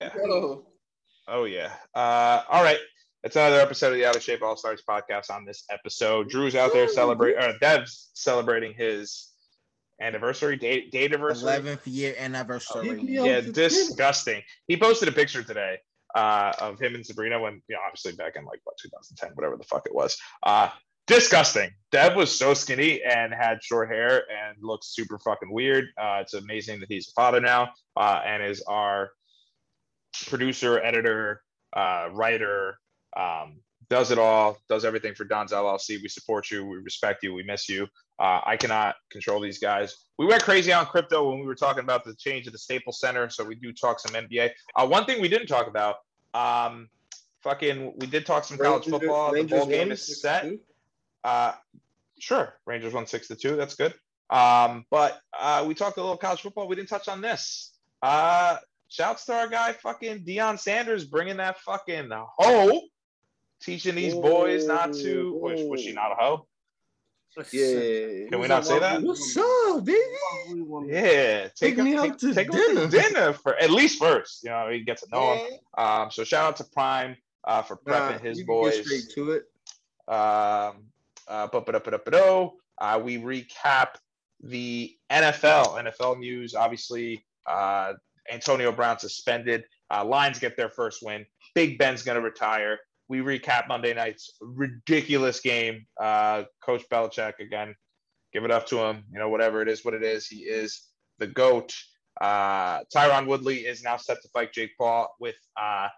Oh, Oh yeah. Uh, all right. It's another episode of the Out of Shape All Stars podcast. On this episode, Drew's out there celebrating, or Dev's celebrating his anniversary, date, date anniversary. 11th year anniversary. Yeah. Yeah, disgusting. He posted a picture today uh, of him and Sabrina when, you know, obviously back in like what 2010, whatever the fuck it was. Uh, disgusting. Dev was so skinny and had short hair and looks super fucking weird. Uh, it's amazing that he's a father now uh, and is our producer, editor, uh, writer. Um, does it all, does everything for Don's LLC. We support you, we respect you, we miss you. Uh, I cannot control these guys. We went crazy on crypto when we were talking about the change of the Staples Center, so we do talk some NBA. Uh, one thing we didn't talk about, um, fucking, we did talk some college Rangers- football. Rangers the bowl game is set. Uh, sure, Rangers won six to two. That's good. Um, but uh, we talked a little college football. We didn't touch on this. Uh, shouts to our guy, fucking Deion Sanders, bringing that fucking hoe, teaching these boys not to. Was, was she not a hoe? Yeah. Can we not say that? What's up, baby? Yeah, take Take him, me take, out to take him to dinner. dinner for at least first. You know, he gets to know him. Um, so shout out to Prime uh, for prepping Nah, his you can get boys. straight to it. um, uh, but up, up, up, uh, we recap the NFL. NFL news, obviously, uh, Antonio Brown suspended. Uh, Lions get their first win. Big Ben's going to retire. We recap Monday night's ridiculous game. Uh, Coach Belichick, again, give it up to him. You know, whatever it is, what it is, he is the GOAT. Uh, Tyron Woodley is now set to fight Jake Paul with uh,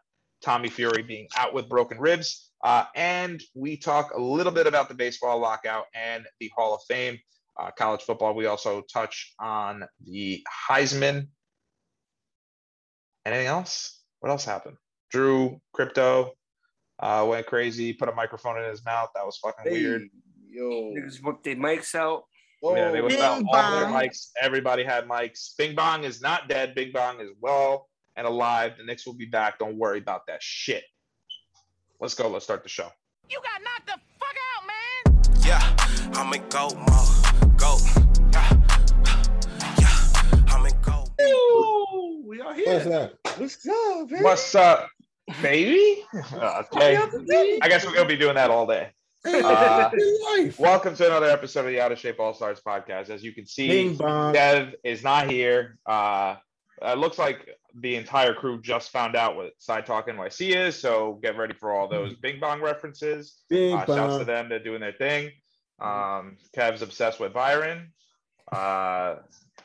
Tommy Fury being out with broken ribs. Uh, and we talk a little bit about the baseball lockout and the Hall of Fame. Uh, college football, we also touch on the Heisman. Anything else? What else happened? Drew, crypto, uh, went crazy, put a microphone in his mouth. That was fucking Hey, weird. Yo. Niggas whipped their mics out. Whoa. Yeah, they whipped Bing out all their mics. Everybody had mics. Bing Bong is not dead. Bing Bong is well and alive. The Knicks will be back. Don't worry about that shit. Let's go. Let's start the show. You got knocked the fuck out, man. Yeah, I'm in go mode. Go. Yeah. Yeah, I'm in go. Ooh, we are What's here. What's up, man? What's up, baby? okay. I guess we're gonna be doing that all day. Hey, Uh. Welcome to another episode of the Out of Shape All Stars podcast. As you can see, Dev is not here. Uh, it looks like the entire crew just found out what Side Talk NYC is. So get ready for all those Bing Bong references. Bing Uh, shouts to them. They're doing their thing. Um, Kev's obsessed with Byron. Uh,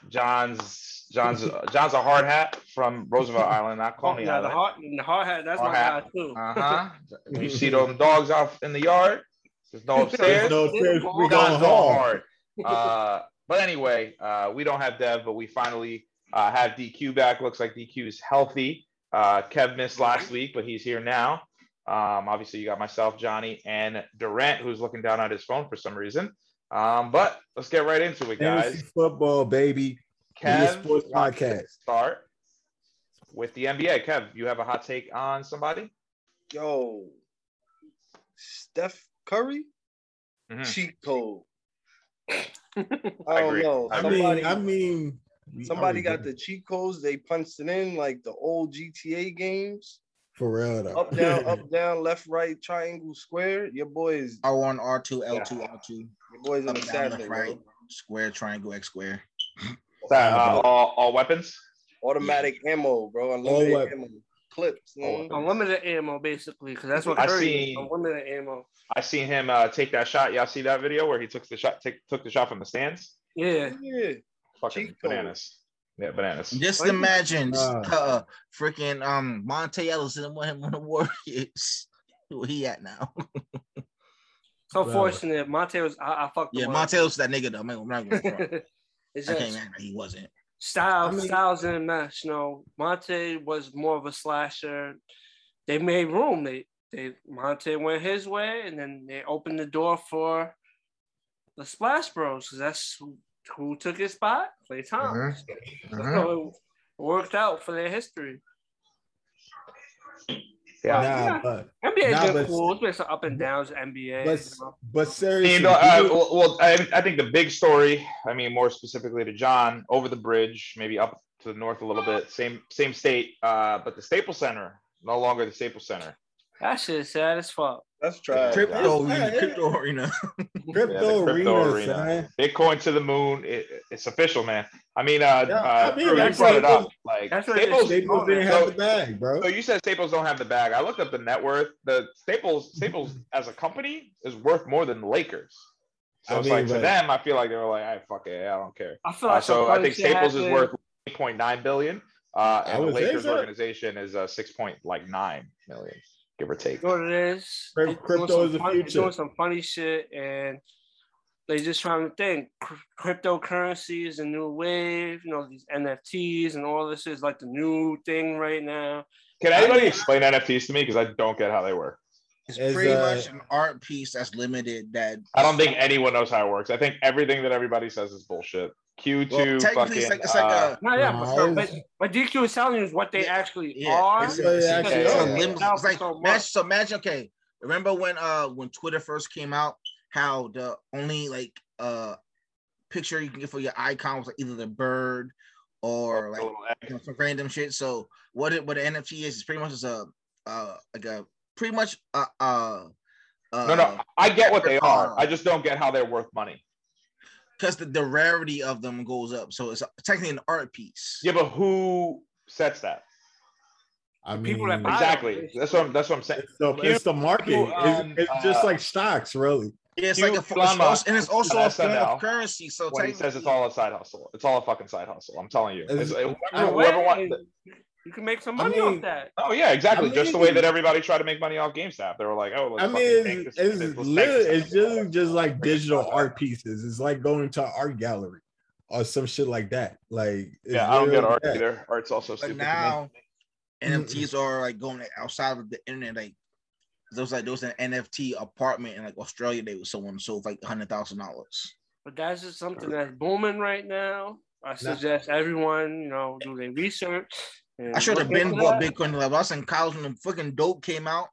John's John's John's a hard hat from Roosevelt Island, not Oh, Coney yeah, the hard, the hard hat. That's Hard my hat. guy too. Uh huh. you see those dogs out in the yard? There's no upstairs. There's no stairs. We John's going John's going hard. Uh, but anyway, uh, we don't have Dev, but we finally uh, have DQ back. Looks like DQ is healthy. Uh, Kev missed last week, but he's here now. Um, obviously, you got myself, Johnny, and Durant, who's looking down at his phone for some reason. Um, but let's get right into it, Fantasy guys. football, baby. Media Kev, Sports Podcast. Start with the NBA. Kev, you have a hot take on somebody? Yo. Steph Curry? Mhm. Cheat code. I I don't agree. know. I Somebody, mean, I mean, somebody got already- the cheat codes. They punched it in like the old GTA games. For real though. Up, down, up, down, left, right, triangle, square. Your boys, R1, R2, L2, R2. your boys on Up, the down, assassin, left, bro. right. Square, triangle, X square. Uh, all, all weapons? Automatic ammo, bro. Unlimited weapons. ammo. Clips. All man. Unlimited ammo, basically, because that's what I Curry seen- is. Unlimited ammo. I seen him uh, take that shot. Y'all see that video where he took the shot, take, took the shot from the stands? Yeah. Yeah. Fucking Cheat code. bananas. Yeah, bananas. Just Why imagine Uh. uh, freaking um Monta Ellis and one of the Warriors. Where he at now? So Bro. fortunate. Monta was. I, I fucked Yeah. Monta Ellis that nigga though. I'm not- gonna front. it's I can't just he wasn't. Styles, I mean- styles in a mess. You know, Monta was more of a slasher. They made room. They they Monta went his way, and then they opened the door for the Splash Bros. Because that's who, who took his spot. Klay Thompson. Mhm. So it worked out for their history. Yeah. Nah, but NBA Nah, been but- cool. It's been some up and downs. NBA. but you know. but seriously, You know, uh, well, well, I, I think the big story, I mean, more specifically to John, over the bridge, maybe up to the north a little bit. Same same state, uh, but the Staples Center no longer the Staples Center. That shit is sad as fuck. That's trash. Crypto, Yeah, yeah. crypto arena. Crypto, Yeah, crypto arena, arena. son. Bitcoin to the moon. It, it's official, man. I mean, uh, Yeah, uh, I mean, Drew, you that's brought it up. Like that's what Staples, is. Staples didn't so- have the bag, bro. So you said Staples don't have the bag. I looked up the net worth. The Staples Staples as a company is worth more than the Lakers. So I it's mean, like to them, I feel like they were like, "I fuck it, I don't care." I feel Uh, like some so I think Staples is happened. worth 8.9 billion, uh, and the Lakers organization is uh, six point like nine million, give or take. You know what it is? Cryp- They doing crypto is the fun- future. Doing some funny shit, and they just trying to think cr- cryptocurrency is a new wave. You know these NFTs and all this is like the new thing right now. Can anybody explain NFTs to me? Because I don't get how they work. It's As, pretty uh, much an art piece that's limited. That I don't think anyone knows how it works. I think everything that everybody says is bullshit. Q2 Well, technically, fucking. it's like it's like uh, a No, yeah, Nah, but, but, but DQ is telling you what they Yeah, actually yeah, are. it's, Yeah, it's, yeah, actually, it's yeah. limit. It's like so imagine, so imagine. Okay, remember when uh when Twitter first came out, how the only like uh picture you can get for your icon was like either the bird or like a little egg. you know, some random shit. So what it what an NFT is is pretty much is a uh like a pretty much uh uh. uh no, no, I get what they are. I just don't get how they're worth money. because the, the rarity of them goes up. So it's technically an art piece. Yeah, but who sets that? I mean, people that Exactly. That's what I'm. That's what I'm saying. it's the, it's the market. Q, um, it's it's just uh, like stocks, really. Yeah, it's Hugh like a fo- Blama it's also, and it's also a form of currency. So When he says it's all a side hustle, it's all a fucking side hustle. I'm telling you. It's- It's- whoever, Way, whoever wants. You can make some I money mean, off that. Oh yeah, exactly. I just the way that everybody tried to make money off GameStop. They were like, "Oh, let's I mean, it's, this- it's, let's literally, it's just just like digital art pieces. It's like going to an art gallery or some shit like that. Like, Yeah, I don't get literally art that. either. Art's also But stupid. to me. now NFTs are like going outside of the internet. Like those like those an NFT apartment in like Australia, they was someone sold for, like hundred thousand dollars. But that's just something that's booming right now. I suggest everyone, you know, do their research. And I should have been bought that. Bitcoin. Like, I was in college when the fucking dope came out.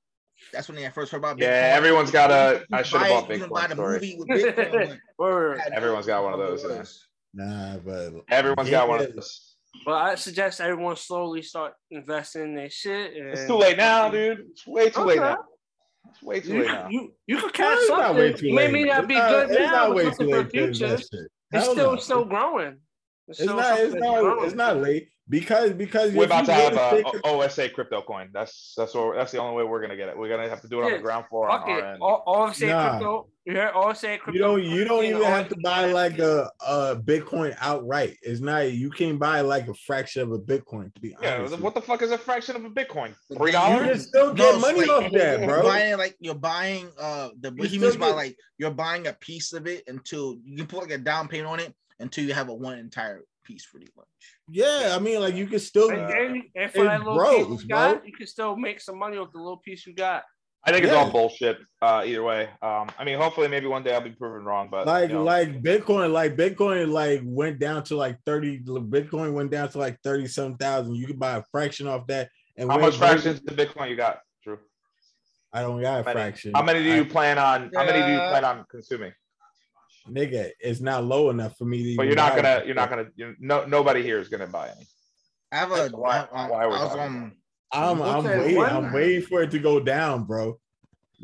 That's when I first heard about Bitcoin. Yeah, everyone's got a. You I can should have bought you can buy Bitcoin the story. movie with Bitcoin. like, Word. I had Everyone's got one of those, yeah. what it was. Nah, but Everyone's got one of those. But I suggest everyone slowly start investing in their shit. And It's too late now, dude. It's way too late now. It's way too You, late now. you, you could Nah, catch it's not way something. too Maybe late. not It's be good it's now, not but way something too for late the to future. It's still no. still growing. It's still not. It's not. growing. It's not late because because We're about to have go a stick- O- OSA crypto coin. That's that's what that's the only way we're gonna get it. We're gonna have to do it on the ground floor on Fuck our it. end. All, all say Nah. crypto. You heard all say crypto. You don't. You don't even have to buy like a, a Bitcoin outright. It's not. You can't buy like a fraction of a Bitcoin. To be Yeah, honest, what the fuck is a fraction of a Bitcoin? Three then you you dollars? can still No, get it's money like- off that, You're buying like you're buying uh the what he means by like you're buying a piece of it until you can put like a down payment on it until you have a one entire piece pretty much. Yeah, I mean, like you can still. And, and, and for that little piece you got, bro. you can still make some money with the little piece you got. I think it's Yeah. all bullshit. Uh, either way. Um, I mean, hopefully, maybe one day I'll be proven wrong. But like you know, like Bitcoin, like Bitcoin, like went down to like thirty. Bitcoin went down to like thirty some thousand. You could buy a fraction off that. And how where much it goes- fractions to Bitcoin you got, Drew? I don't got a How many? fraction. How many do you I- plan on? How many do you plan on consuming? Nigga? It's not low enough for me to. But even you're not buy gonna. it. You're not gonna. You no. Nobody here is gonna buy any. I have a Why- I, why are we I was talking um I'm I'm waiting. one- I'm waiting for it to go down, bro.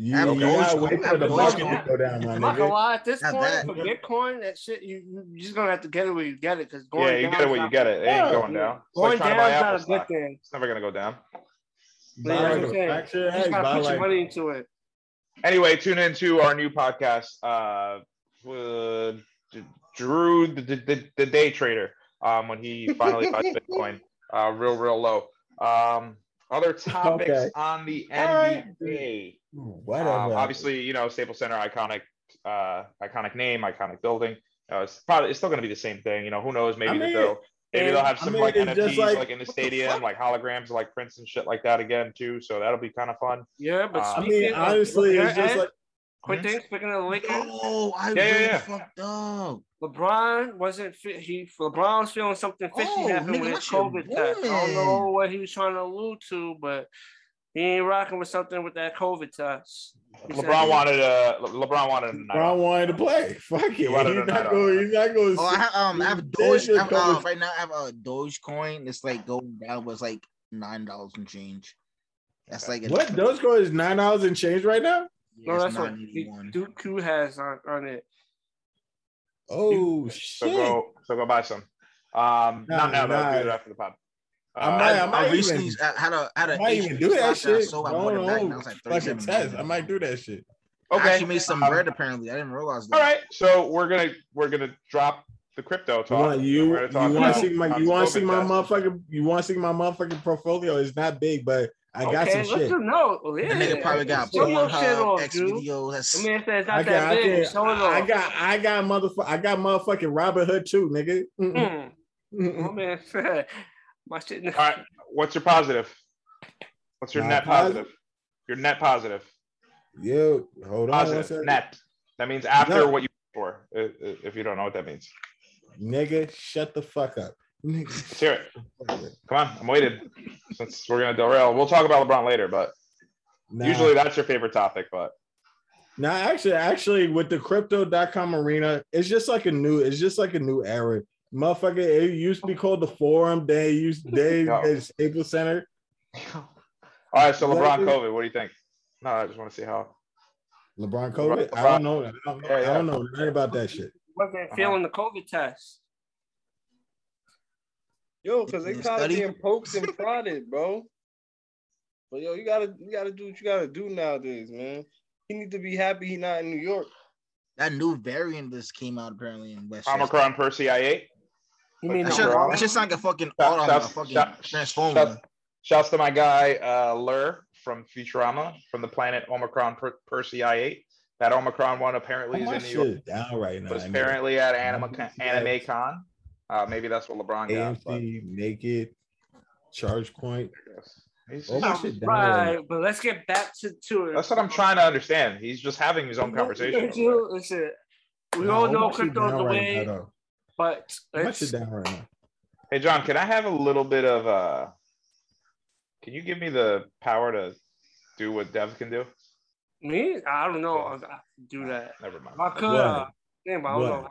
You, I have you gotta wait for the market to go down, my I'm not gonna lie, at this Not point that. for Bitcoin, that shit you you just gonna have to get it where you get it because going Yeah, you down get it where you get it. It ain't going down. It's Going like down is not Apple a good thing. It's never gonna go down. Buy Yeah, like that's what I'm saying. You just gotta put your money into it. Anyway, tune into our new podcast. Uh, uh Drew, the, the, the day trader, um, when he finally buys Bitcoin, uh, real, real low. Um, other topics Okay. on the NBA. Whatever. Um, obviously, you know, Staples Center, iconic, uh, iconic name, iconic building. Uh, it's probably it's still going to be the same thing. You know, who knows? Maybe I mean, they'll maybe they'll have I some mean, like NFTs like, like, in the what the stadium, like holograms, like Prince and shit like that again too. So that'll be kind of fun. Yeah, but I I mean, honestly, it's just like quick thing. Speaking of the Lakers, Oh, I Yeah, yeah, really yeah. fucked up. LeBron wasn't fit. He LeBron was feeling something fishy Oh, happened nigga, with his COVID test. I don't know what he was trying to allude to, but He ain't rocking with something with that COVID test. He said- LeBron wanted a Le- LeBron wanted a night wanted to play. Fuck it. He's wanted a not going. He's not going. Oh, I have, um, I have Doge. I have, uh, right now, I have a Dogecoin. It's like going down, but it's like nine dollars and change. That's like a- What Dogecoin is nine dollars and change right now? Yeah, No, that's what Duke Q has on, on it. Oh So shit! go so go buy some. Um, Nah, not now, though. nah. Do it after the pod. I Uh, might- I, I might I recently even- I had a had I a might even do that shit. So I No, bought it back. no, Now it's like fucking 37 test. I might do that shit. I okay. actually made some um, bread apparently. I didn't realize that. All right, so we're gonna we're gonna drop the crypto You talk. want you, We're you gonna want to see my you want to see my test. motherfucking you want to see my motherfucking portfolio? It's not big, but I got okay, some shit. them know. Oh, yeah. That nigga probably got Show your shit Pornhub, off, X dude. videos. That's I mean, if it's not I that got, I, big, can, show it I got, I got motherfucker, I got motherfucking Robin Hood too, nigga. Mm-mm. Hmm. Mm-mm. Oh man, my shit. All right, what's your positive? What's your My net positive? positive? Your net positive. Yo, hold on, one Positive second. net. That means after No. what you for. i- i- If you don't know what that means, nigga. Shut the fuck up. Let's hear it. Come on, I'm waiting. Since we're gonna derail, we'll talk about LeBron later. But Nah. usually that's your favorite topic. But Now, actually, actually, with the crypto.com arena, it's just like a new, it's just like a new era. Motherfucker, it used to be called the forum. They used they No. the Staples Center. all right, so LeBron Exactly. COVID. What do you think? No, I just want to see how. LeBron COVID. I LeBron- don't know. I don't, Yeah, yeah. I don't know nothing about that shit. wasn't uh-huh. feeling the COVID test. Yo, because they You kind of being poked and prodded, bro. But yo, you gotta you gotta do what you gotta do nowadays, man. He need to be happy he not in New York. that new variant just came out apparently in West. Omicron Persei 8. You mean That That should, Omicron? that should like a fucking Shout- auto, a fucking shout- transformer. Shouts, shouts to my guy uh, Lrrr from Futurama from the planet Omicron per- Persei 8. That Omicron one apparently Oh, is in New York. shit down right now. Was apparently at Anima, Yeah. Anime Con. Uh, maybe that's what LeBron got. But AMC, Naked, Charge Point. Oh, my shit down right Right, but let's get back to, to it. that's what I'm trying to understand. He's just having his own conversation. over. Listen, we Nah, all know my shit crypto's the way, now, but My it's, shit down right now. Hey John, can I have a little bit of uh can you give me the power to do what Dev can do? me, I don't know. I, I can do that. Never mind. I could, What? uh, damn, I don't What? know.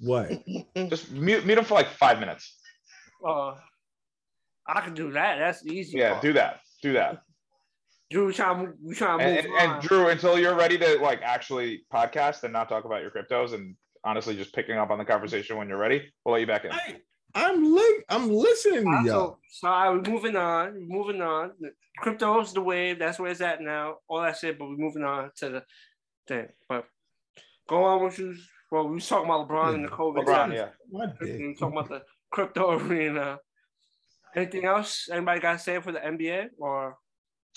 What? Just mute, mute him for like five minutes. Uh, I can do that. That's easy. Yeah, part. do that. Do that. Drew, we trying, to- we trying to And, move and, and on. Drew, until you're ready to like actually podcast and not talk about your cryptos and honestly just picking up on the conversation when you're ready, we'll let you back in. I, I'm li- I'm listening to y'all. So, so all right, we're moving on. Moving on. Crypto's the wave. That's where it's at now. All that shit, but we're moving on to the thing. But go on with you. Well, we was talking about LeBron and the COVID. LeBron, yeah. What We dick? were talking about the crypto arena. Anything else? Anybody got to say for the NBA or?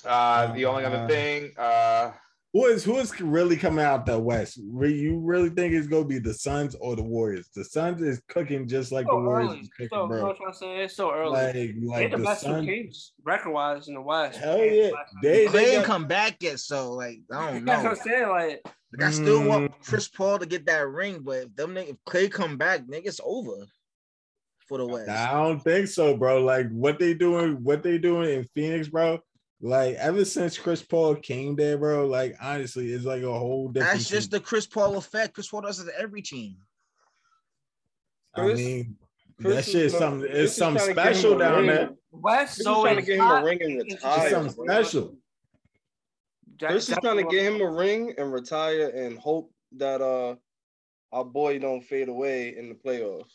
Uh, the only other Uh, thing, uh, Who is who is really coming out the West? You really think it's gonna be the Suns or the Warriors? The Suns is cooking just like the Warriors early. is cooking, So, you know bro. what I'm trying to say? It's so early. Like, They're the the best Suns. teams record wise in the West. Hell yeah, they Klay they ain't got, come back yet, so like I don't That's what know. I'm saying. Like, Like, I still want Mm. Chris Paul to get that ring, but if them nigg- if Klay come back, nigga, it's over for the West. I don't think so, bro. Like what they doing, what they doing in Phoenix, bro. Like ever since Chris Paul came there, bro. Like honestly, it's like a whole different. That's just team. the Chris Paul effect. Chris Paul does it to every team. I mean, Chris that is shit is not- something. It's is something trying to get him special down ring. there. West so is trying to it's get him a not- ring and it's It's something special. Jack- Chris is trying to get him a ring and retire and hope that uh our boy don't fade away in the playoffs.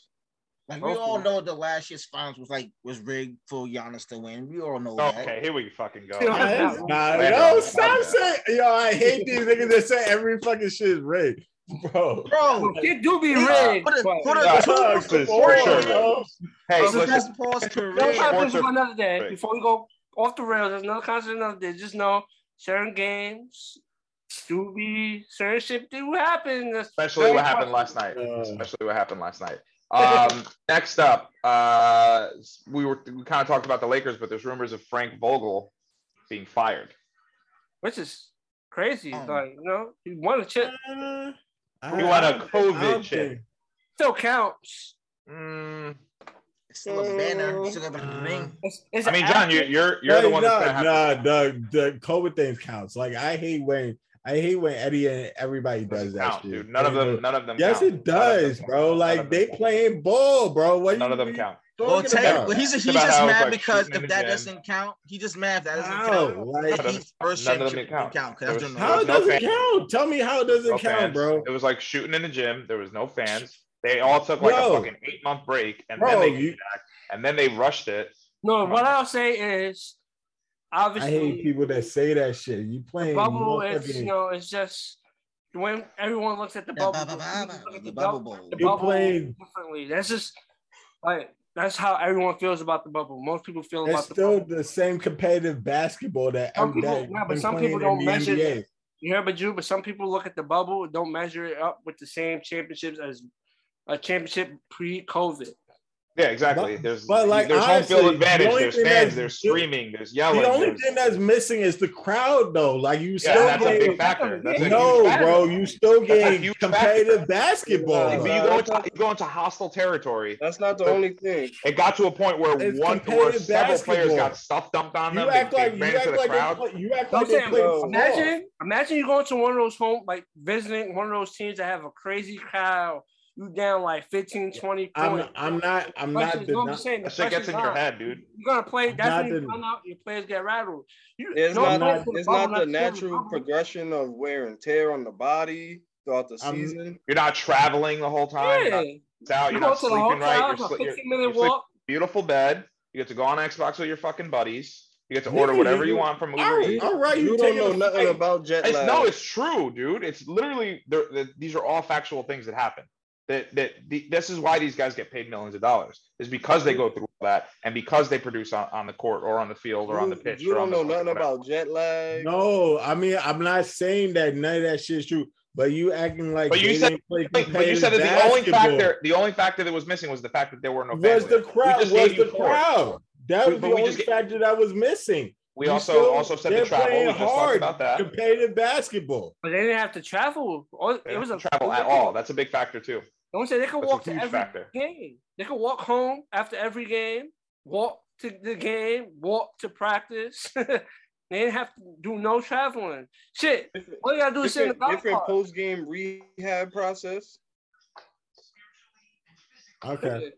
Like we all know the last year's finals was like was rigged for Giannis to win. We all know that. okay, here we fucking go. Yeah. Nah, yo, stop my saying, yo, I hate these niggas that say every fucking shit is rigged, bro. Bro, It do be Yeah, rigged. put it- but- put it- Nah, Dog, for come sure. yo. Hey, this is listen, Chris Paul's That's career. Sports conference are- for another day. Before we go off the rails, there's another concept another day. Just know certain games do be certain shit do happen. Especially what happened last night. Uh, Especially what happened last night. Um, next up, uh, we were we kind of talked about the Lakers, but there's rumors of Frank Vogel being fired. Which is crazy. Oh. Like, you know, he won a chip. uh, You want a I don't COVID chip. Still counts. Mm, It's still a banner. Still got the ring. It's, it's I mean, John, you're you're, you're the one nah, that's gonna have nah, the the COVID thing counts. Like I hate when I hate when Eddie and everybody to does that count, shit. dude. None of them, none of them. Yes, count. it None of them does, bro. None Like they count. playing ball, bro. What None you of them be count. Well, talking tell well, he's he's just mad like because if that doesn't count, he just mad if that doesn't How? count. Like, he's first None of them championship count. count. 'cause There that's was- How was it no doesn't fans. count? Tell me how it doesn't No count, fans. bro. It was like shooting in the gym. There was no fans. They all took like Bro. a fucking eight month break, and Bro, then they came you- back, and then they rushed it. No, um, what I'll say is, I obviously, hate people that say that shit. You the playing bubble is, motherfucking- you know, it's just when everyone looks at the The bubble, bubble, bubble, look at the the bubble bubble, the You're bubble playing- differently. That's just like that's how everyone feels about the bubble. Most people feel It's about the still bubble. the same competitive basketball that Some every people- that yeah, but been some playing people in don't the measure NBA. You hear, but you, but some people look at the bubble, don't measure it up with the same championships as a championship pre-COVID. Yeah, exactly. But- there's but, like, there's home field advantage. only There's fans. that's- There's screaming. There's yelling. The only there's- thing that's missing is the crowd, though. Like you yeah, still that's a getting big factor. That's a huge no, factor. bro. You still That's a getting competitive factor. basketball. Yeah, But you Nah, go that's into you go into hostile territory. That's not the But- only thing. It got to a point where It's one where competitive several players got stuff dumped on You them. act they, like they you act the like they crowd. play, you act like they saying, play bro, imagine, imagine you going to one of those home, like visiting one of those teams that have a crazy crowd. You down like 15, 20 I'm points. I'm not I'm not Pressure- you I'm denying. saying? The That shit gets in your head, dude. You're gonna play. That's Not when you the- find out your players get rattled. You, It's no not, it's bubble not the natural bubble. progression of wear and tear on the body throughout the I'm- season. You're not traveling the whole time. You're Yeah. not it's out. You You're not to the sleeping right. hotel, You're, it's a sli- you're, you're sleep- walk. beautiful bed. You get to go on Xbox with your fucking buddies. You get to order whatever you you- want from Uber All, Eats. all right, You you don't know nothing about jet It's, lag. no, it's true, dude. It's literally they're, they these are all factual things that happen. That that the, this is why these guys get paid millions of dollars is because they go through that and because they produce on, on the court or on the field or on the pitch. You or don't on know nothing about jet lag. No, I mean I'm not saying that none of that shit's true, but you acting like But you said- didn't But you said that the only factor the only factor that was missing was the fact that there were no fans. was the crowd was the four. crowd. That was but the we only just get- factor that was missing. We You also still- also said the travel. We playing just talked hard, about that. competitive basketball. But they didn't have to travel. It was a travel at all. That's a big factor too. Don't say they could That's walk to huge every factor. game. They could walk home after every game, walk to the game, walk to practice. they didn't have to do no traveling. Shit, all you gotta do is sit in the Different, golf different cart. post game rehab process. Okay.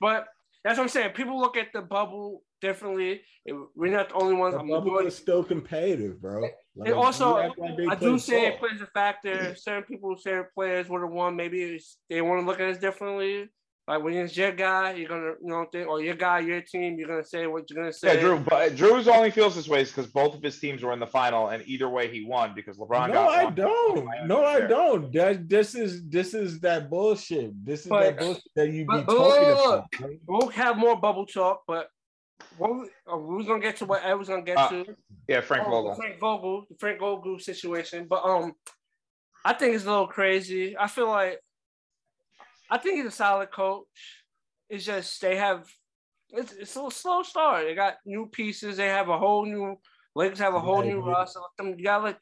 But that's what I'm saying. People look at the bubble differently. It- we're not the only ones. The I'm bubble is still competitive, bro. Like, And also, like I play do say it ball. plays a factor. Certain people, certain players would have won. Maybe it's, they want to look at it differently. Like when it's your guy, you're gonna, you know, think, or your guy, your team, you're gonna say what you're gonna say. Yeah, Drew. But uh, Drew's only feels this way is because both of his teams were in the final, and either way he won because LeBron No, got I one. don't. No, I there. don't. That this is this is that bullshit. This is But- that bullshit that you be but- talking but- about. bro. We'll have more bubble talk, but what we, uh, we was gonna get to what I was gonna get Uh, to. Yeah, Frank Oh, Vogel. Frank Vogel, the Frank Vogel situation. But um, I think it's a little crazy. I feel like I think he's a solid coach. It's just they have it's, it's a little slow start. They got new pieces. They have a whole new Lakers have a whole Yeah, new yeah. roster. Let them you gotta let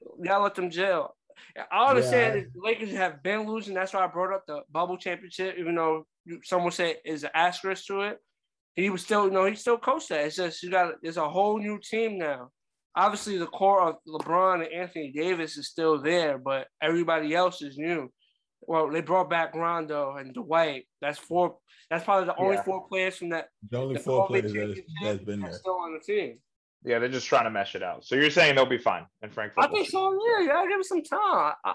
you gotta let them gel. I understand Yeah. that the Lakers have been losing. That's why I brought up the bubble championship, even though you, some would say is an asterisk to it. He was still, you know, he still coached that. It's just you got there's a whole new team now. Obviously, the core of LeBron and Anthony Davis is still there, but everybody else is new. Well, they brought back Rondo and Dwight. That's four. That's probably the only Yeah. four players from that. The only the four COVID players that's, that's been there. still on the team. Yeah, they're just trying to mesh it out. So you're saying they'll be fine in Frank I Vogel. think so. Yeah, you gotta give it some time. I- I-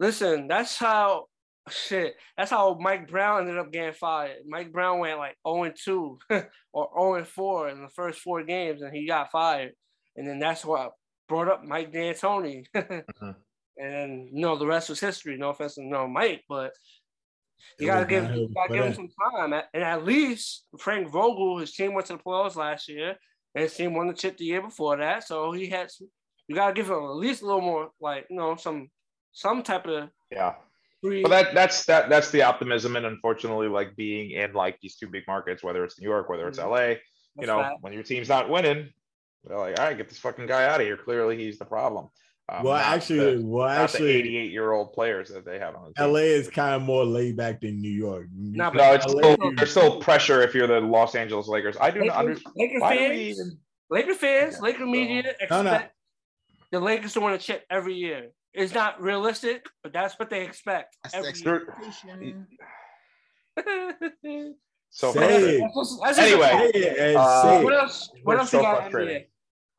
listen, that's how shit. That's how Mike Brown ended up getting fired. Mike Brown went like 0 and 2 or 0 and 4 in the first four games, and he got fired. And then that's what brought up Mike D'Antoni. And then you know the rest was history. No offense to no Mike, but you gotta give you gotta give him some time. And at least Frank Vogel, his team went to the playoffs last year, and his team won the chip the year before that. So he had some, you gotta give him at least a little more, like you know, some some type of Yeah. Free. Well, that that's that that's the optimism, and unfortunately, like being in like these two big markets, whether it's New York, whether it's Mhm. LA, you That's know, fact. when your team's not winning, they're like, all right, get this fucking guy out of here. Clearly, he's the problem. Um, well, not actually, the, well, not actually, 88 year old players that they have on the. LA is kind of more laid back than New York. Nah, but- No, it's LA still, there's still pressure if you're the Los Angeles Lakers. I do not understand. Laker Why do we fans, even? Laker fans, Laker media expect No, no. the Lakers to win a chip every year. It's not realistic, but that's what they expect. That's the expectation. So Say frustrating. it. That's just- that's just Anyway, a fact. Say Uh, what else? What else so you got? NBA?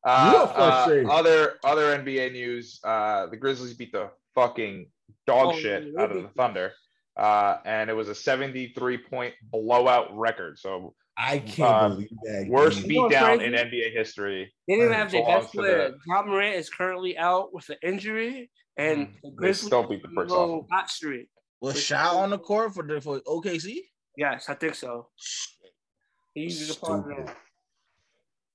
Uh, uh, other other NBA news. Uh, the Grizzlies beat the fucking dog Oh, shit yeah, out of the Thunder, uh, and it was a 73 point blowout record. So I can't uh, believe that. worst game. You know beatdown in NBA history. They didn't have their best player. the- Ja Morant is currently out with an injury, and Mm, the they Grizzlies still beat the on a brakes little off hot streak. Was Shai on the court for the for OKC? Yes, I think so. He's a part of Stupid. that.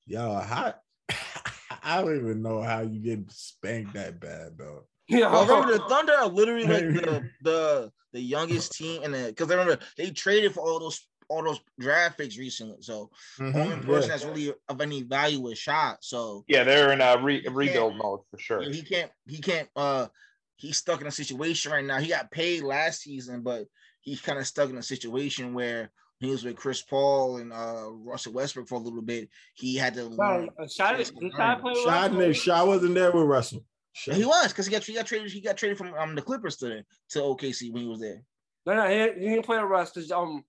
Yo, how I don't even know how you get spanked that bad, though. Yeah, Well, remember the Thunder are literally like the the the youngest team in the because I remember they traded for all those all those draft picks recently. So only Mhm, person yeah. that's really of any value is Shai. So Yeah, they're in a re- rebuild mode for sure. he can't he can't uh he's stuck in a situation right now. He got paid last season, but he's kind of stuck in a situation where he was with Chris Paul and uh Russell Westbrook for a little bit. He had to Right, uh, Shai did Shai play with Shai, Russell? didn't- Shai wasn't there with Russell. Shai- he was because he got he got traded he got traded from um the Clippers to to OKC when he was there. No, no, he, didn't- he didn't play with Russ um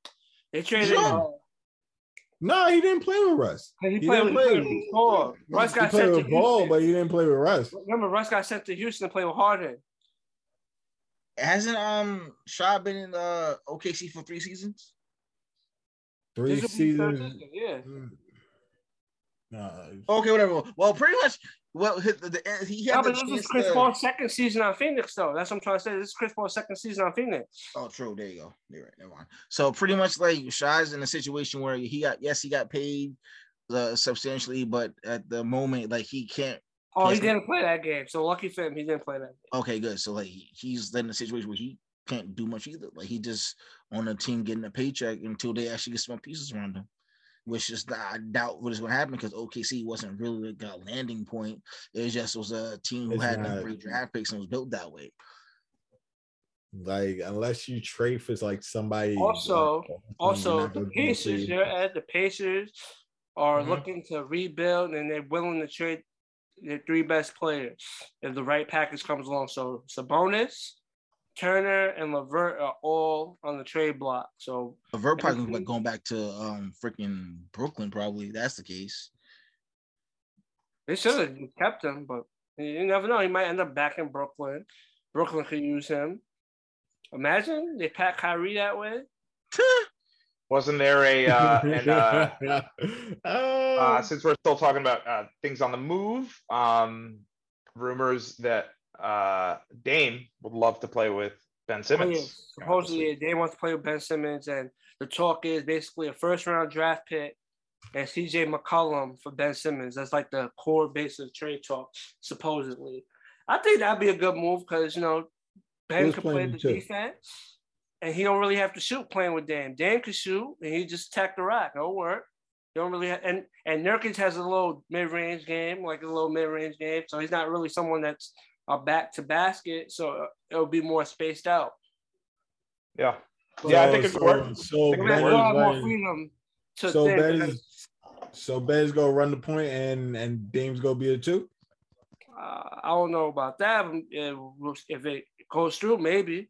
they traded. Yeah. Uh, No, he didn't play with Russ. he, He played didn't with, play. he with Paul. Russ He got played sent to with Ball, Houston. but he didn't play with Russ. Remember, Russ got sent to Houston to play with Harden. Hasn't um Shai been in uh OKC for three seasons? Three This will be the third seasons. season, Yeah. Mm. No, Okay, whatever. Well, pretty much. Well, hit the, the, he had the but this is Chris to- Paul's second season on Phoenix, though. That's what I'm trying to say. This is Chris Paul's second season on Phoenix. Oh, true. There you go. You're right. Never mind. So pretty much like Shai's in a situation where he got yes, he got paid uh, substantially, but at the moment, like he can't. Oh, he didn't play that game. So lucky for him, he didn't play that game. Okay, good. So like he- he's in a situation where he can't do much either. Like he just on a team getting a paycheck until they actually get some pieces around him. Which is I doubt what is going to happen because OKC wasn't really like a landing point. It just was a team who It's had not. great draft picks and was built that way. like unless you trade for like somebody. Also- like, Also, the Pacers, see- they're at the Pacers are Mhm. looking to rebuild and they're willing to trade their three best players if the right package comes along. So Sabonis, Turner, and Levert are all on the trade block. So Levert probably like going back to um freaking Brooklyn. Probably that's the case. they should have kept him, but you never know. He might end up back in Brooklyn. Brooklyn could use him. Imagine they pack Kyrie that way. Wasn't there a uh, and uh, Oh. uh, since we're still talking about uh, things on the move, um, rumors that uh, Dame would love to play with Ben Oh, Simmons. yeah. Supposedly, they wants to play with Ben Simmons, and the talk is basically a first round draft pick and CJ McCollum for Ben Simmons. That's like the core base of trade talk, supposedly. I think that'd be a good move because, you know, Ben Who's can play playing the too? defense and he don't really have to shoot playing with Dame. Dame can shoot and he just attack the rack. It'll work. Don't really have, and and Nurkic has a little mid range game, like a little mid range game. So he's not really someone that's a back to basket. So it'll be more spaced out. Yeah, yeah, I think it so, could work. So, Think it We're could Ben gonna work. have more freedom to so. Ben is so Ben's gonna run the point and and Dame's gonna be a two. uh, I don't know about that. If if it goes through, maybe.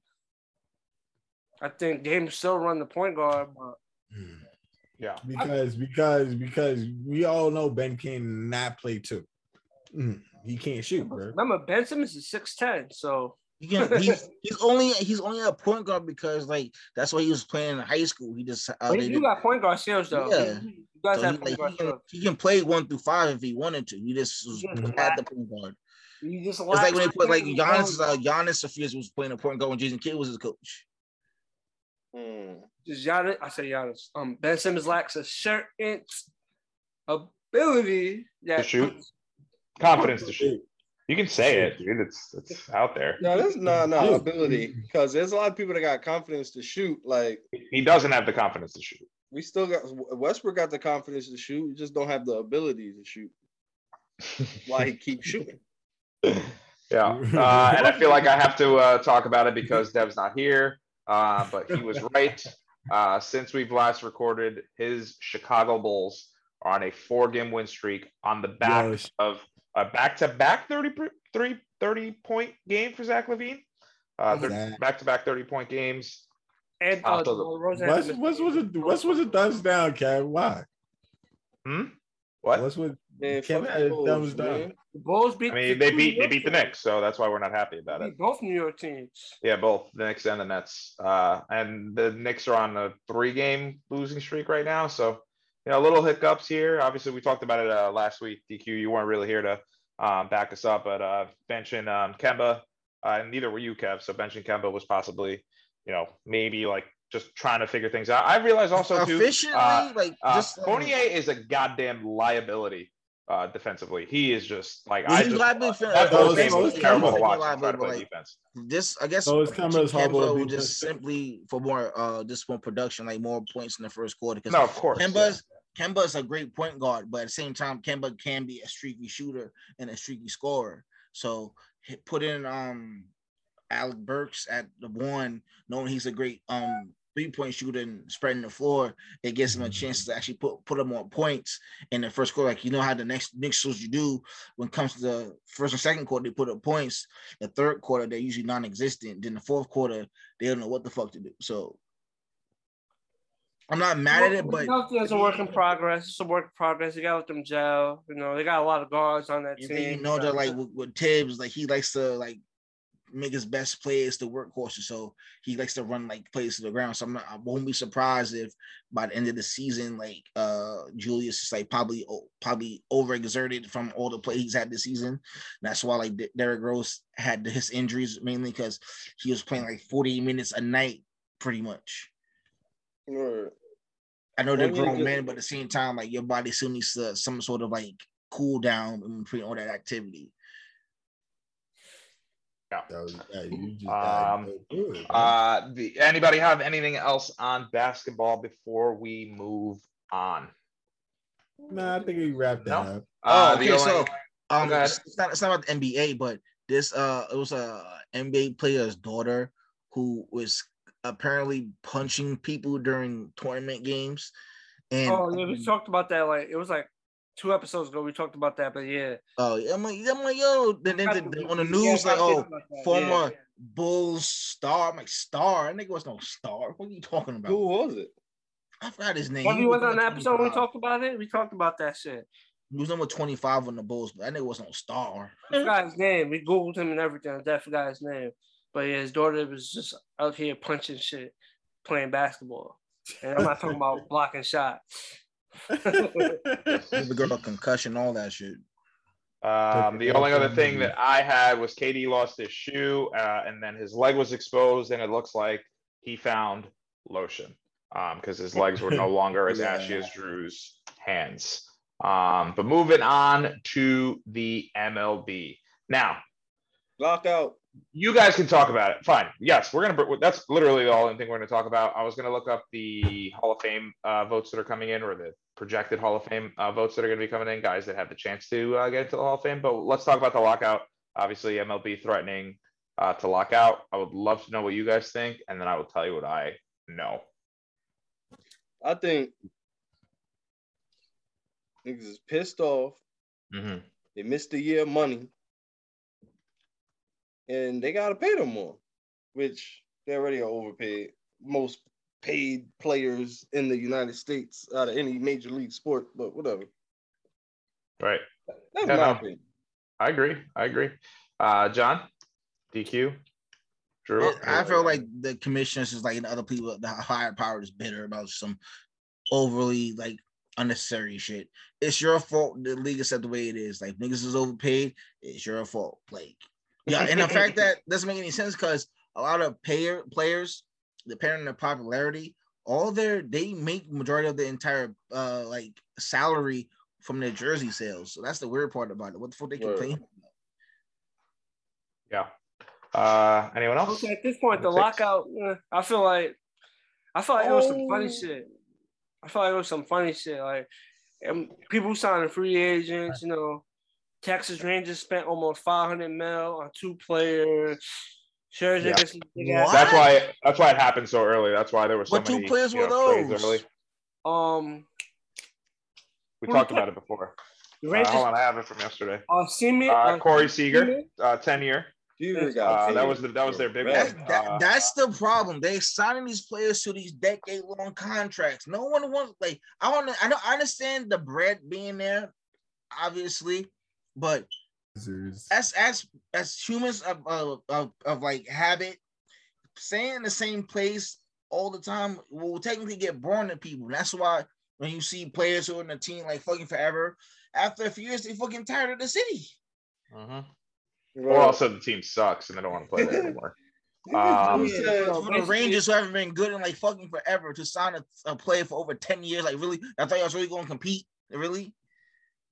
I think Dame still run the point guard, but yeah. Because because because we all know Ben cannot play two. Mm, He can't shoot, bro. remember Ben Simmons is six ten, so He can, he's he's only he's only a point guard because like that's what he was playing in high school. He just uh, but they he did- got point guard skills though. Yeah. You guys so have he, point like, guard he, can, skills. he can play one through five if he wanted to. He just was He had the point guard. You just It's like when they put like lack- Giannis, uh, Giannis Sophias was playing a point guard when Jason Kidd was his coach. Hmm. Just Giannis, I say Giannis. Um, Ben Simmons lacks a certain ability that To shoot? Confidence to shoot. You can say it, dude. It's it's out there. No, that's no, no Shoot. ability because there's a lot of people that got confidence to shoot. Like He doesn't have the confidence to shoot. we still got Westbrook got the confidence to shoot, we just don't have the ability to shoot. Why he keeps shooting? Yeah, uh, and I feel like I have to uh, talk about it because Dev's not here. Uh, but he was right. Uh, since we've last recorded, his Chicago Bulls are on a four-game win streak on the back Yo, sh- of a back-to-back 30, three, 30 point game for Zach LaVine. Uh, thir- back-to-back 30 point games. And I'll uh, throw the- DeMar Rosen What's had to what's miss- was a what's was a thumbs down, Kev? Why? Hmm? What? What's with Man, Kevin had a the Bulls, thumbs down. The Bulls beat. I mean, they beat they beat the York Knicks, so that's why we're not happy about it. Both New York teams. Yeah, both the Knicks and the Nets. Uh, and the Knicks are on a three-game losing streak right now. So, you know, little hiccups here. Obviously, we talked about it uh, last week. DQ, you weren't really here to um, back us up, but uh, benching um, Kemba, uh, and neither were you, Kev. So benching Kemba was possibly, you know, maybe like just trying to figure things out. I realized also too. uh, like uh, just um, Fournier is a goddamn liability uh, defensively. He is just like Yeah, I just, liability for- that So Bulls is- game was terrible Kemba. to watch. He's to play liability, defense. this. I guess So is Kemba's Kemba horrible will just simply for more uh just more production, like more points in the first quarter. Because No, of course. yeah. Kemba's Kemba's a great point guard, but at the same time, Kemba can be a streaky shooter and a streaky scorer. So put in um Alec Burks at the one, knowing he's a great um three point shooter and spreading the floor, it gives him a chance to actually put put him on points in the first quarter. Like you know how the next Knicks shows you do when it comes to the first and second quarter, they put up points. The third quarter, they're usually non-existent. Then the fourth quarter, they don't know what the fuck to do. So I'm not mad at it, but it's a work in progress. It's a work in progress. You got to let them gel. You know, they got a lot of guards on that And team. you know that like with, with Thibs, like he likes to like make his best plays the workhorses. So he likes to run like plays to the ground. So I'm not I won't be surprised if by the end of the season, like uh Julius is like probably probably overexerted from all the play he's had this season. That's why like De- Derrick Rose had his injuries mainly because he was playing like 40 minutes a night pretty much. Word. I know they're grown men, but at the same time, like your body still needs to, some sort of like cool down in between all that activity. That was- yeah, just Um, good. Uh, the, anybody have anything else on basketball before we move on? nah, I think we wrapped that No. up. Uh, oh, the okay, so um, it's not it's not about the NBA, but this uh, it was a NBA player's daughter who was apparently punching people during tournament games, and Oh, yeah, we um, talked about that. Like it was like two episodes ago. We talked about that, but yeah. oh, I'm like, I'm like, yo, then, then, Got then on the news, got like, oh, think about that, former yeah. Bulls star. I'm like, star? That nigga was no star. What are you talking about? Who was it? I forgot his name. Well, He he was on number the episode when we talked about it. We talked about that shit. He was number 25 on the Bulls, but that nigga was no star. I forgot his name. We googled him and everything. I definitely forgot his name. But yeah, his daughter was just out here punching shit, playing basketball. And I'm not talking about blocking shots. The girl concussion, all that shit. Um, the only other thing that I had was KD lost his shoe, uh, and then his leg was exposed, and it looks like he found lotion, um, because his legs were no longer as ashy as Drew's hands. Um, but moving on to the MLB. Now, Lockout. You guys can talk about it. Fine. Yes, we're gonna. That's literally the only thing we're gonna talk about. I was gonna look up the Hall of Fame uh, votes that are coming in, or the projected Hall of Fame uh, votes that are gonna be coming in. Guys that have the chance to uh, get into the Hall of Fame. But let's talk about the lockout. Obviously, MLB threatening uh, to lock out. I would love to know what you guys think, and then I will tell you what I know. I think niggas is pissed off. Mm-hmm. They missed a year of money. And they gotta pay them more, which they already are overpaid. Most paid players in the United States out of any major league sport, but whatever. Right. That's Yeah, my no. opinion. I agree. I agree. Uh, John, DQ, Drew. I feel like the commissioners is like and other people, the higher power is bitter about some overly like unnecessary shit. It's your fault. The league is set the way it is. Like niggas is overpaid. It's your fault. Like yeah, and the fact that doesn't make any sense because a lot of payer players, depending on their popularity, all their they make majority of the entire uh like salary from their jersey sales. So that's the weird part about it. What the fuck they Word. complain? Yeah. Uh, anyone else? Okay, at this point, the Six. lockout, eh, I feel like, I feel like it was some funny Oh. shit. I feel like it was some funny shit. Like, people signing free agents, you know, Texas Rangers spent almost 500 mil on two players. Scherzer Yeah. gets some big ass- What? That's why that's why it happened so early. That's why there were so What two many players were know, those? Early. Um, We talked about it before. the Uh, Rangers. hold on, I have it from yesterday. Uh, Seaman, Uh, uh, Corey Seager, uh, ten year. Uh, that was the- that was their big for one. That's, that, Uh, that's the problem. They signing these players to these decade long contracts. No one wants like I want to. I know I understand the bread being there, obviously, but as as as humans of of, of, of like habit, staying in the same place all the time will technically get boring to people. That's why when you see players who are in the team like fucking forever, after a few years they fucking tired of the city. Mhm. Bro, Or also the team sucks and they don't want to play there anymore. Um, Who said- So For the Rangers who haven't been good in like fucking forever to sign a, a player for over 10 years, like really, I thought you was really going to compete. Really?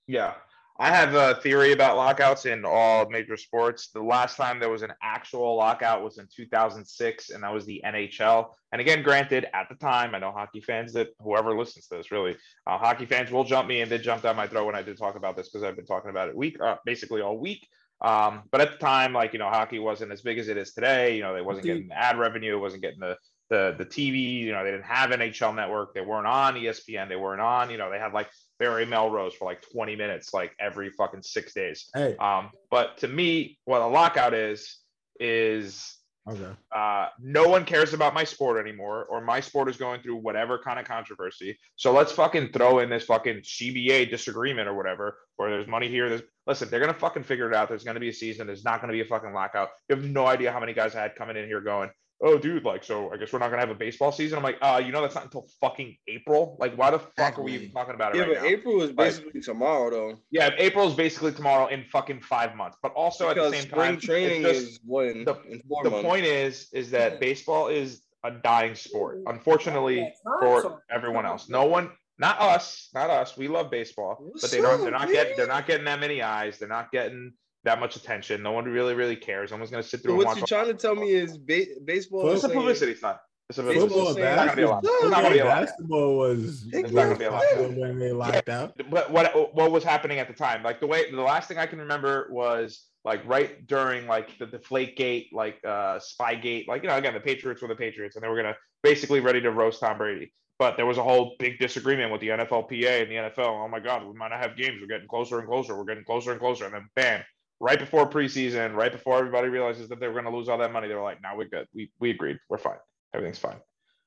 Yeah. I have a theory about lockouts in all major sports. The last time there was an actual lockout was in 2006, and that was the NHL. And again, granted, at the time, I know hockey fans that whoever listens to this really, uh, hockey fans will jump me and did jump down my throat when I did talk about this because I've been talking about it week, uh, basically all week. Um, but at the time, like you know, hockey wasn't as big as it is today. You know, they wasn't getting the ad revenue, it wasn't getting the the the TV. You know, they didn't have NHL Network. They weren't on ESPN. They weren't on. You know, they had like Barry Melrose for like 20 minutes, like every fucking six days. Hey, Um, but to me, what a lockout is is okay. uh, no one cares about my sport anymore, or my sport is going through whatever kind of controversy. So let's fucking throw in this fucking CBA disagreement or whatever, where there's money here. There's listen, they're gonna fucking figure it out. There's gonna be a season. There's not gonna be a fucking lockout. You have no idea how many guys I had coming in here going, oh, dude, like, so I guess we're not gonna have a baseball season. I'm like, uh, you know, that's not until fucking April. Like, why the fuck are we even talking about it Yeah, right but now? April is basically tomorrow though. Yeah, April's basically tomorrow in fucking five months. But also at the same spring time, it's training just- is what in, the- in four the point is is that baseball is a dying sport unfortunately for everyone else no one not us not us we love baseball but they don't they're not getting they're not getting that many eyes they're not getting that much attention. No one really really cares. No one's going to sit So through and what watch you're trying to tell me is ba- baseball. it's is a publicity stunt. It's a Baseball publicity Football, saying- It's not gonna be a lot. It's not gonna be a lot. basketball was It's not gonna be a lot. when they locked out. but what what was happening at the time? Like the way the last thing i can remember was like right during like the deflate gate like uh spygate like you know again the patriots were the patriots and they were gonna basically ready to roast tom brady. But there was a whole big disagreement with the nflpa and the nfl oh my god we might not have games. We're getting closer and closer. We're getting closer and closer. And then bam right before preseason right before everybody realizes that they were going to lose all that money they were like now we're good we, we agreed we're fine everything's fine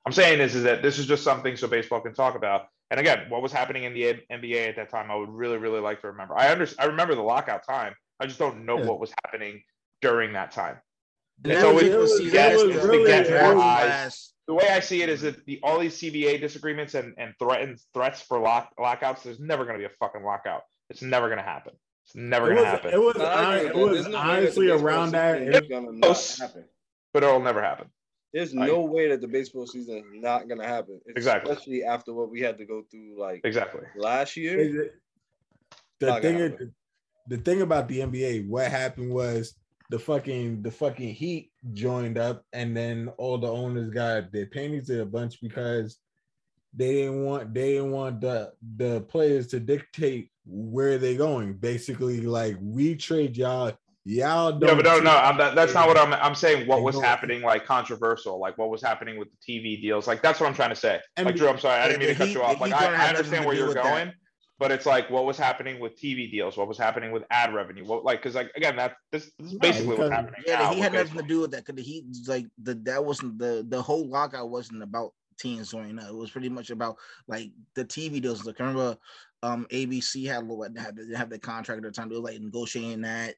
i'm saying is, is that this is just something so baseball can talk about and again, what was happening in the NBA at that time, I would really, really like to remember. I under, I remember the lockout time. I just don't know Yeah. what was happening during that time. And It's that's always- what people it see was- that it was as the really- get more eyes. The way I see it is that the all these CBA disagreements and, and threatens threats for lock, lockouts, there's never going to be a fucking lockout. It's never going to happen. It's never It going to was, happen. it was, Nah, I hon- it was no way that honestly around that. it- is gonna not happen. but it'll never happen. There's Like- no way that the baseball season is not gonna happen. Exactly. Especially after what we had to go through like Exactly. last year. Is it- the Not thing is, the thing about the NBA, what happened was the fucking the fucking Heat joined up, and then all the owners got their panties in a bunch because they didn't want they didn't want the the players to dictate where they're going. Basically, like we trade y'all, y'all don't. No, but no, no, I'm, that, that's not what I'm. I'm saying. What was happening, like controversial, like what was happening with the TV deals, like that's what I'm trying to say. And like Drew, I'm sorry, I didn't mean the to cut Heat- you off. Like I, I understand where you're with that. going, but it's like what was happening with TV deals, what was happening with ad revenue, what like because like again that this, this is basically what's because- happening. Yeah, now the Heat had nothing to do with that because the Heat like the that wasn't the the whole lockout wasn't about teams joining up. It was pretty much about like the TV deals. Like remember, um, ABC had what had they have the contract at the time. They were like negotiating that.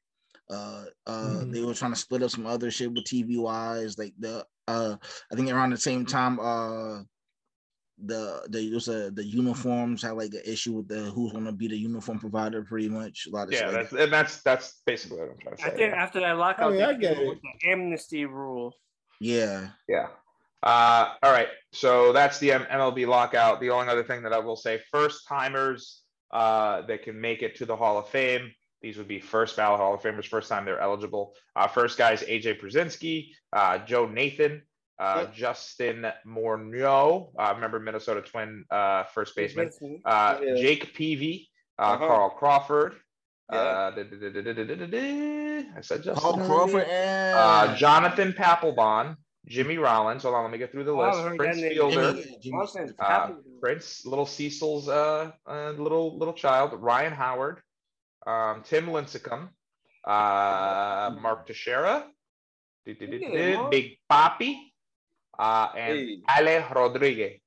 Uh, uh, Mhm. they were trying to split up some other shit with TV wise. Like the uh, I think around the same time, uh. The the it was a the uniforms had like an issue with the who's gonna be the uniform provider pretty much a lot of Yeah, shit that's and that's that's basically what I'm trying to I say. think after that lockout, I mean, I get it. the amnesty rule. yeah Yeah. Uh, all right, so that's the MLB lockout. The only other thing that I will say: first timers uh, that can make it to the Hall of Fame. These would be first ballot Hall of Famers, first time they're eligible. Uh, first guys: AJ Pierzynski, uh, Joe Nathan, uh. Justin Morneau, uh, remember Minnesota Twin uh, first baseman, uh, yeah. Jake Peavy, uh, uh-huh. Carl Crawford. Yeah. Uh, I said Justin. Carl Crawford Jonathan Papelbon. Jimmy Rollins. Hold on, let me get through the Oh, list. haven't Prince. Fielder, Jimmy- Jimmy- Uh, Prince, little Cecil's uh, uh little little child, Ryan Howard, um, Tim Lincecum, uh, Mark Teixeira, Big Papi, uh, and Hey. Ale Rodriguez.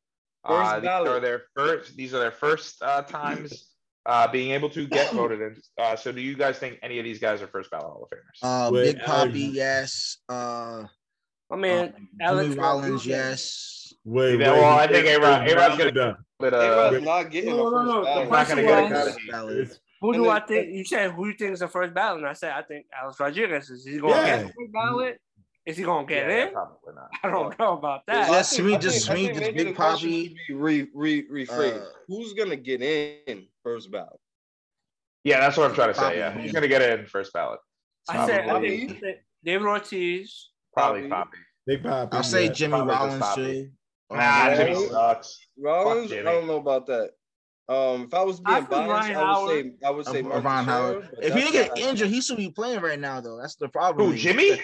Uh, First these are their first. These are their first uh, times uh, being able to get voted in. Uh, so, do you guys think any of these guys are first ballot Hall of Famers? uh, Wait, Big Papi, Alex- yes. Uh, I mean, um, Alex Jimmy Rollins, Rodriguez. yes. Wait, Yeah, wait. well, I think A-Rod- A-Rod's gonna- Done. But A-Rod's uh, not getting No, a no, first no, the ballot. I'm not gonna question get was- it. First ballot. It's- Who And do I then- think? You said who you think is the first ballot, and I said I think Alex Rodriguez is. He going to Yeah. get the first ballot? Is he going to get yeah, in? probably not. I don't know about that. Yeah. I Just think- me- I just think- I me, think just maybe Big the question Papi. should be Re, re, rephrased. Uh, Who's gonna get in first ballot? Yeah, that's what I'm trying to say. Papi, Yeah, yeah. he's gonna get in first ballot. I said I Probably. I think David Ortiz. Probably Papi. Papi. Big Papi. I'll say yeah. Jimmy Probably Rollins too. Nah, Jimmy Rollins- sucks. Rollins, I Jimmy. don't know about that. Um, if I was being think biased, Ryan I would say Howard. I would say Mark Ron Teixeira, Howard. If he didn't get injured, he should be playing right now, though. That's the problem. Who, Jimmy?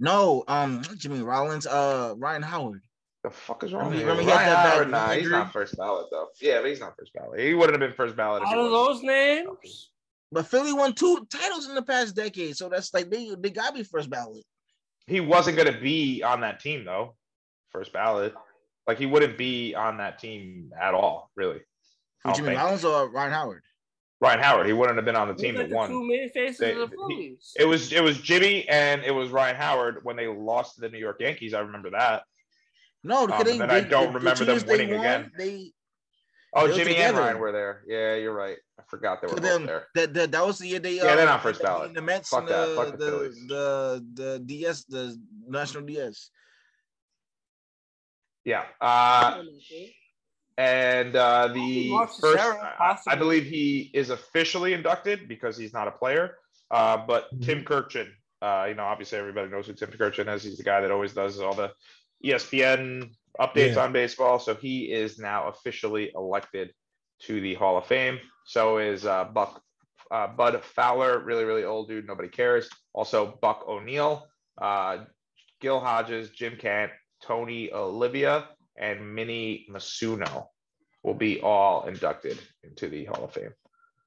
No, um, Jimmy Rollins. Uh, Ryan Howard. The fuck is wrong Remember- with you? remember he had Ryan that Howard, nah, he's not first ballot though. Yeah, but he's not first ballot. He wouldn't have been first ballot if he Out of those names, But Philly won two titles in the past decade, so that's like they they gotta be first ballot. He wasn't gonna be on that team though. First ballot. Like he wouldn't be on that team at all, really. I For don't Jimmy think. Rollins or Ryan Howard. Ryan Howard, he wouldn't have been on the team look that at the two won. They- he- It was it was Jimmy and it was Ryan Howard when they lost to the New York Yankees. I remember that. No, Um, they, and they I don't the- the remember them teams they winning again. They Oh, They were Jimmy and. Ryan were there. Yeah, you're right. I forgot they were both them, there. that, that that was the year they Yeah, they're uh, not first they ballot. The Mets Fuck and that. the, Fuck the the, Phillies. the the DS the national DS. Yeah. Uh, and uh, the first, I- I believe he is officially inducted because he's not a player. Uh, but Mm-hmm. Tim Kurkjian, uh, you know, obviously everybody knows who Tim Kurkjian is. He's the guy that always does all the ESPN updates Yeah. on baseball. So he is now officially elected to the Hall of Fame. So is uh, Buck uh, Bud Fowler, really, really old dude. Nobody cares. Also, Buck O'Neil, uh, Gil Hodges, Jim Kent, Tony Olivia, and Minnie Masuno will be all inducted into the Hall of Fame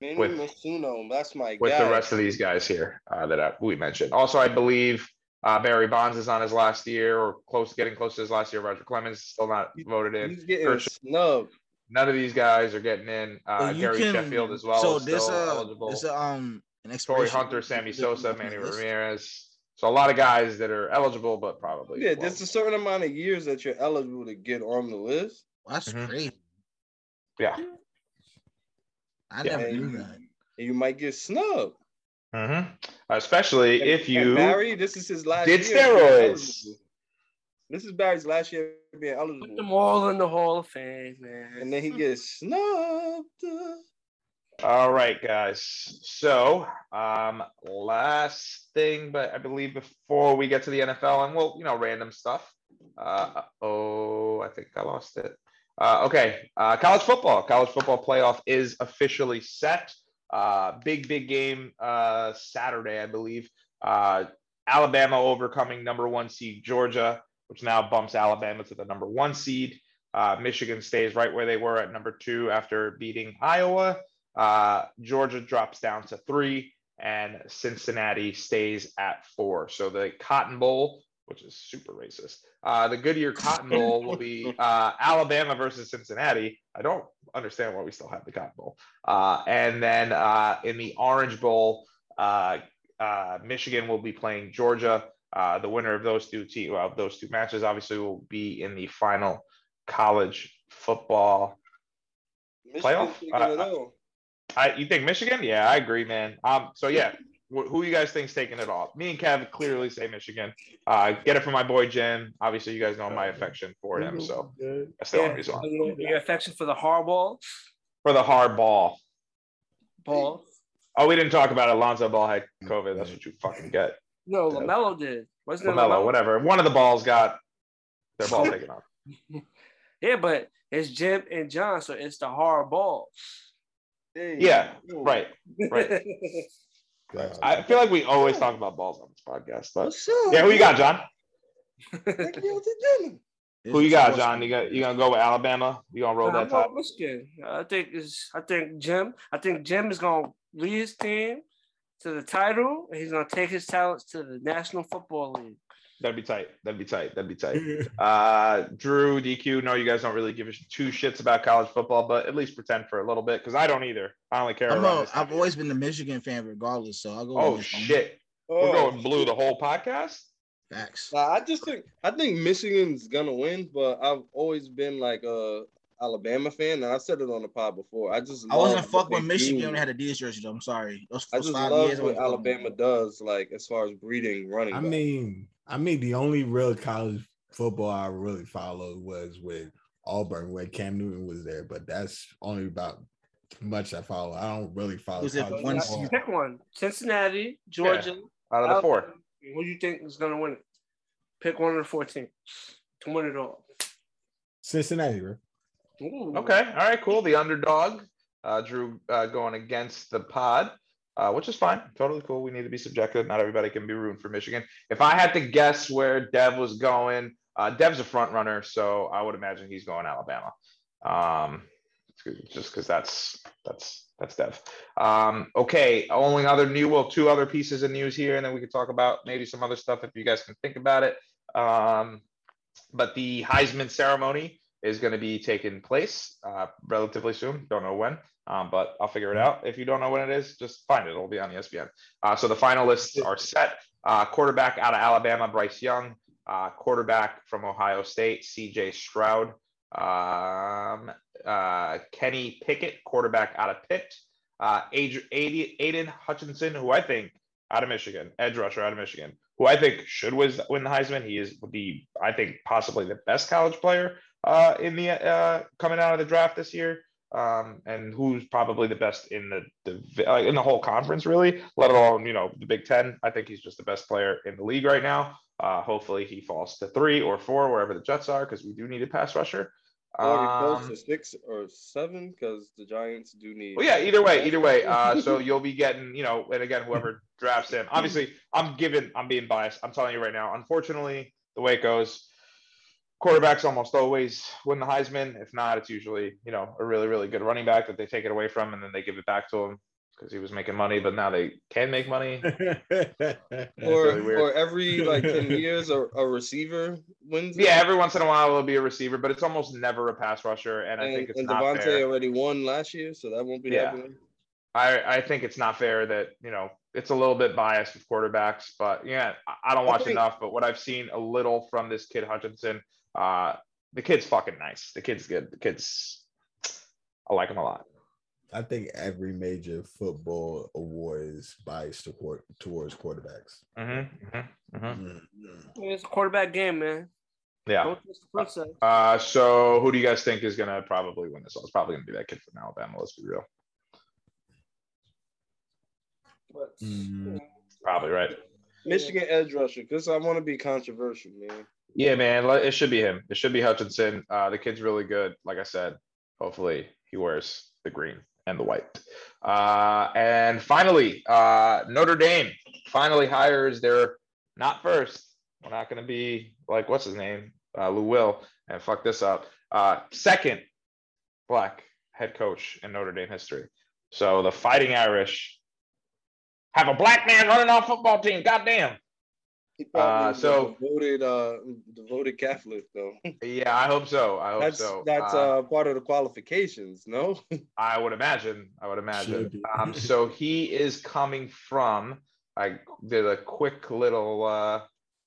Manny with- Masuno, that's my with guy. the rest of these guys here uh, that uh, we mentioned. Also, I believe uh, Barry Bonds is on his last year or close, getting close to his last year. Roger Clemens still not voted in. He's getting Kershaw- snubbed. None of these guys are getting in. Uh, But Gary can- Sheffield as well. So is this still uh eligible. this uh, um an Torii Hunter, Sammy Sosa, Manny list. Ramirez. So a lot of guys that are eligible, but probably Yeah, there's a certain amount of years that you're eligible to get on the list. That's Mhm. crazy. yeah. I Yeah. never and knew that. and you might get snubbed. Mhm. Especially And- if you Barry, this is his last did year steroids. This is Barry's last year being eligible. Put them all in the Hall of Fame, man. And then he gets snubbed. All right, guys. So, um, last thing, but I believe before we get to the NFL and we'll, you know, random stuff. Uh, oh, I think I lost it. Uh, okay, uh, college football. College football playoff is officially set. Uh, big, big game uh, Saturday, I believe. Uh, Alabama overcoming number one seed Georgia, which now bumps Alabama to the number one seed. Uh, Michigan stays right where they were at number two after beating Iowa. Uh, Georgia drops down to three, and Cincinnati stays at four. So the Cotton Bowl, which is super racist, uh, the Goodyear Cotton Bowl will be uh, Alabama versus Cincinnati. I don't understand why we still have the Cotton Bowl. Uh, and then uh, in the Orange Bowl, uh, uh, Michigan will be playing Georgia. Uh, the winner of those two te- well, of those two matches obviously will be in the final college football. Playoff? I you think Michigan? Yeah, I agree, man. Um, so yeah, who you guys think's taking it off? Me and Kev clearly say Michigan. Uh, get it from my boy Jen. Obviously, you guys know my affection for him, so that's the only Yeah, reason. your, your affection for the hardball For the hard ball. ball. Oh, we didn't talk about it. Alonzo Ball had COVID. That's what you fucking get. No, Yeah. LaMelo did. Wasn't it LaMelo, LaMelo? whatever. One of the balls got their ball taken off. Yeah, but it's Jim and John, so it's the hard ball. Hey, Yeah. Right. Right. God. I feel like we always talk about balls on this podcast, but What's up? yeah, who you got, John? Take me out to dinner. Who you got, John? You got you gonna go with Alabama? You gonna roll that I'm top? Michigan. I think is I think Jim. I think Jim is gonna lead his team to the title, and he's gonna take his talents to the National Football League. That'd be tight. That'd be tight. That'd be tight. Uh, Drew, DQ. No, you guys don't really give a sh- two shits about college football, but at least pretend for a little bit because I don't either. I only care. I'm around a, this time I've always been the Michigan fan, regardless. So I'll go. Oh with Michigan. shit! We're Oh, going blue the whole podcast. Facts. Nah, I just think I think Michigan's gonna win, but I've always been like a Alabama fan, and I said it on the pod before. I just I wasn't love what fuck with Michigan do. when they had a Adidas jersey. Though. I'm sorry. Those I just love years, what wasn't fucking with Alabama does, like as far as breeding running. I backs. mean, I mean, the only real college football I really followed was with Auburn, where Cam Newton was there. But that's only about much I follow. I don't really follow. Was it one football. season? Pick one: Cincinnati, Georgia. Out of the four. Who do you think is gonna win it? Pick one of the four teams to win it all. Cincinnati, bro. Ooh. Okay. All right. Cool. The underdog. Uh, Drew uh, going against the pod, uh, which is fine. Totally cool. We need to be subjective. Not everybody can be rooting for Michigan. If I had to guess where Dev was going, uh, Dev's a front runner, so I would imagine he's going Alabama. Um, just because that's that's that's Dev. Um, okay. Only other new, well, two other pieces of news here, and then we could talk about maybe some other stuff if you guys can think about it. Um, but the Heisman ceremony is going to be taking place uh, relatively soon. Don't know when, um, but I'll figure it out. If you don't know when it is, just find it. It'll be on ESPN. Uh, so the finalists are set. Uh, quarterback out of Alabama, Bryce Young. Uh, quarterback from Ohio State, C.J. Stroud. Um, uh, Kenny Pickett, quarterback out of Pitt. Uh, Adri- Aidan Hutchinson, who I think out of Michigan, edge rusher out of Michigan, who I think should win win the Heisman. He is the, I think, possibly the best college player uh, in the uh, coming out of the draft this year, um, and who's probably the best in the, the uh, in the whole conference, really. Let alone you know the Big Ten. I think he's just the best player in the league right now. Uh, hopefully, he falls to three or four wherever the Jets are because we do need a pass rusher. Or he falls Um, to six or seven because the Giants do need. well, yeah, either way, either way. Uh, so you'll be getting, you know, and again, whoever drafts him. Obviously, I'm giving, I'm being biased. I'm telling you right now. Unfortunately, the way it goes, quarterbacks almost always win the Heisman. If not, it's usually, you know, a really, really good running back that they take it away from and then they give it back to him because he was making money, but now they can make money. or really or every like ten years, a, a receiver wins. it. Yeah, every once in a while it'll be a receiver, but it's almost never a pass rusher, and I think it's and not DeVonta fair. already won last year, so that won't be Yeah. happening. I, I think it's not fair that you know it's a little bit biased with quarterbacks, but yeah, I- I don't watch think- enough. But what I've seen a little from this kid Hutchinson, uh, the kid's fucking nice. The kid's good. The kid's, I like him a lot. I think every major football award is biased toward, towards quarterbacks. Mm-hmm, mm-hmm, Mm. It's a quarterback game, man. Yeah. Don't trust the princess. Uh, so who do you guys think is gonna probably win this? It's probably gonna be that kid from Alabama. Let's be real. But, Mm. Probably right. Michigan edge rusher, because I want to be controversial, man. Yeah, man. It should be him. It should be Hutchinson. Uh, the kid's really good. Like I said, hopefully he wears the green and the white. Uh, and finally, uh, Notre Dame finally hires their not first. We're not going to be like what's his name, uh, Lou Will, and fuck this up. Uh, second black head coach in Notre Dame history. So the Fighting Irish have a black man running our football team. Goddamn. He probably Uh, so- devoted, uh, devoted Catholic though. Yeah, I hope so. I hope That's so. that's Uh, uh, part of the qualifications, no? I would imagine. I would imagine. Um, so he is coming from. I did a quick little uh,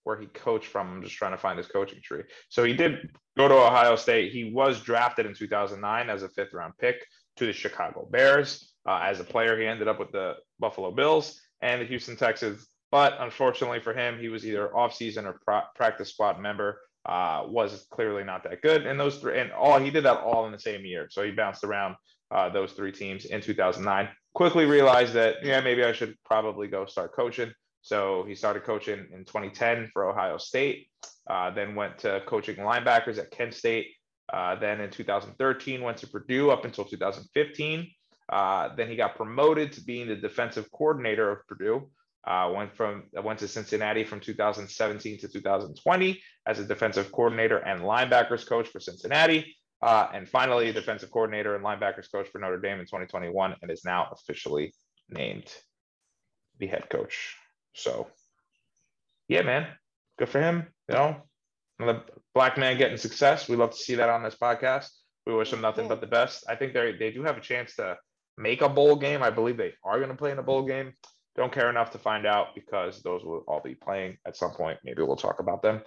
where he coached from. I'm just trying to find his coaching tree. So he did go to Ohio State. He was drafted in 2009 as a fifth round pick to the Chicago Bears. Uh, as a player, he ended up with the Buffalo Bills and the Houston Texans. But unfortunately for him, he was either off-season or practice squad member. Uh, was clearly not that good. And those three, and all he did that all in the same year. So he bounced around uh, those three teams in 2009. Quickly realized that yeah, maybe I should probably go start coaching. So he started coaching in 2010 for Ohio State. Uh, then went to coaching linebackers at Kent State. Uh, then in 2013 went to Purdue up until 2015. Uh, then he got promoted to being the defensive coordinator of Purdue. Uh, went from went to Cincinnati from 2017 to 2020 as a defensive coordinator and linebackers coach for Cincinnati, uh, and finally defensive coordinator and linebackers coach for Notre Dame in 2021, and is now officially named the head coach. So, yeah, man, good for him. You know, another black man getting success. We love to see that on this podcast. We wish him nothing but the best. I think they they do have a chance to make a bowl game. I believe they are going to play in a bowl game. Don't care enough to find out because those will all be playing at some point. Maybe we'll talk about them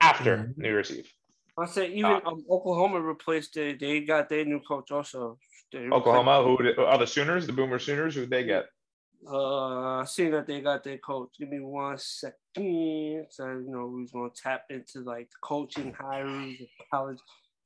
after Mhm. New Year's Eve. I say even Uh, um, Oklahoma replaced they they got their new coach also. They Oklahoma, who did- are the Sooners, the Boomer Sooners? Who they get? Uh, seeing that they got their coach. Give me one second. So you know who's gonna tap into like coaching hires, college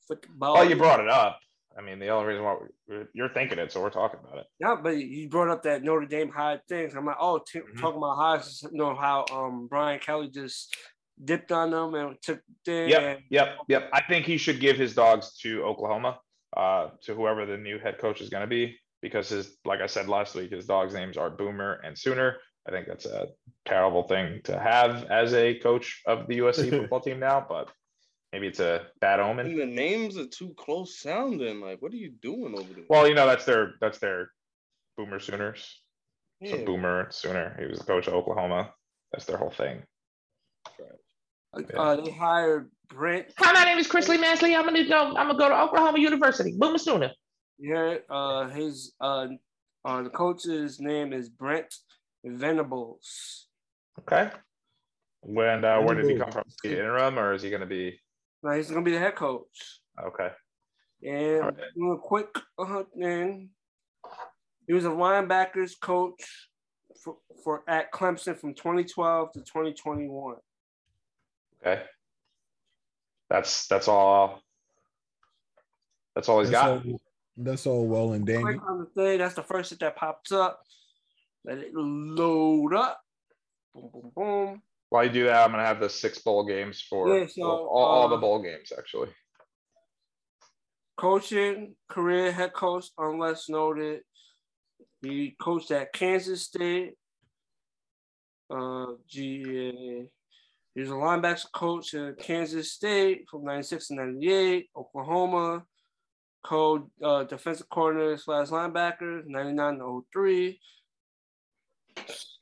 football. Oh, you brought it up. I mean, the only reason why we- you're thinking it, so we're talking about it. Yeah, but you brought up that Notre Dame high things. I'm like, oh, t- Mhm. talking about highs. You know how um Brian Kelly just dipped on them and took there. Yep, yep, yep. I think he should give his dogs to Oklahoma, uh, to whoever the new head coach is going to be, because his, like I said last week, his dogs' names are Boomer and Sooner. I think that's a terrible thing to have as a coach of the USC football team now, but maybe it's a bad omen. And omen. the names are too close sounding. Like, what are you doing over there? Well, you know that's their that's their Boomer Sooners. So Boomer Sooner, he was the coach of Oklahoma. That's their whole thing. Uh, they hired Brent. Hi, my name is Chrisley Mansley. I'm gonna go. I'm gonna go to Oklahoma University. Boomer Sooner. Yeah, uh, his uh, uh, the coach's name is Brent Venables. Okay. When uh, where did he come from? Is he interim or is he going to be Now he's gonna be the head coach. okay? And Alright. doing a quick uh, thing, he was a linebackers coach for, for at Clemson from 2012 to 2021. Okay. That's that's all. That's all he's That's got. all, that's all well and dandy. Click on the thing. That's the first thing that pops up. Let it load up. Boom, boom, boom. While you do that, I'm gonna have the six bowl games for Yeah, so, all, all the uh, bowl games actually. Coaching career head coach, unless noted. He coached at Kansas State. Uh, GA. He was a linebacker coach at Kansas State from 96 to 98, Oklahoma. Co uh, defensive coordinator slash linebacker, 99 to 03.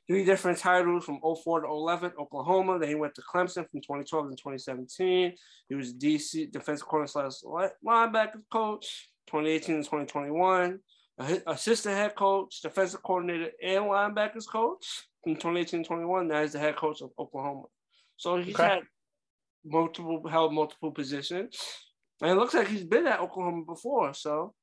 Three different titles from 04 to 11, Oklahoma. Then he went to Clemson from 2012 to 2017. He was DC defensive corner slash linebacker coach, 2018 to 2021. Assistant head coach, defensive coordinator, and linebackers coach from 2018 to 21. Now he's the head coach of Oklahoma. So he's Okay. had multiple held multiple positions. And it looks like he's been at Oklahoma before. So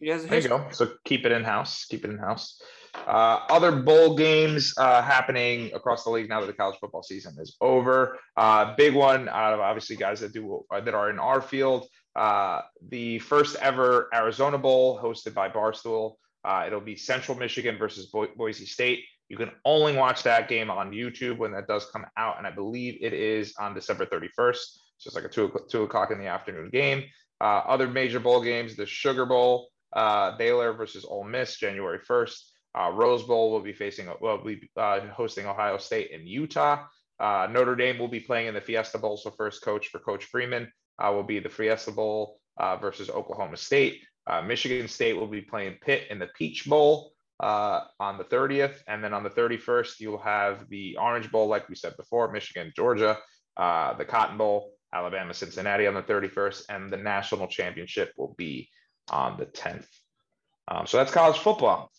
he has There you go. So keep it in house. Keep it in house. Uh, other bowl games uh, happening across the league now that the college football season is over. Uh, big one out of obviously guys that do uh, that are in our field. Uh, the first ever Arizona Bowl hosted by Barstool. Uh, it'll be Central Michigan versus Bo- Boise State. You can only watch that game on YouTube when that does come out, and I believe it is on December 31st. So it's like a two o'clock, two o'clock in the afternoon game. Uh, other major bowl games: the Sugar Bowl, uh, Baylor versus Ole Miss, January 1st. Uh, Rose Bowl will be facing, will be uh, hosting Ohio State and Utah. Uh, Notre Dame will be playing in the Fiesta Bowl. So first coach for Coach Freeman uh, will be the Fiesta Bowl uh, versus Oklahoma State. Uh, Michigan State will be playing Pitt in the Peach Bowl uh, on the 30th, and then on the 31st you'll have the Orange Bowl, like we said before, Michigan, Georgia, uh, the Cotton Bowl, Alabama, Cincinnati on the 31st, and the national championship will be on the 10th. Um, so that's college football.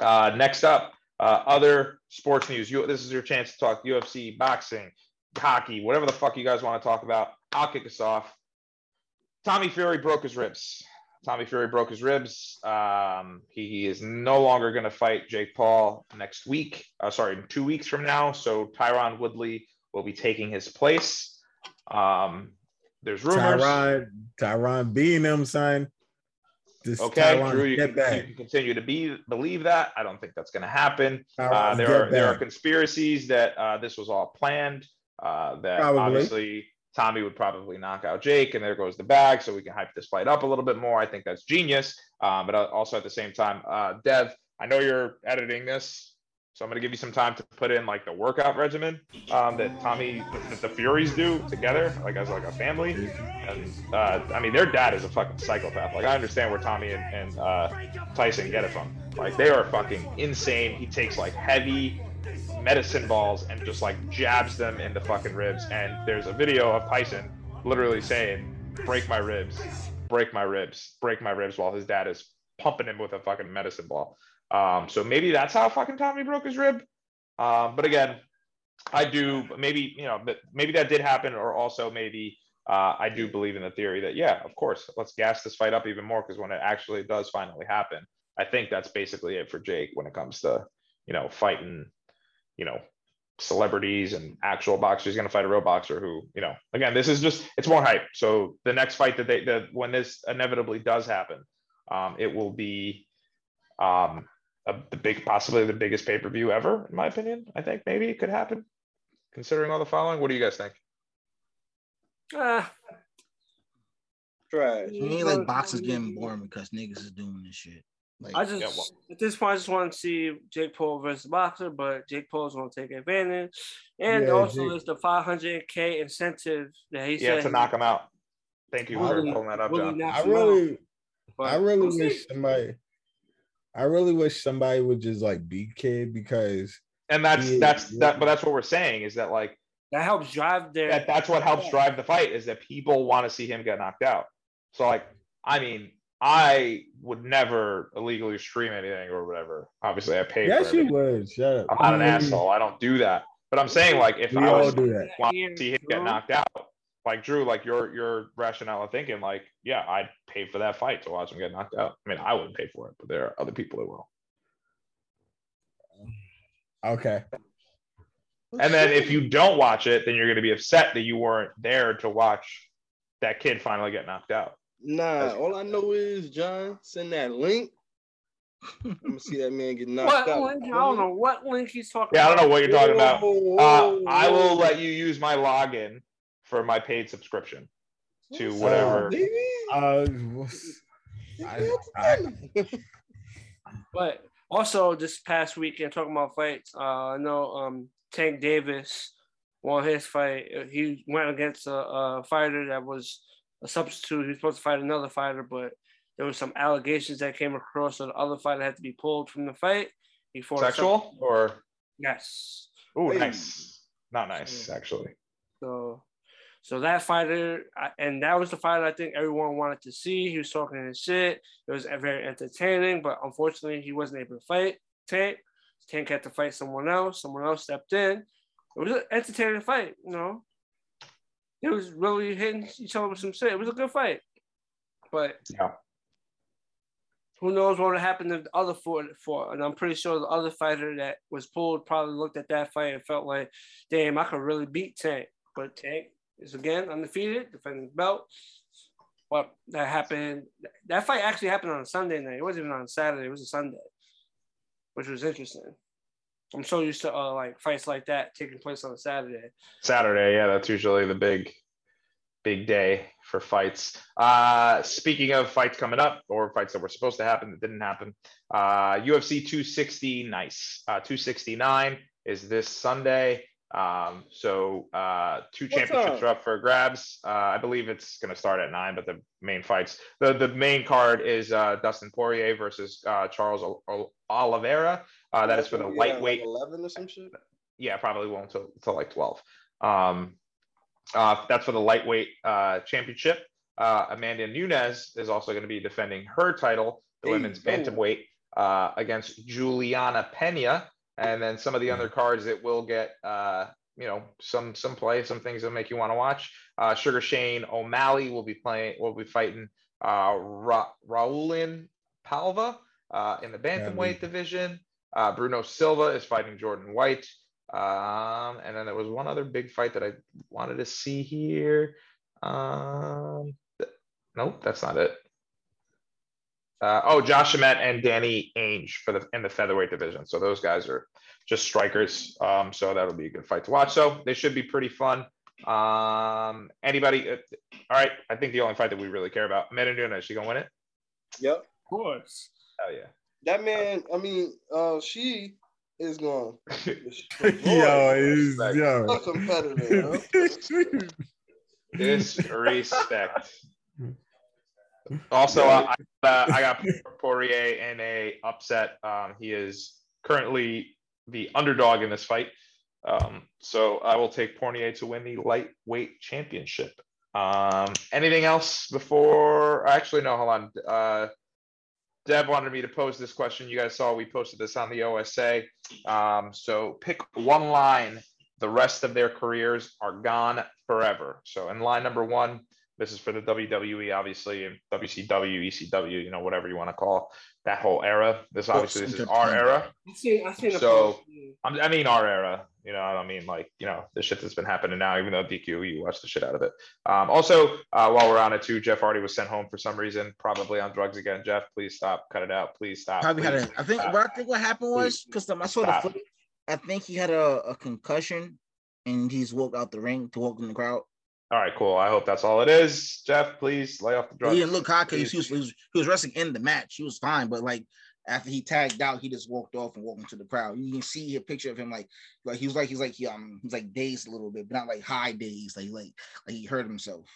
Uh, next up, uh, other sports news. You, this is your chance to talk UFC, boxing, hockey, whatever the fuck you guys want to talk about. I'll kick us off. Tommy Fury broke his ribs. Tommy Fury broke his ribs. Um, he is no longer going to fight Jake Paul next week. Uh, sorry, two weeks from now. So Tyron Woodley will be taking his place. Um, there's rumors. Tyron, Tyron being them, son. This Okay, Tyron, Drew, you get can, back. you can continue to be believe that. I don't think that's going to happen. Uh, there are there are conspiracies that uh, this was all planned. Uh, that Probably. obviously Tommy would probably knock out Jake, and there goes the bag. So we can hype this fight up a little bit more. I think that's genius. Um, but uh, also at the same time, uh, Dev, I know you're editing this, so I'm going to give you some time to put in like the workout regimen um, that Tommy, that the Furies do together, like as like a family. And uh, I mean, their dad is a fucking psychopath. Like I understand where Tommy and, and uh, Tyson get it from. Like they are fucking insane. He takes like heavy medicine balls and just like jabs them in the fucking ribs. And there's a video of Tyson literally saying, "Break my ribs, break my ribs, break my ribs," while his dad is pumping him with a fucking medicine ball. Um, so maybe that's how fucking Tommy broke his rib. Um, but again, I do maybe you know maybe that did happen, or also maybe uh, I do believe in the theory that yeah, of course, let's gas this fight up even more because when it actually does finally happen, I think that's basically it for Jake when it comes to you know fighting, you know celebrities and actual boxers. He's going to fight a real boxer who, you know, again, this is just it's more hype. So the next fight that they that when this inevitably does happen, um, it will be um, a, the big possibly the biggest pay per view ever, in my opinion. I think maybe it could happen, considering all the following. What do you guys think? Ah, Trash. It ain't like boxers getting boring because niggas is doing this shit. Like, I just Yeah, well- at this point I just want to see Jake Paul versus Boxer, but Jake Paul's going to take advantage, and Yeah, also Jake- there's the 500k incentive that he Yeah, said. to knock him out. Thank you for pulling that up, John. knocks I him out. really, I really we'll wish somebody, I really wish somebody would just like beat Kid because And that's Yeah, that's yeah. that, but that's what we're saying is that like that helps drive their. that that's what helps drive the fight is that people want to see him get knocked out. So like, I mean, I would never illegally stream anything or whatever. Obviously, I pay. yes, for you would. Shut up. I'm not an asshole. I don't do that. But I'm saying like, if We I all was do that. want to see him get knocked out, like Drew, like your your rationale of thinking, like, yeah, I'd pay for that fight to watch him get knocked out. I mean, I wouldn't pay for it, but there are other people that will. Okay. And then if you don't watch it, then you're going to be upset that you weren't there to watch that kid finally get knocked out. Nah, all I know is John send that link. I'm gonna see that man get knocked what out. link? I don't know what link he's talking. Yeah, I don't know what you're talking about. Whoa, Uh, whoa, I will let you use my login for my paid subscription to What's whatever. up. Uh, what's- I, I, But also this past weekend, talking about fights, uh, I know um, Tank Davis won his fight. Uh, He went against a, a fighter that was a substitute. He was supposed to fight another fighter, but there was some allegations that came across, so the other fighter had to be pulled from the fight. He fought Sexual or yes. oh, nice, not nice actually. So, so that fighter, I- and that was the fighter I think everyone wanted to see. He was talking his shit. It was very entertaining, but unfortunately, he wasn't able to fight Tank. Tank had to fight someone else. Someone else stepped in. It was an entertaining fight, you know. It was really hitting each other with some shit. It was a good fight, but Yeah. who knows what would happened if the other fought fought. And I'm pretty sure the other fighter that was pulled probably looked at that fight and felt like, damn, I could really beat Tank. But Tank is again undefeated, defending his belt. But that happened. That fight actually happened on a Sunday night. It wasn't even on Saturday. It was a Sunday, which was interesting. I'm so used to uh, like fights like that taking place on a Saturday. Saturday, yeah, that's usually the big, big day for fights. Uh, speaking of fights coming up or fights that were supposed to happen that didn't happen, uh, UFC 260, nice. Uh, 269 is this Sunday. Um, so uh, two What championships time? are up for grabs. Uh, I believe it's going to start at nine, but the main fights, the the main card is uh, Dustin Poirier versus uh, Charles Ol- Ol- Oliveira. Uh, that is for the Yeah, like lightweight 11 or some shit. yeah, probably won't until, until like 12. Um, uh, that's for the lightweight uh, championship. Uh, Amanda Nunes is also going to be defending her title, the Hey, women's bantamweight, uh, against Juliana Pena. And then some of the other cards that will get, uh, you know, some some play, some things that make you want to watch. Uh, Sugar Shane O'Malley will be playing, will be fighting uh, Ra- Raulian Paiva uh, in the bantamweight division. Uh, Bruno Silva is fighting Jordan White. Um, and then there was one other big fight that I wanted to see here. Um, th- nope, that's not it. Uh, oh, Josh Emmett and Danny Ige for the in the featherweight division. So those guys are just strikers. Um, so that'll be a good fight to watch. So they should be pretty fun. Um, anybody? Uh, all right. I think the only fight that we really care about, Amanda Nunes, she gonna win it? Yep. Of course. Oh yeah. That man, I mean, uh, she is going. yo, is Respect. yo. a competitor. Yo. Disrespect. Also, uh, I, uh, I got Poirier in a upset. Um, he is currently the underdog in this fight. Um, so I will take Poirier to win the lightweight championship. Um, anything else before? Actually, no. Hold on. Uh, Dev wanted me to pose this question. You guys saw we posted this on the OSA. Um, so pick one line. The rest of their careers are gone forever. So in line number one, this is for the WWE, obviously, and WCW, ECW, you know, whatever you want to call that whole era. This obviously this is our era. I seen, I seen So- I'm, mean our era. You know, I don't mean like you know the shit that's been happening now. Even though DQ, you watch the shit out of it. Um, also, uh, while we're on it too, Jeff Hardy was sent home for some reason, probably on drugs again. Jeff, please stop. Cut it out. Please stop. Probably had a. I think. stop. But I think what happened was because I saw Stop. the footage. I think he had a, a concussion, and he's walked out the ring to walk in the crowd. All right, cool. I hope that's all it is. Jeff, please lay off the drugs. He didn't look cocky. He was, he was he was wrestling in the match. He was fine, but like after he tagged out, he just walked off and walked into the crowd. You can see a picture of him like like he was like he's like he, um he's like dazed a little bit, but not like high days. Like like like he hurt himself.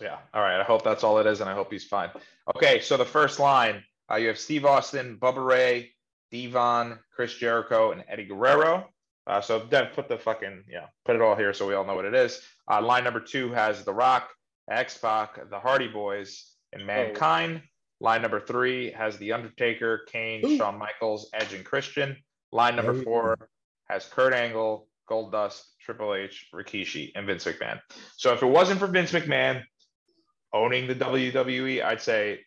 Yeah. All right. I hope that's all it is, and I hope he's fine. Okay. So the first line, uh, you have Steve Austin, Bubba Ray, Devon, Chris Jericho, and Eddie Guerrero. Uh, so Dev, put the fucking yeah, put it all here so we all know what it is. Uh, line number two has The Rock, X Pac, The Hardy Boys, and Mankind. Line number three has The Undertaker, Kane, Ooh. Shawn Michaels, Edge, and Christian. Line number four has Kurt Angle, Goldust, Triple H, Rikishi, and Vince McMahon. So if it wasn't for Vince McMahon owning the WWE, I'd say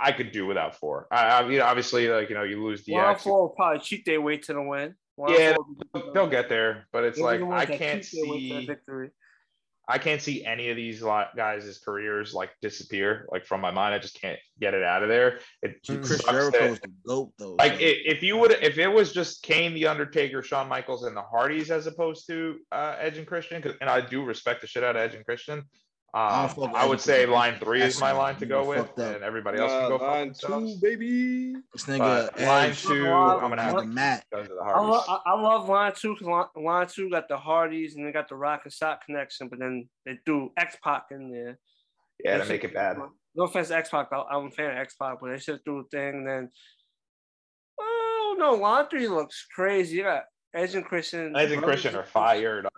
I could do without four. I, I mean, obviously, like you know, you lose on DX, four will probably cheat their way to the win. One Yeah, four will they'll get there, but it's They're like I can't cheat their way to the see, victory. I can't see any of these guys' careers like disappear like from my mind. I just can't get it out of there. It Chris sucks that- Jericho's the goat though. like so- if you would if it was just Kane, the Undertaker, Shawn Michaels, and the Hardys as opposed to uh, Edge and Christian, 'cause- and I do respect the shit out of Edge and Christian. I Um, don't fuck I would say and line Christian. three is my line to go with, up. and everybody else can go fuck line themselves. two, baby. this nigga but line two, I'm gonna have the to mat. because of the I love, I, I love line two because line, line two got the Hardys and they got the Rock and Sock connection, but then they threw X Pac in there. Yeah, They to make should- it bad. No offense to X Pac, I'm a fan of X Pac, but they should do a thing. And then, oh no, line three looks crazy. You got Edge and Christian. Edge and Christian are of- fire. dog.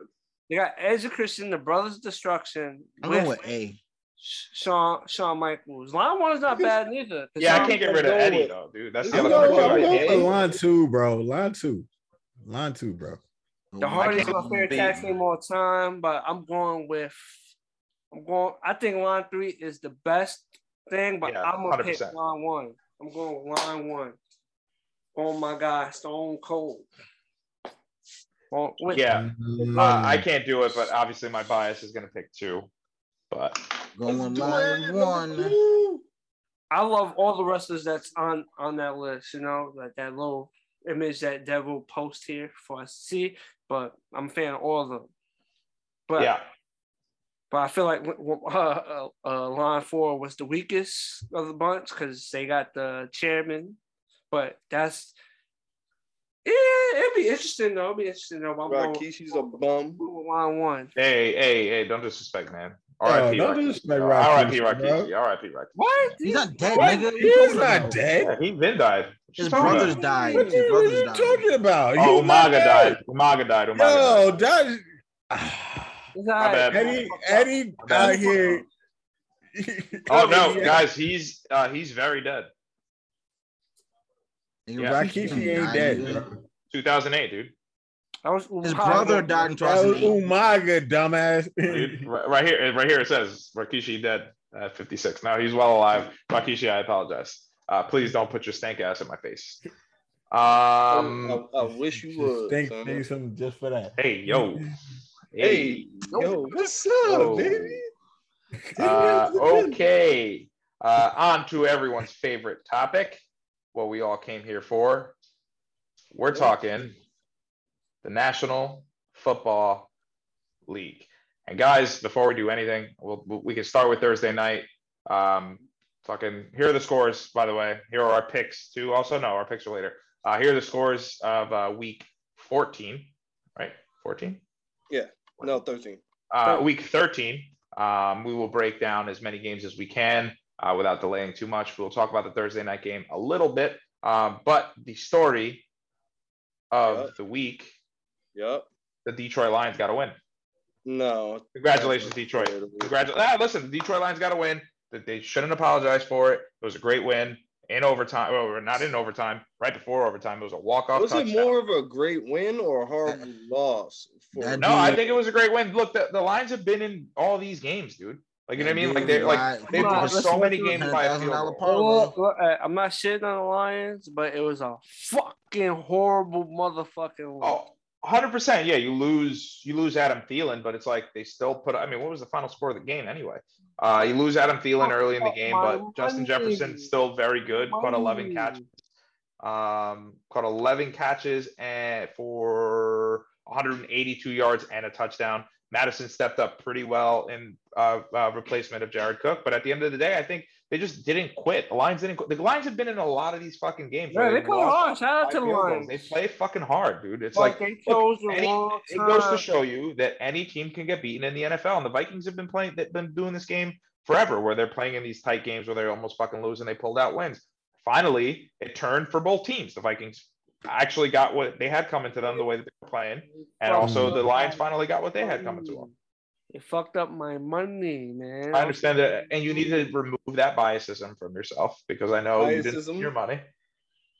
They got Edge and Christian, the Brothers of Destruction. I'm going with with A. Shawn Shawn Michaels. Line one is not bad neither. 'cause Yeah, I can't get rid of Eddie with- though, dude. That's the I'm I'm other going- part. going, too. I'm I going hate- for line two, bro. Line two. Line two, bro. Oh the Hardys can't my favorite tag team all time, but I'm going with I'm going I think line three is the best thing, but Yeah, I'm gonna pick 100%. line one. I'm going with line one. Oh my god, Stone Cold. Oh, wait, Yeah, Mm, uh, I can't do it, but obviously my bias is gonna pick two. But Going Let's do line it. one. Woo. I love all the wrestlers that's on on that list, you know, like that little image that Devil post here for us to see, but I'm a fan of all of them. But yeah, But I feel like uh, uh, uh, line four was the weakest of the bunch because they got the chairman. But that's yeah, it'll be interesting though. It'll be interesting though. I'm going Rikishi's a bum. with line one. hey, hey, hey, don't disrespect, man. Yo, R.I.P. don't Rikishi. disrespect R.I.P. Rikishi, bro. Rikishi. R.I.P. Rikishi. What? He's not dead, What? nigga. He is not dead. Yeah, he been died. His brothers died. What, His you- what brothers are you talking about? Oh, He's not Umaga died. Umaga died. Umaga Yo, died. that It's My bad. Eddie, Eddie out here. Oh no, guys, he's uh, he's very dead. Nigga, Yeah. Rikishi Rikishi ain't dead. 2008, dude. That was His Umaga. brother died in That was 2008. Umaga, dumbass. Dude, right right here, right here it says Rikishi dead at 56. Now he's well alive. Rikishi, I apologize. Uh, please don't put your stank ass in my face. Um, I, I wish you would. Thank son. you some just for that. hey, yo, Hey, yo, what's up, Whoa. baby? Uh, okay. Uh, on to everyone's favorite topic, what we all came here for. We're talking the National Football League. And guys, before we do anything, we'll, we can start with Thursday night. Um, fucking here are the scores. By the way, here are our picks too. Also, no, our picks are later. Uh, here are the scores of uh, week 14. Right, 14. Yeah. No, 13. Uh, week 13. Um, we will break down as many games as we can uh, without delaying too much. We'll talk about the Thursday night game a little bit. Um, but the story of Yep. the week, Yep. the Detroit Lions got to win. No. Congratulations, Detroit. Congratulations. Ah, listen, the Detroit Lions got to win. They shouldn't apologize for it. It was a great win in overtime. Or not in overtime, right before overtime. It was a walk-off Was touchdown. it more of a great win or a horrible loss? For No, I think it was a great win. Look, the, the Lions have been in all these games, dude. Like you know what I mean? Like they're like they've Nah, won so many games by a field goal. parlay. Well, well, I'm not shitting on the Lions, but it was a fucking horrible motherfucking loss. Oh, 100 percent. Yeah, you lose you lose Adam Thielen, but it's like they still put. I mean, what was the final score of the game anyway? Uh, you lose Adam Thielen early in the game, but Justin Jefferson still very good. Caught 11 catches. Um, caught 11 catches and for 182 yards and a touchdown. Mattison stepped up pretty well in uh, uh, replacement of Jared Cook, but at the end of the day, I think they just didn't quit. The Lions didn't. Quit. The Lions have been in a lot of these fucking games. Yeah, they play hard. Shout out to the field goals. They play fucking hard, dude. It's But like they chose the any- wrong it goes to show you that any team can get beaten in the NFL. And the Vikings have been playing, they've been doing this game forever, where they're playing in these tight games where they almost fucking lose and they pulled out wins. Finally, it turned for both teams. The Vikings actually got what they had coming to them the way that they were playing, and also the Lions finally got what they had coming to them. It fucked up my money, man. I understand that, and you need to remove that biasism from yourself because I know you didn't your money.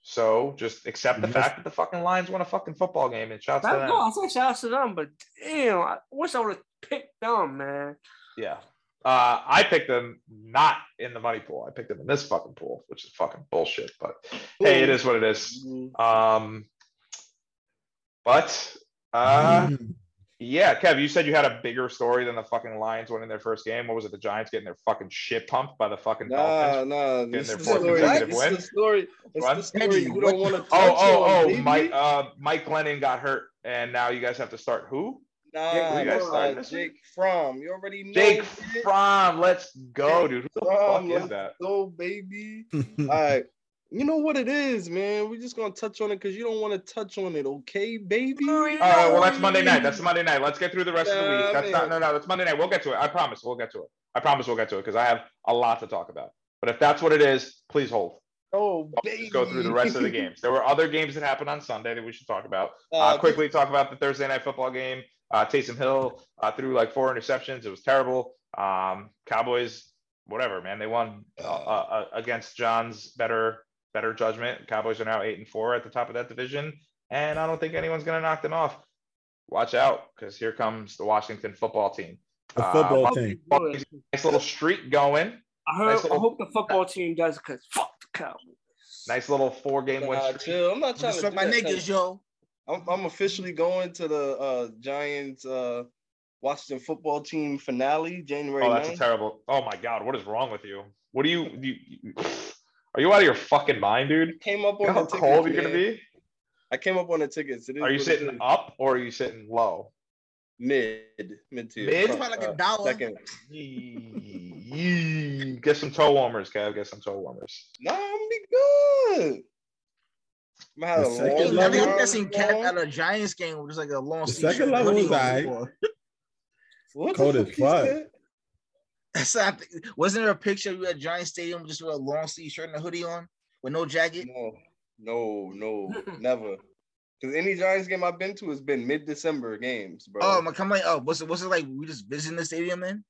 So just accept the You fact that the fucking Lions won a fucking football game and shouts to That, them. no, I said shout out to them, but damn, I wish I would have picked them, man. Yeah. Uh, I picked them not in the money pool. I picked them in this fucking pool, which is fucking bullshit. But hey, it is what it is. Um, but uh, yeah, Kev, you said you had a bigger story than the fucking Lions winning their first game. What was it? The Giants getting their fucking shit pumped by the fucking Nah, Dolphins. nah. Getting This their the fourth story. consecutive This win. is the story. It's the story you don't want to touch Oh, oh, on, oh! Mike, uh, Mike Glennon got hurt, and now you guys have to start who? Nah, you guys nah, Jake Fromm. You already know. Jake bitch. Fromm. Let's go, dude. Who the Fromm, fuck is let's that? go, baby. All right. You know what it is, man. We're just gonna touch on it because you don't want to touch on it, okay, baby? All right, well, that's Monday night. That's Monday night. Let's get through the rest of the week. That's not, no, no, that's Monday night. We'll get to it. I promise. We'll get to it. I promise we'll get to it because I have a lot to talk about. But if that's what it is, please hold. Oh, Let's baby. go through the rest of the games. There were other games that happened on Sunday that we should talk about. Uh, Uh, quickly talk about the Thursday night football game. Uh, Taysom Hill uh, threw like four interceptions. It was terrible. Um, Cowboys, whatever, man. They won uh, uh, against John's better better judgment. Cowboys are now eight and four at the top of that division, and I don't think anyone's gonna knock them off. Watch out, because here comes the Washington football team. The Uh, football Hope team. they do it. Nice little streak going. I heard. Nice little- I hope the football team does because fuck the Cowboys. Nice little four game win streak. chill. I'm not trying to Fuck do my niggas, yo. I'm, I'm officially going to the uh, Giants uh, Washington football team finale January Oh, that's a terrible. Oh my god, what is wrong with you? What do you, you, you are you out of your fucking mind, dude? Came up You on know the how tickets. cold you're gonna be? I came up on the tickets. It is Are you sitting is. up or are you sitting low? mid mid tier? Mid? Front, Probably like a uh, dollar. Second. Get some toe warmers, Kev. Get some toe warmers. Nah, I'm gonna be good. I'm gonna have The second long I think level- I seen Cap at a Giants game with just like a long The sleeve second shirt level hoodie was on What the Cold as fuck he fuck. said? That's not, wasn't there a picture of you at Giant Stadium just with a long sleeve shirt and a hoodie on with no jacket? No, no, no, never. Because any Giants game I've been to has been mid-December games, bro. Oh my, come like, oh, what's it was it like we just visiting the stadium then?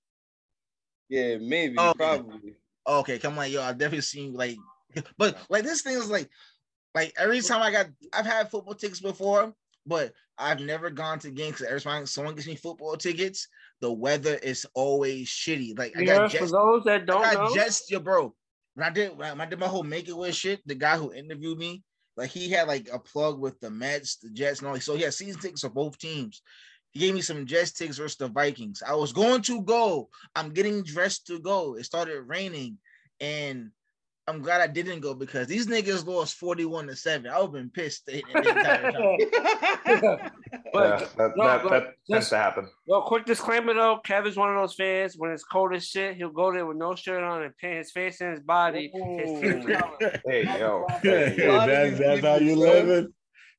yeah, maybe, Oh, okay. probably. Oh, okay, come like, yo, I've definitely seen like, but like this thing is like, like every time I got, I've had football tickets before, but I've never gone to games because every time someone gives me football tickets, the weather is always shitty. Like I Yeah, got for Jets, those that don't got know, Jets, yo, bro. When I did when I did my whole make it with shit, the guy who interviewed me, like he had like a plug with the Mets, the Jets, and all. So he had season tickets for both teams. He gave me some Jets tickets versus the Vikings. I was going to go. I'm getting dressed to go. It started raining, and I'm glad I didn't go because these niggas lost 41 to 7. I would have been pissed the, the entire time. But- Yeah, that, no, that, but that tends to happen. Well, quick disclaimer though, Kevin's one of those fans. When it's cold as shit, he'll go there with no shirt on and paint his face and his body. His team color. Hey, yo. Yeah, A lot of that's that's how you son. living.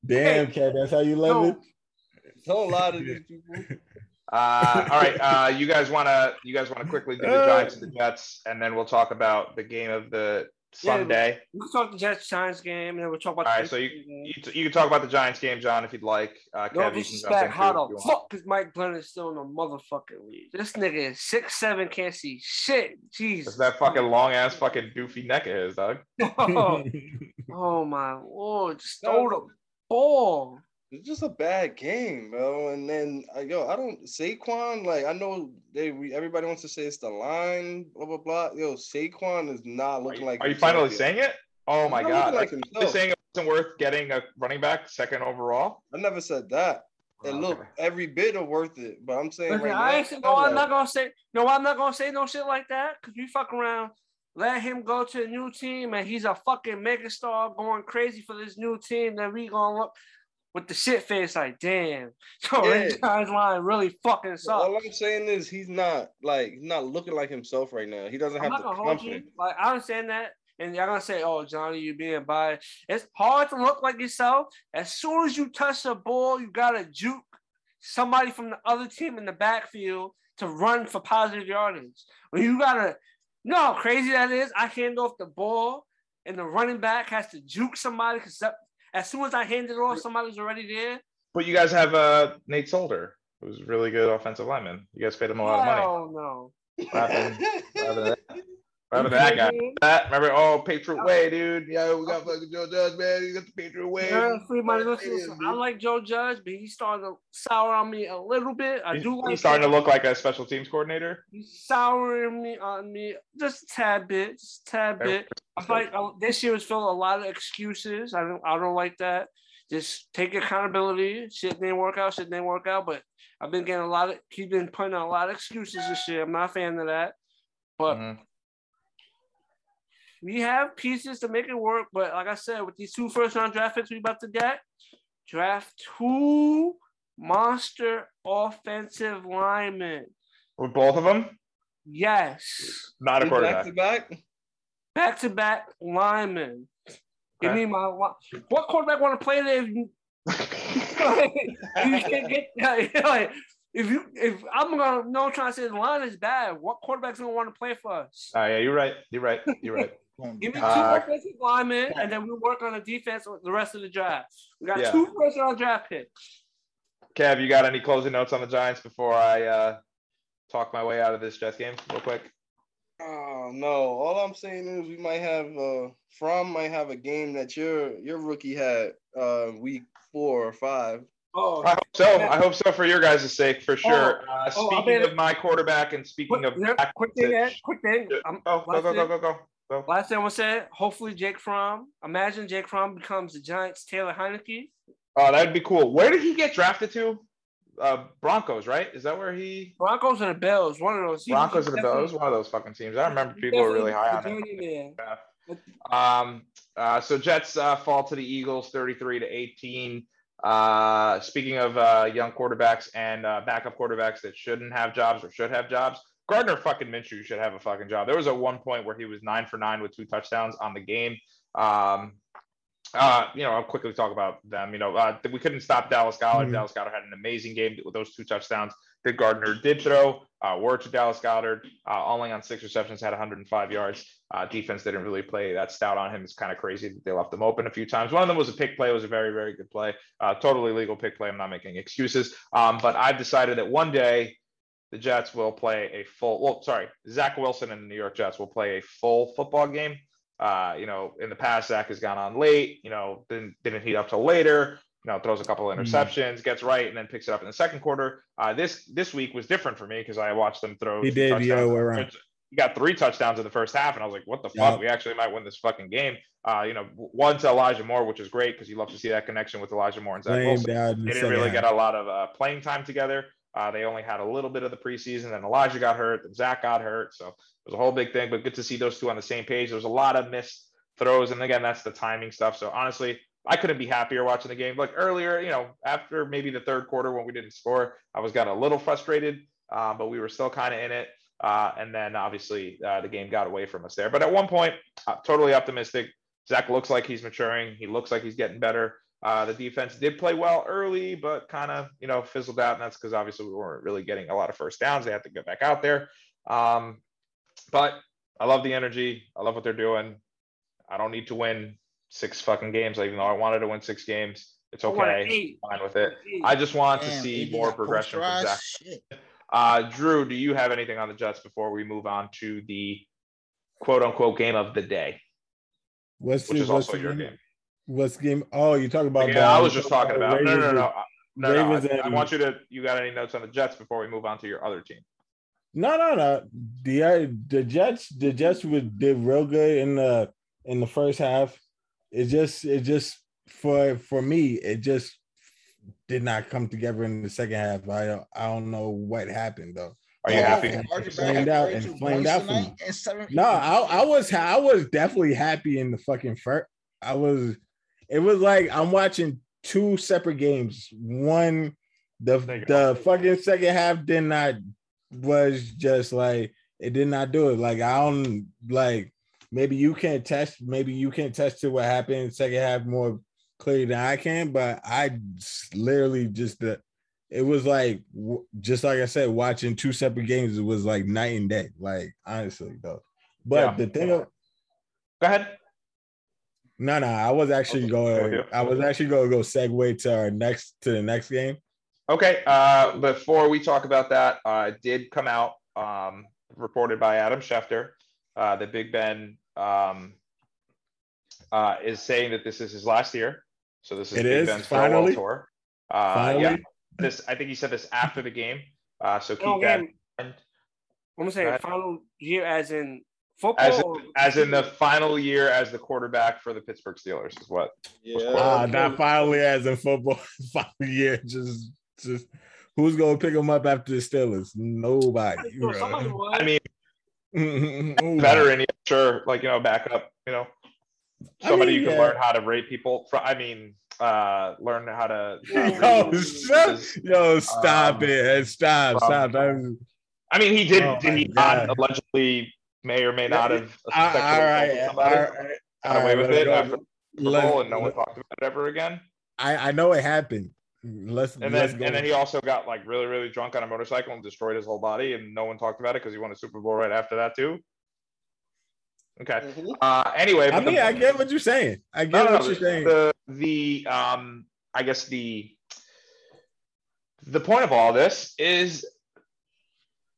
Damn, cat, that's how you living. Don't lie to these people. Uh, all right, uh, you guys want to you guys want to quickly do the Giants and the Jets, and then we'll talk about the game of the Yeah, Sunday. We can talk the Jets Giants game, and then we'll talk about. All the right, so you Patriots game. you, you can talk about the Giants game, John, if you'd like. Uh, No Kev, you can jump in disrespect. too How if the you want. fuck is Mike Glennon still in the motherfucking league? This nigga is six seven, can't see shit. Jesus. It's that fucking long ass fucking doofy neck of his, dog. oh, oh my lord! Just throw the ball. It's just a bad game, bro. And then uh, yo, I don't Saquon. Like I know they we, everybody wants to say it's the line, blah blah blah. Yo, Saquon is not Are looking you, like. are you finally yet. saying it? Oh my He's not god! looking Like, like you're himself. saying it wasn't worth getting a running back second overall? I never said that. It Oh, look okay. every bit of worth it, but I'm saying Listen, right I now, no, I'm not gonna say no. I'm not gonna say no shit like that because we fuck around. Let him go to a new team and he's a fucking megastar going crazy for this new team. Then we gonna look with the shit face like, damn, so Yeah. guy's line really fucking sucks. All I'm saying is he's not like he's not looking like himself right now. He doesn't I'm have the gonna hold you. confidence. Like I understand that, and y'all gonna say, "Oh, Johnny, you being biased." It's hard to look like yourself. As soon as you touch the ball, you gotta juke somebody from the other team in the backfield to run for positive yardage. When you gotta, you know how crazy that is. I hand off the ball, and the running back has to juke somebody because as soon as I hand it off, somebody's already there. But you guys have uh, Nate Solder, who's a really good offensive lineman. You guys paid him a lot of money. Oh no. What happened? What happened to that? Guy? That remember? Oh, Patriot Way, dude. Yeah, we got fucking Joe Judge, man. You got the Patriot Way. Yeah, free money. Listen, listen, I like Joe Judge, but he's starting to sour on me a little bit. I He's, do like he's starting to look like a special teams coordinator. He's souring me on me just a tad bit, just a tad bit. I feel like uh, this year was filled with a lot of excuses. I don't, I don't like that. Just take accountability. Shit didn't work out. Shit didn't work out. But I've been getting a lot of. He's been putting out a lot of excuses this year. I'm not a fan of that. But Mhm. We have pieces to make it work. But like I said, with these two first round draft picks we about to get, draft two monster offensive linemen. With both of them, Yes. not a Back quarterback. to back. Back to back linemen. Give me my what quarterback want to play there? If you, you can't get like, if you if I'm gonna no trying to say the line is bad. What quarterback's gonna want to play for us? Oh yeah, you're right. You're right. You're right. Give me two Uh, offensive linemen, and then we'll work on the defense the rest of the draft. We got Yeah. two first round draft picks. Kev, you got any closing notes on the Giants before I uh, talk my way out of this Jets game, real quick? Oh no! All I'm saying is we might have uh From might have a game that your your rookie had uh week four or five. Oh, I hope so. I hope so for your guys' sake, for sure. Uh, oh, I speaking mean- of my quarterback and speaking quick, of quick thing, Ed, quick thing. I'm, Go, go, go, go, go, go, go. Last thing I want to say, hopefully Jake Fromm. Imagine Jake Fromm becomes the Giants' Taylor Heinicke. Oh, that'd be cool. Where did he get drafted to? Uh, Broncos, right? Is that where he? Broncos and the Bills, one of those. He- Broncos and the Bills, one of those fucking teams. I remember people were really high on him. Um, uh, so Jets uh, fall to the Eagles, thirty-three to eighteen. Uh, speaking of uh, young quarterbacks and uh, backup quarterbacks that shouldn't have jobs or should have jobs, Gardner fucking Minshew should have a fucking job. There was a one point where he was nine for nine with two touchdowns on the game. Um, uh, you know, I'll quickly talk about them. You know, uh, we couldn't stop Dallas Goedert. Mhm. Dallas Goedert had an amazing game with those two touchdowns that Gardner did throw. Uh, were to Dallas Goedert, uh, only on six receptions, had 105 yards. Uh, defense didn't really play that stout on him. It's kind of crazy that they left him open a few times. One of them was a pick play. It was a very, very good play. Uh, totally legal pick play. I'm not making excuses. Um, but I've decided that one day the Jets will play a full. Well, sorry, Zach Wilson and the New York Jets will play a full football game. Uh, you know, in the past, Zach has gone on late. You know, didn't didn't heat up till later. You know, throws a couple of interceptions, gets right, and then picks it up in the second quarter. Uh, this this week was different for me because I watched them throw. He did other way around. He got three touchdowns in the first half, and I was like, "What the Yeah. fuck? We actually might win this fucking game." Uh, you know, one to Elijah Moore, which is great because you love to see that connection with Elijah Moore and Zach Wilson they didn't really half. get a lot of uh, playing time together. Uh, they only had a little bit of the preseason. Then Elijah got hurt. Then Zach got hurt. So it was a whole big thing. But good to see those two on the same page. There was a lot of missed throws, and again, that's the timing stuff. So honestly, I couldn't be happier watching the game. Like earlier, you know, after maybe the third quarter when we didn't score, I was got a little frustrated, uh, but we were still kind of in it. Uh, and then obviously uh, the game got away from us there. But at one point, uh, totally optimistic. Zach looks like he's maturing. He looks like he's getting better. Uh, the defense did play well early, but kind of you know fizzled out, and that's because obviously we weren't really getting a lot of first downs. They had to get back out there. Um, but I love the energy. I love what they're doing. I don't need to win six fucking games, even though I wanted to win six games. It's I want okay. eight. Fine with it. I just want to see more progression from posterized? Zach. Uh, Drew, do you have anything on the Jets before we move on to the quote unquote game of the day, What's which the, is what's also the your game? Game? What's game? Oh, you talking about? Yeah, the- I was just talking about. No, no, no, no. and- No, no, Ravens I, I want you to. You got any notes on the Jets before we move on to your other team? No, no, no. The uh, the Jets, the Jets would did real good in the in the first half. It just, it just for for me, it just did not come together in the second half. I don't, I don't know what happened though. Are you Oh, happy? and flamed out and 32 flamed out for me. seven- No, I, I was I was definitely happy in the fucking first. I was. It was like I'm watching two separate games. One, the There you go. the fucking second half did not was just like it did not do it. Like I don't like maybe you can't test maybe you can't test to what happened second half more clearly than I can, but I literally just the it was like just like I said, watching two separate games. It was like night and day. Like honestly, though. But Yeah. the thing, of, Go ahead. No, no, I was actually Okay. going. I was actually going to go segue to our next to the next game. Okay. Uh, before we talk about that, uh, it did come out um, reported by Adam Schefter uh, that Big Ben um, uh, is saying that this is his last year. So this is It Big is, Ben's farewell finally? tour. Uh, Finally, yeah. This I think he said this after the game. Uh, so keep Oh, that in mind. I'm saying Right. final year as in as football. in, as in the final year as the quarterback for the Pittsburgh Steelers is what. Yeah. ah, not finally as in football. Final year, just just who's going to pick them up after the Steelers? Nobody. Bro. I mean, Nobody. veteran, yeah, sure, like you know, backup, you know, I somebody mean, you can yeah. learn how to rate people. From, I mean, uh, learn how to. uh, Yo, read shut, is- yo, stop um, it! Stop, from- stop. That was- I mean, he did. Oh did he God. not allegedly may or may not have all sexually right, assaulted all somebody? right, Got all away right, with it go. after the Super Let's- Bowl, and no one talked about it ever again. I I know it happened. Let's And let's then, go. and then he also got like really, really drunk on a motorcycle and destroyed his whole body, and no one talked about it because he won a Super Bowl right after that too. Okay. Mhm. Uh, anyway, I but the- mean, I get what you're saying. I get No, no, what no, you're saying. The the um I guess the the point of all this is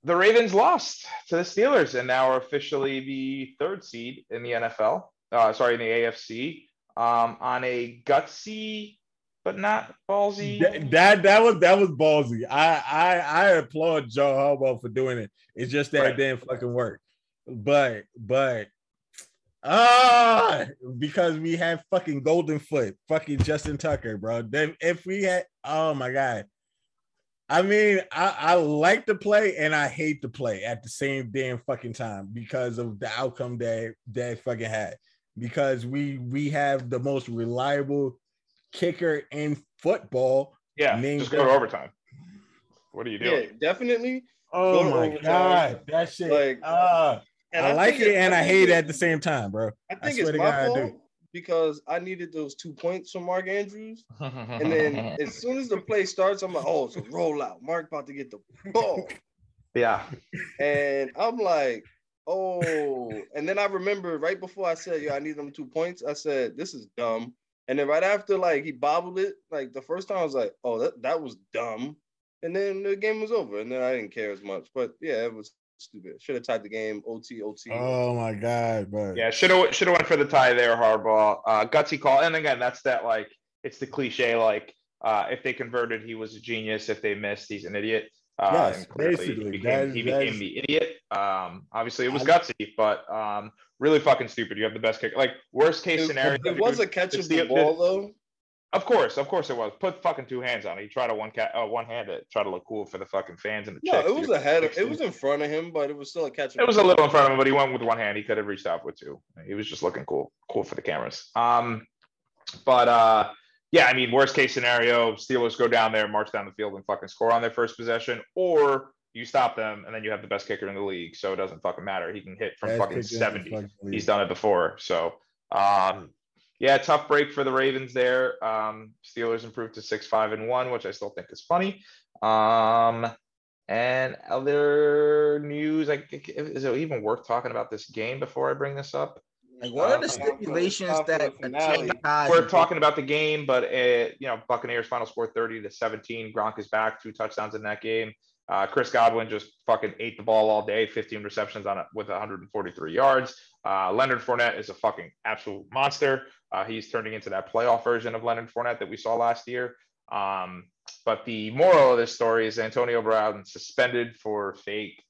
the Ravens lost to the Steelers and now are officially the third seed in the NFL. Uh, sorry, in the AFC. Um, on a gutsy but not ballsy. That, that that was that was ballsy. I I I applaud Joe Harbaugh for doing it. It's just that Right. it didn't fucking work. But but ah, because we had fucking Golden Foot, fucking Justin Tucker, bro. If we had, oh my god. I mean, I, I like to play and I hate to play at the same damn fucking time because of the outcome that that fucking had. Because we we have the most reliable kicker in football. yeah, name just go to that- overtime. What are you Yeah, doing? definitely. Oh Go my overtime. god, that shit! Like, uh, And I, like think it and I hate it it- at the same time, bro. I I think swear it's to my God, I do. fault because I needed those two points from Mark Andrews. And then as soon as the play starts, I'm like, oh, it's a rollout. Mark about to get the ball. yeah, And I'm like, oh. And then I remember right before I said, yeah, I need them two points. I said, this is dumb. And then right after, like, he bobbled it, like the first time I was like, oh, that, that was dumb. And then the game was over. And then I didn't care as much. But yeah, it was stupid. Should have tied the game OT, OT. Oh my god, bro. yeah. Should have should have went for the tie there, Harbaugh. Uh, gutsy call, and again, that's that like it's the cliche like uh, if they converted, he was a genius. If they missed, he's an idiot. Uh, Yes, basically, he became, that- he became the idiot. Um, obviously, it was I- gutsy, but um, really fucking stupid. You have the best kick. Like worst case scenario. it was a dude, catchable the- ball, though. Of course, of course it was. Put fucking two hands on it. He tried to one cat, uh, one hand it, try to look cool for the fucking fans and the No, it was ahead. Of, it was in front of him, but it was still a catch. It was a little in front of him, but he went with one hand. He could have reached out with two. He was just looking cool, cool for the cameras. Um, but uh, yeah, I mean, worst case scenario, Steelers go down there, march down the field, and fucking score on their first possession, or you stop them, and then you have the best kicker in the league, so it doesn't fucking matter. He can hit from Best fucking kicker in the seventy. fucking. He's done it before, so um, yeah, tough break for the Ravens there. Um, Steelers improved to six, five, and one, which I still think is funny. Um, and other news, like, is it even worth talking about this game before I bring this up? Like, what are the Uh, stipulations that a finale. team has? We're talking about the game, but uh, you know, Buccaneers final score 30 to 17. Gronk is back, two touchdowns in that game. Uh, Chris Godwin just fucking ate the ball all day, 15 receptions on it with 143 yards. Uh, Leonard Fournette is a fucking absolute monster. Uh, he's turning into that playoff version of Leonard Fournette that we saw last year. Um, but the moral of this story is Antonio Brown suspended for fake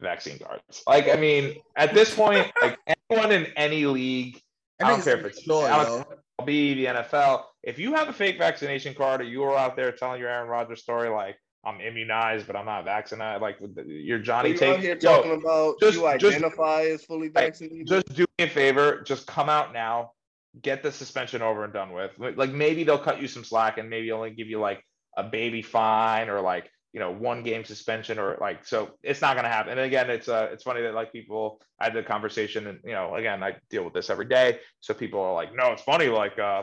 vaccine cards. Like, I mean, at this point, like anyone in any league, I don't care if it's Sure, Alex yo. be the NFL. If you have a fake vaccination card or you are out there telling your Aaron Rodgers story like I'm immunized but I'm not vaccinated, like with the- your Johnny you out take, here yo, talking about just- you just- identify as fully vaccinated. just do me a favor, just come out now, get the suspension over and done with. Like like, maybe they'll cut you some slack and maybe only give you like a baby fine or like you know one game suspension or like so it's not going to happen. And again, it's uh it's funny that like people I had the conversation and you know again I deal with this every day, so people are like, no, it's funny like uh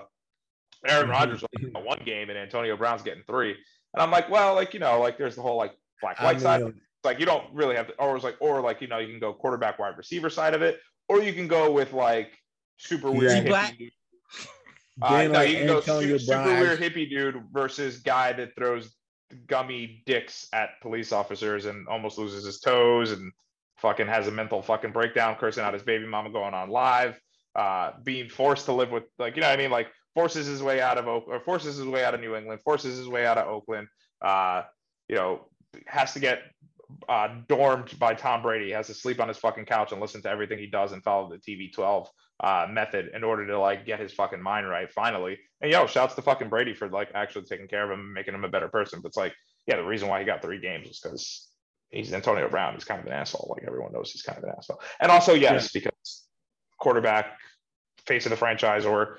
Aaron Rodgers only got one game and Antonio Brown's getting three, and I'm like, well, like you know like there's the whole like black I white side. mean, like you don't really have to, or it's like, or like you know, you can go quarterback wide receiver side of it, or you can go with like super weird Yeah. hippie Black- dude. Uh, Being no, like you can go Antonio su- super Brown, weird hippie dude versus guy that throws gummy dicks at police officers and almost loses his toes and fucking has a mental fucking breakdown, cursing out his baby mama going on live, uh, being forced to live with like you know what I mean, like forces his way out of Oak or forces his way out of New England, forces his way out of Oakland, uh, you know, has to get uh, dormed by Tom Brady, has to sleep on his fucking couch and listen to everything he does and follow the TB12 uh, method in order to like get his fucking mind right finally. And yo, shouts to fucking Brady for like actually taking care of him making him a better person. But it's like, yeah, the reason why he got three games is because he's Antonio Brown. He's kind of an asshole. Like everyone knows he's kind of an asshole. And also, yes, because quarterback, face of the franchise, or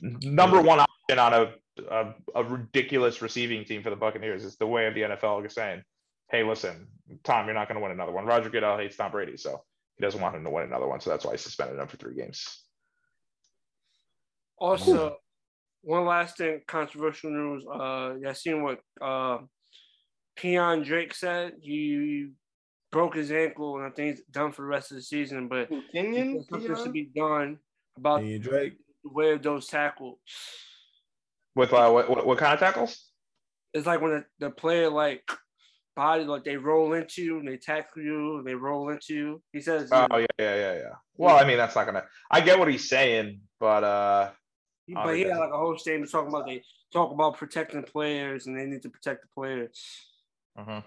number one option on a, a, a ridiculous receiving team for the Buccaneers is the way of the NFL is saying, hey, listen, Tom, you're not going to win another one. Roger Goodell hates Tom Brady, so he doesn't want him to win another one. So that's why he suspended him for three games. Also, one last thing, controversial news. Uh, y'all seen what uh, Keon Drake said? He broke his ankle, and I think he's done for the rest of the season. But Kenyon, something Keon? should be done about Kenyan Drake. the way of those tackles. With uh, what, what, what kind of tackles? It's like when the, the player like body like they roll into you and they tackle you and they roll into you. He says, Oh yeah, yeah, yeah, yeah. Well, I mean, that's not gonna. I get what he's saying, but uh, He- but he had like a whole statement talking about they talk about protecting players and they need to protect the players. mhm.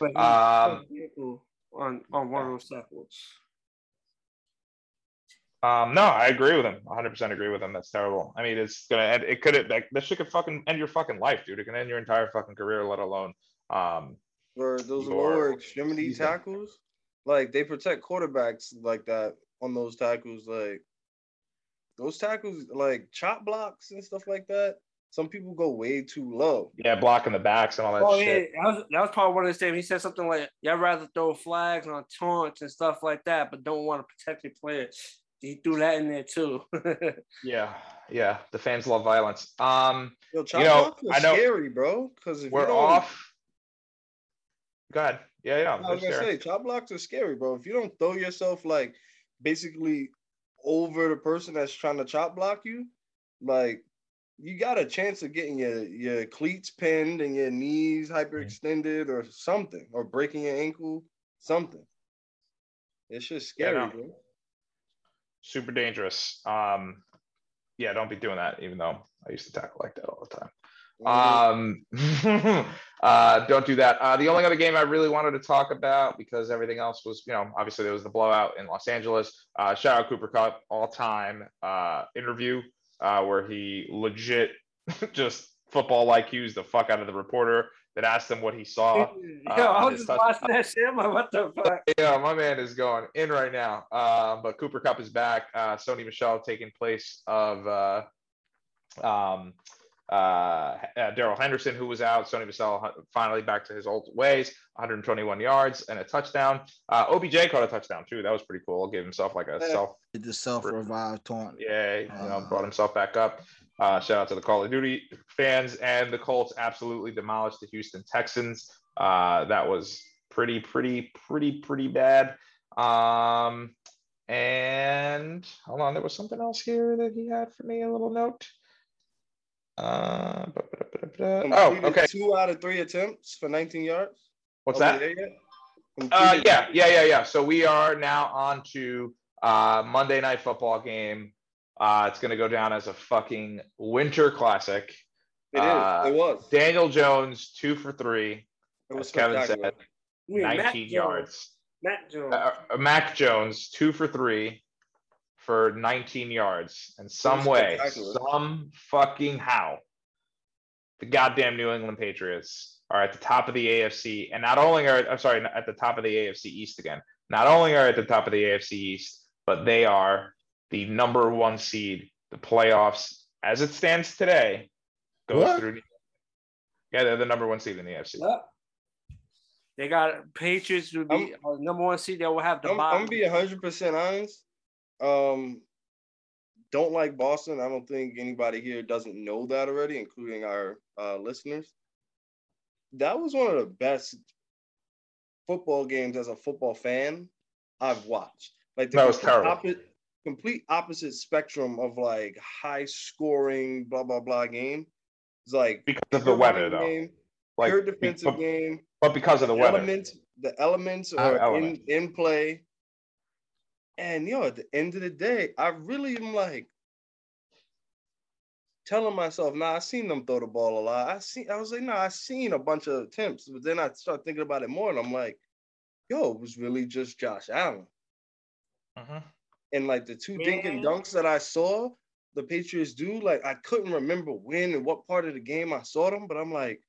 But he Um, on on one of those tackles. Um, no, I agree with him. 100 percent agree with him. That's terrible. I mean, it's gonna end. It could like that shit could fucking end your fucking life, dude. It can end your entire fucking career, let alone um. For those Your- lower extremity season. tackles. Like they protect quarterbacks like that on those tackles. Like those tackles, like chop blocks and stuff like that. Some people go way too low. Yeah, blocking the backs and all that Oh yeah, shit. that was that was probably one of the statements. He said something like, "Y'all rather throw flags on taunts and stuff like that, but don't want to protect your players." He threw that in there too. Yeah, yeah. The fans love violence. Um, Yo, chop know, I know- scary, bro. Because if we're you don't, off. Go ahead. Yeah, yeah. I was gonna say chop blocks are scary, bro. If you don't throw yourself like basically over the person that's trying to chop block you, like you got a chance of getting your your cleats pinned and your knees hyperextended or something, or breaking your ankle, something. It's just Yeah, scary, no. bro. super dangerous. Um, yeah, don't be doing that. Even though I used to tackle like that all the time. Um, uh, don't do that. Uh, the only other game I really wanted to talk about because everything else was, you know, obviously there was the blowout in Los Angeles. Uh, shout out Cooper Kupp all time uh, interview uh, where he legit just football used the fuck out of the reporter that asked him what he saw. Yo, I was just watching that shit. Like, what the fuck? Yeah, my man is going in right now. Um, but Cooper Kupp is back. Uh, Sony Michel taking place of uh, Um, uh, uh, Darrell Henderson, who was out, Sony Vassell finally back to his old ways, 121 yards and a touchdown. Uh, OBJ caught a touchdown too. That was pretty cool. Gave himself like a Yeah. self, Did the self revive taunt. yeah, you know, Uh. brought himself back up. Uh, shout out to the Call of Duty fans and the Colts absolutely demolished the Houston Texans. Uh, that was pretty, pretty, pretty, pretty bad. Um, and hold on, there was something else here that he had for me, a little note. Uh, oh, okay. Two out of three attempts for 19 yards. What's Are that? we there yet? Uh, yeah, yeah, yeah, yeah. So we are now on to uh, Monday night football game. Uh, it's going to go down as a fucking winter classic. It is. uh, it was. Daniel Jones, two for three, It was as Kevin said, You mean Mac 19 Jones. yards. Mac Jones. Uh, uh, Mac Jones, two for three for 19 yards. And some way, some fucking how, the goddamn New England Patriots are at the top of the AFC. And not only are, I'm sorry, at the top of the AFC East again, not only are at the top of the AFC East, but they are the number one seed. The playoffs, as it stands today, goes What? through. Yeah, they're the number one seed in the AFC. Yep. They got Patriots would be number one seed. They will have the I'm, I'm gonna be 100 percent honest. Um, don't like Boston. I don't think anybody here doesn't know that already, including our uh, listeners. That was one of the best football games as a football fan I've watched. Like the That was complete terrible. complete opposite spectrum of like high scoring, blah blah blah game. It's like Because of the weather, though. game, Like, pure defensive but, game but because of the weather. elements the elements Uh, are element. in in play and yo at the end of the day i really am like telling myself nah i seen them throw the ball a lot i seen i was like nah i seen a bunch of attempts but then i start thinking about it more and i'm like yo it was really just josh allen Mhm. and like the two dink and dunks that I saw the Patriots do, like I couldn't remember when and what part of the game I saw them, but I'm like,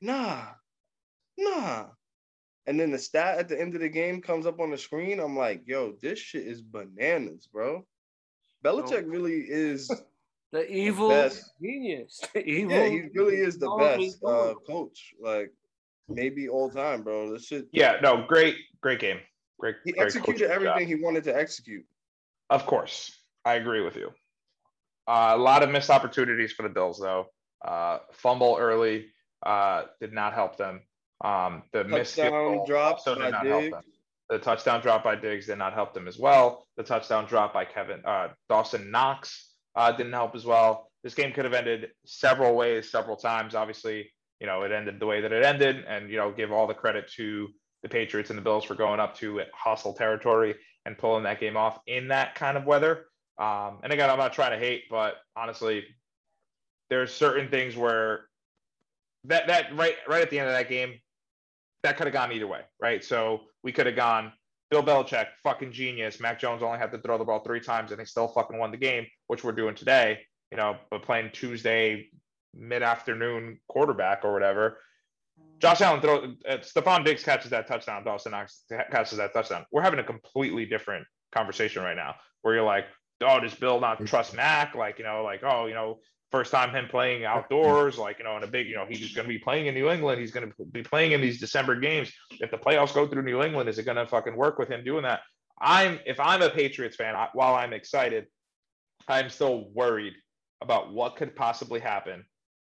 nah, nah. And then the stat at the end of the game comes up on the screen. I'm like, yo, this shit is bananas, bro. Belichick really is, the evil best. genius. The evil. yeah, he really is the knows what he's best uh, coach, like maybe all time, bro. This shit, Yeah, no, great, great game. Great. he great executed job. everything he wanted to execute. Of course, I agree with you. Uh, a lot of missed opportunities for the Bills, though. Uh, fumble early uh, did not help them. Um, the missed field goal drop also by did not help them. The touchdown drop by Diggs did not help them as well. The touchdown drop by Kevin uh, Dawson Knox uh, didn't help as well. This game could have ended several ways, several times. Obviously, you know, it ended the way that it ended, and you know, give all the credit to the Patriots and the Bills for going up to hostile territory and pulling that game off in that kind of weather. Um, and again, I'm not trying to hate, but honestly, there's certain things where that that right right at the end of that game, that could have gone either way, right? So we could have gone Bill Belichick, fucking genius. Mac Jones only had to throw the ball three times and he still fucking won the game, which we're doing today, you know, but playing Tuesday mid-afternoon quarterback or whatever. Josh Allen throw uh, Stefon Diggs catches that touchdown. Dawson Knox catches that touchdown. We're having a completely different conversation right now, where you're like, "Oh, does Bill not trust Mac?" Like, you know, like, "Oh, you know, first time him playing outdoors, like, you know, in a big, you know, he's going to be playing in New England. He's going to be playing in these December games. If the playoffs go through New England, is it going to fucking work with him doing that?" I'm, if I'm a Patriots fan, I, while I'm excited, I'm still worried about what could possibly happen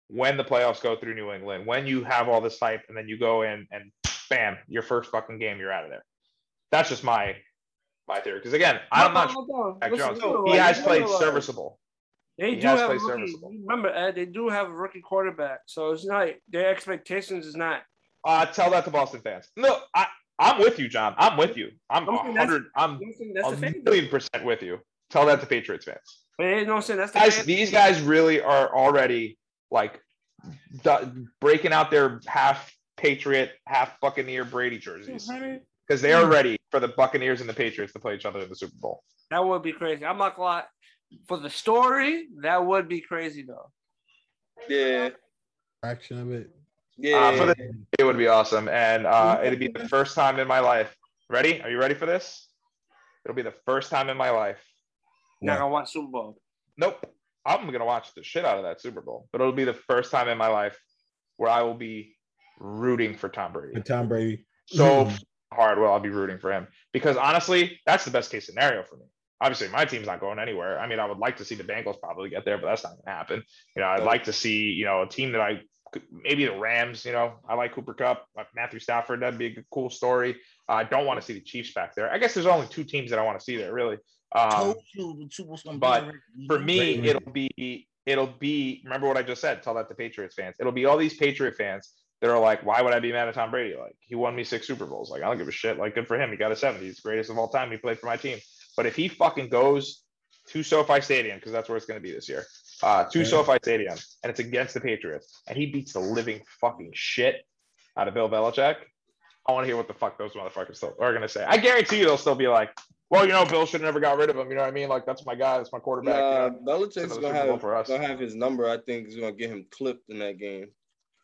when the playoffs go through New England, when you have all this hype and then you go in and bam, your first fucking game, you're out of there. That's just my my theory. Because again, I'm not. No, no. Listen, Jones. He has played serviceable. They He do have a rookie. serviceable. Remember, Ed, they do have a rookie quarterback, so it's not their expectations is not. Uh, tell that to Boston fans. No, I I'm with you, John. I'm with you. I'm I'm saying that's- hundred. I'm You know what I'm saying? That's the a million percent with you. Tell that to Patriots fans. But you know what I'm saying? That's the guys, these guys really are already like du- breaking out their half Patriot, half Buccaneer Brady jerseys because they are ready for the Buccaneers and the Patriots to play each other in the Super Bowl. That would be crazy. I'm not gonna lie. For the story, that would be crazy though. Yeah, Fraction of it. yeah. Uh, for the it would be awesome, and uh, it'd be the first time in my life. Ready? Are you ready for this? It'll be the first time in my life. Not gonna watch Super Bowl. Nope. I'm gonna watch the shit out of that Super Bowl, but it'll be the first time in my life where I will be rooting for Tom Brady. And Tom Brady. So Mhm. hard will I'll be rooting for him because honestly, that's the best case scenario for me. Obviously, my team's not going anywhere. I mean, I would like to see the Bengals probably get there, but that's not going to happen. You know, I'd Yeah. like to see you know a team that I maybe the Rams. You know, I like Cooper Kupp, like Matthew Stafford. That'd be a cool story. I don't want to see the Chiefs back there. I guess there's only two teams that I want to see there, really. Um, Told you the Super Bowl's gonna be but for me, it'll be it'll be remember what I just said. Tell that to Patriots fans. It'll be all these Patriot fans that are like, why would I be mad at Tom Brady? Like he won me six Super Bowls. Like I don't give a shit. Like good for him. He got a 70. He's the greatest of all time. He played for my team. But if he fucking goes to SoFi Stadium, because that's where it's going to be this year, uh, to Yeah. SoFi Stadium, and it's against the Patriots, and he beats the living fucking shit out of Bill Belichick. I want to hear what the fuck those motherfuckers still are going to say. I guarantee you they'll still be like, well, you know, Bill should have never got rid of him. You know what I mean? Like that's my guy. That's my quarterback. Nah, you know? Belichick's gonna have gonna have his number. I think is gonna get him clipped in that game.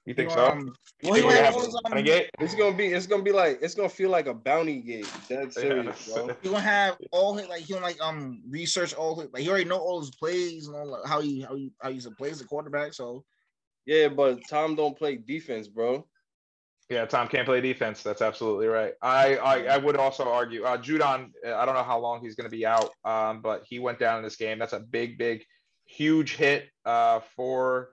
You think so? um, You well, he think we're gonna gonna have have all his, a It's gonna be. It's gonna be like. It's gonna feel like a bounty gate. Dead serious, Yeah. bro. He gonna have all his like he gonna like um research all his like he already know all his plays and all like, how he how he how he plays the quarterback. So Yeah, but Tom don't play defense, bro. Yeah, Tom can't play defense. That's absolutely right. I I, I would also argue uh, Judon. uh, I don't know how long he's going to be out, um, but he went down in this game. That's a big, big, huge hit uh, for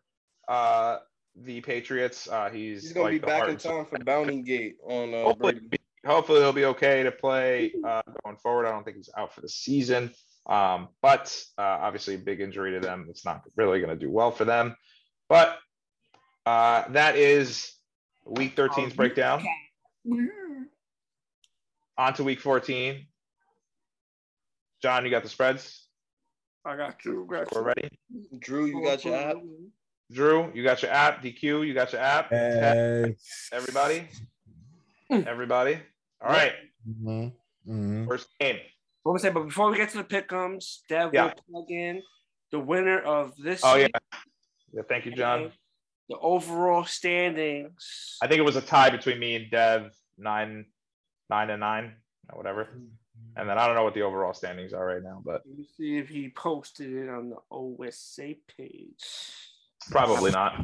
uh, the Patriots. Uh, he's He's gonna like be back in time for bounty gate on uh, Hopefully, Brady. hopefully he'll be okay to play uh, going forward. I don't think he's out for the season, um, but uh, obviously a big injury to them. It's not really going to do well for them. But uh, that is week 13's breakdown. On to week 14. John, you got the spreads? I got you. Got We're you. ready. Drew, you got your app. Drew, you got your app. DQ, you got your app. Yes. Everybody. Everybody. All right. Mhm. Mhm. First game. What was I say? But before we get to the pickums, Dev Yeah. will plug in the winner of this. Oh, yeah. Yeah, thank you, John. The overall standings. I think it was a tie between me and Dev, nine, nine and nine, or whatever. And then I don't know what the overall standings are right now, but Let me see if he posted it on the OSA page. Probably not.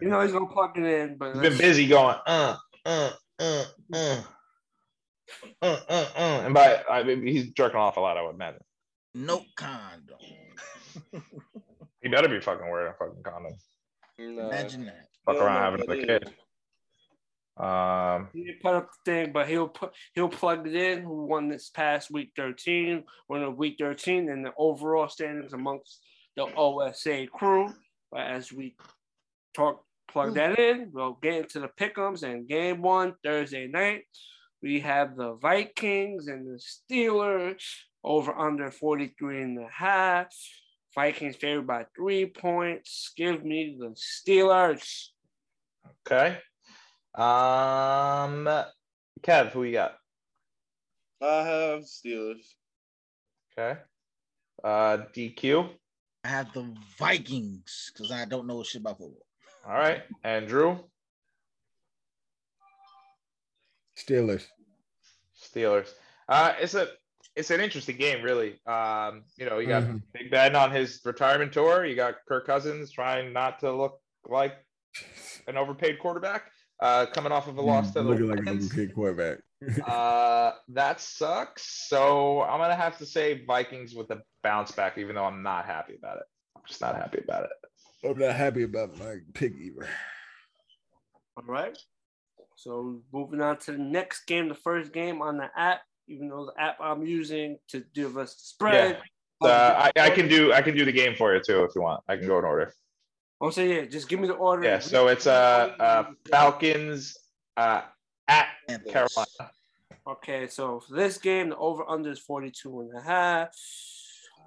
You know he's gonna plug it in, but He's been busy going, uh, uh, uh, uh, uh, uh, uh. And by I mean, he's jerking off a lot, I would imagine. no condom. He better be fucking wearing a fucking condom. Nah, Imagine that. Fuck don't around having another kid. Um, He didn't put up the thing, but he'll put he'll plug it in. Who won this past week 13? Won of week 13 and the overall standings amongst the OSA crew. But as we talk plug that in, we'll get into the pickums and game one Thursday night. We have the Vikings and the Steelers over under 43 and a half. Vikings favored by three points. Give me the Steelers. okay. Um, Kev, who you got? I have Steelers. Okay. Uh, DQ. I have the Vikings because I don't know shit about football. All right. Andrew. Steelers. Steelers. Uh, it's a it's an interesting game, really. Um, you know, you got Mhm. Big Ben on his retirement tour. You got Kirk Cousins trying not to look like an overpaid quarterback, uh, coming off of a loss to the Looking like an Lions. overpaid quarterback. Uh, that sucks. So I'm gonna have to say Vikings with a bounce back, even though I'm not happy about it. I'm just not happy about it. I'm not happy about my pick either. All right. So moving on to the next game, the first game on the app, even though the app I'm using to give us the spread. Uh, I, I can do I can do the game for you too if you want. I can go in order. I'll say yeah, just give me the order. Yeah. So it's uh, uh Falcons uh at Panthers. Carolina. Okay, so for this game, the over under is 42 and a half.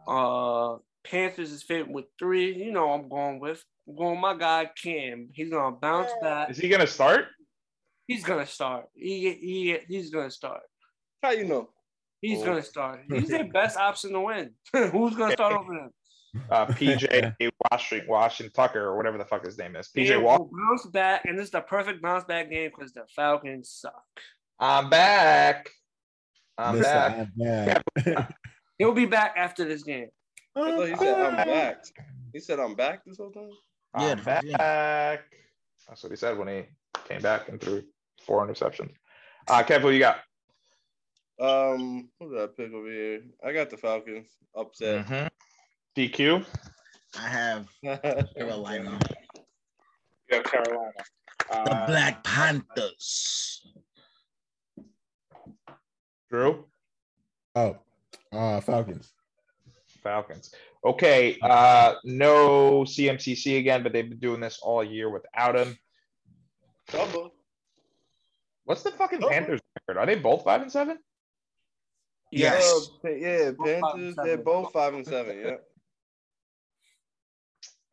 Uh Panthers is favored with three. You know I'm going with. I'm going with my guy Cam. He's gonna bounce back. Is he gonna start? He's gonna start. He, he he's gonna start. How you know? He's Oh. gonna start. He's their best option to win. Who's gonna start over him? Uh, PJ Washington, Washington Tucker or whatever the fuck his name is. PJ Cam Walker. bounce back, and this is the perfect bounce back game because the Falcons suck. I'm back. I'm Listen, back. I'm back. He'll be back after this game. I thought he said I'm back. He said I'm back this whole time. Yeah, I'm the first game. back. That's what he said when he came back and threw four interceptions. Uh, Kev, what you got? Um, what did I pick over here? I got the Falcons upset. Mhm. DQ. I have Carolina. You have Carolina. The Uh, Black Panthers. Drew. Oh, uh, Falcons. Falcons. Okay. Uh, no CMCC again, but they've been doing this all year without him. Double. What's the fucking Oh. Panthers record? Are they both five and seven? Yes. Uh, yeah, Both five and Panthers. They're both five and seven. Yeah.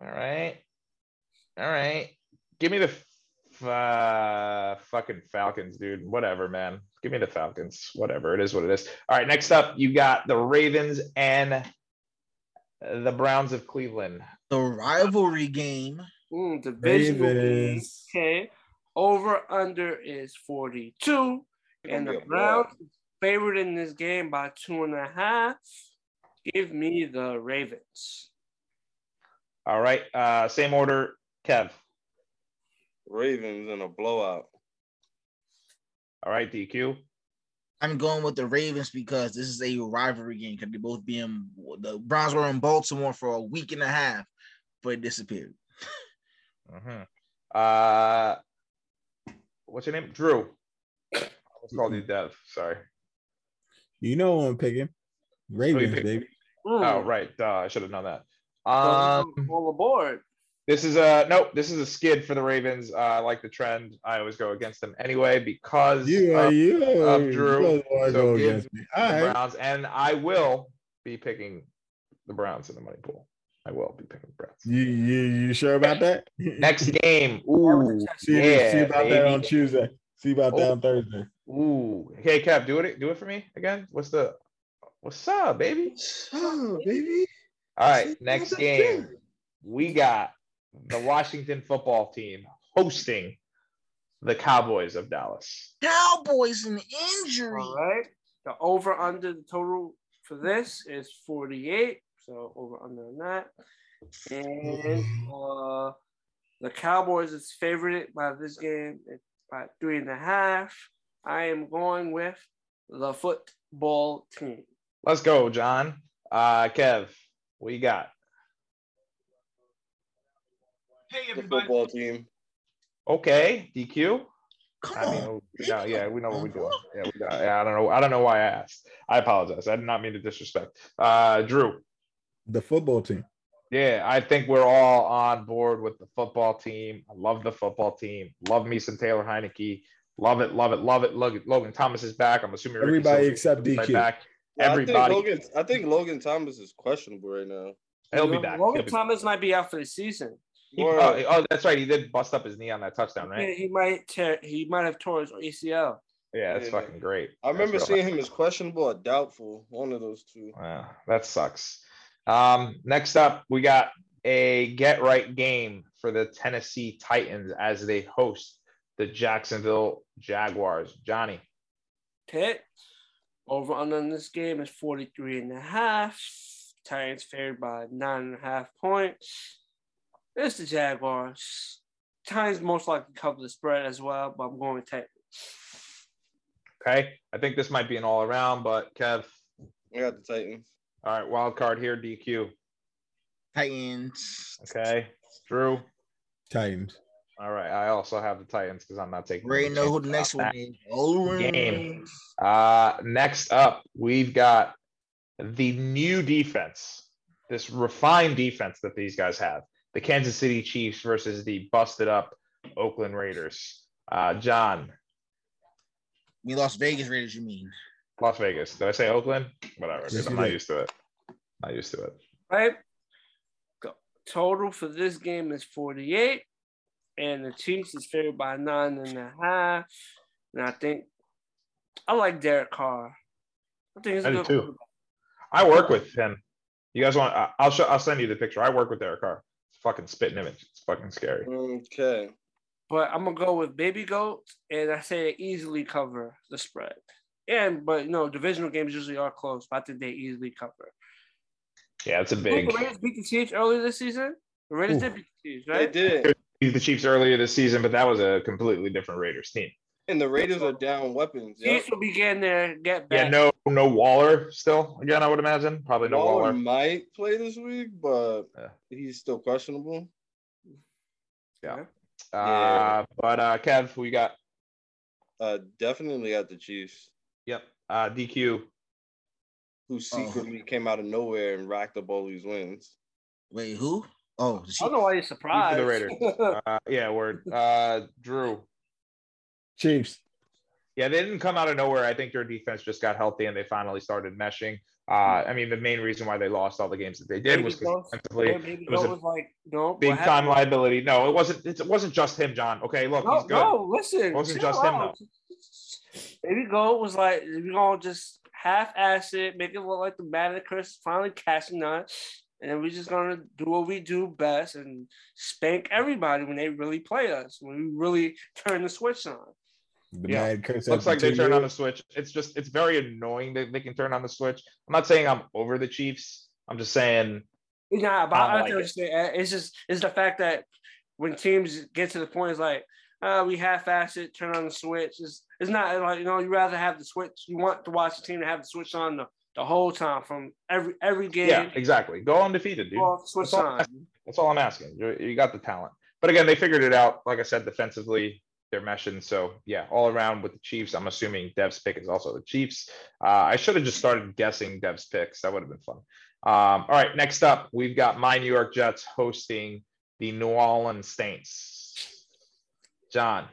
All right. All right. Give me the f- uh, fucking Falcons, dude. Whatever, man. Give me the Falcons. Whatever. It is what it is. All right. Next up, you got the Ravens and the Browns of Cleveland. The rivalry game. Mm, divisional game. Ravens. Okay. Over under is 42. And the Browns favored in this game by two and a half. Give me the Ravens. All right. Uh, same order. Kev. Ravens in a blowout. All right. DQ. I'm going with the Ravens because this is a rivalry game. Because they both be in the Browns were in Baltimore for a week and a half, but it disappeared. Mhm. Uh, what's your name? Drew. I almost called you Dev. Sorry. You know who I'm picking. Ravens, pick- baby. Oh, right. Duh, I should have known that. So Um, all aboard. This is a nope. This is a skid for the Ravens. Uh, I like the trend. I always go against them anyway because You are of you. of Drew. So give against me. The right. Browns, and I will be picking the Browns in the money pool. I will be picking the Browns. You, you you sure about that? Next game. Ooh, see, yeah, see about that on. Tuesday. See about that Oh. on Thursday. Ooh. Hey, Cap, do it. Do it for me again. What's the? What's up, baby? Oh, baby. All right. Next game, we got the Washington football team hosting the Cowboys of Dallas. Cowboys an injury. All right. The over under the total for this is 48. So over under on that. And uh the Cowboys is favored by this game at- by three and a half. I am going with the football team. Let's go, John. Uh, Kev, what you got? Hey The football team. Okay, DQ. Come I mean, on. yeah, yeah, we know what we're doing. Yeah, we got. Yeah, I don't know. I don't know why I asked. I apologize. I did not mean to disrespect. Uh, Drew. The football team. Yeah, I think we're all on board with the football team. I love the football team. Love me some Taylor Heinicke. Love it, love it, love it. Logan, Logan Thomas is back. I'm assuming Ricky Everybody Sills except is DQ. back. Well, Everybody, I think, Logan, I think Logan Thomas is questionable right now. he'll be Logan- back. Logan He'll be- Thomas might be out for the season. he- Or- oh, oh, that's right. He did bust up his knee on that touchdown, right? he might tear, he might have tore his ACL. Yeah, that's Yeah. fucking great. I remember seeing him as questionable or doubtful. One of those two. Wow, that sucks. Um, next up, we got a get right game for the Tennessee Titans as they host the Jacksonville Jaguars. Johnny, Okay. Over under in this game is 43 and a half. Titans favored by nine and a half points. It's the Jaguars. Titans most likely cover the spread as well, but I'm going with Titans. okay? I think this might be an all around, but Kev, I got the Titans. all right, wild card here, DQ. Titans. Okay, Drew. Titans. All right, I also have the Titans because I'm not taking. Already know who the next one is. Oh, Game. Uh, next up, we've got the new defense, this refined defense that these guys have. The Kansas City Chiefs versus the busted up Oakland Raiders. Uh, John, Me Las Vegas Raiders, you mean? Las Vegas. Did I say Oakland? Whatever. Yes, I'm not used to it. Not used to it. Right? Go. Total for this game is 48. And the Chiefs is favored by nine and a half. And I think I like Derek Carr. I think he's a I do good too. I work with him. You guys want? I- I'll show. I'll send you the picture. I work with Derek Carr. It's a fucking spitting image. It's fucking scary. Okay. But I'm gonna go with Baby Goat, and I say they easily cover the spread. And but you know, divisional games usually are close, but I think they easily cover. Yeah, it's a Did big. the Raiders beat the Chiefs earlier this season? The Raiders Ooh. did beat the Chiefs, They right? did. Beat the Chiefs earlier this season, but that was a completely different Raiders team. And the Raiders are down weapons. Yep. Chiefs will be getting their get back. Yeah, no, no Waller still. Again, I would imagine probably no Waller Waller. might play this week, but Yeah. he's still questionable. Uh, Yeah. but uh, Kev, who you got? Uh, definitely at the Chiefs, Yep. Uh, DQ. who secretly came out of nowhere and racked up all these wins. Wait, who? Oh, the I don't know why you're surprised. the Raiders. Uh, yeah, word. Uh, Drew. Chiefs. Yeah, they didn't come out of nowhere. I think their defense just got healthy and they finally started meshing. Uh, I mean, the main reason why they lost all the games that they did was Maybe because defensively Yeah, it was a was like, no, big time liability. No, it wasn't. It wasn't just him, John. Okay, look, No, he's good. no, listen. It wasn't chill just him, out. Maybe Goat was like, we're gonna just half ass it, make it look like the Madden curse finally cashing out, and then we're just gonna do what we do best and spank everybody when they really play us, when we really turn the switch on. The Yeah. mad curse. Looks like they turn on the switch. It's just it's very annoying that they can turn on the switch. I'm not saying I'm over the Chiefs. I'm just saying Yeah, but I I, don't I like understand. Uh, It's just it's the fact that when teams get to the point, it's like, uh, we half-ass it, turn on the switch. It's, it's not like you know you rather have the switch. You want to watch the team to have the switch on the, the whole time from every every game. yeah, exactly. Go undefeated, dude. Well, That's all, that's all I'm asking. You, you got the talent, but again, they figured it out. Like I said, defensively, they're meshing. So yeah, all around with the Chiefs. I'm assuming Dev's pick is also the Chiefs. Uh, I should have just started guessing Dev's picks. That would have been fun. Um, all right, next up, we've got my New York Jets hosting the New Orleans Saints. John,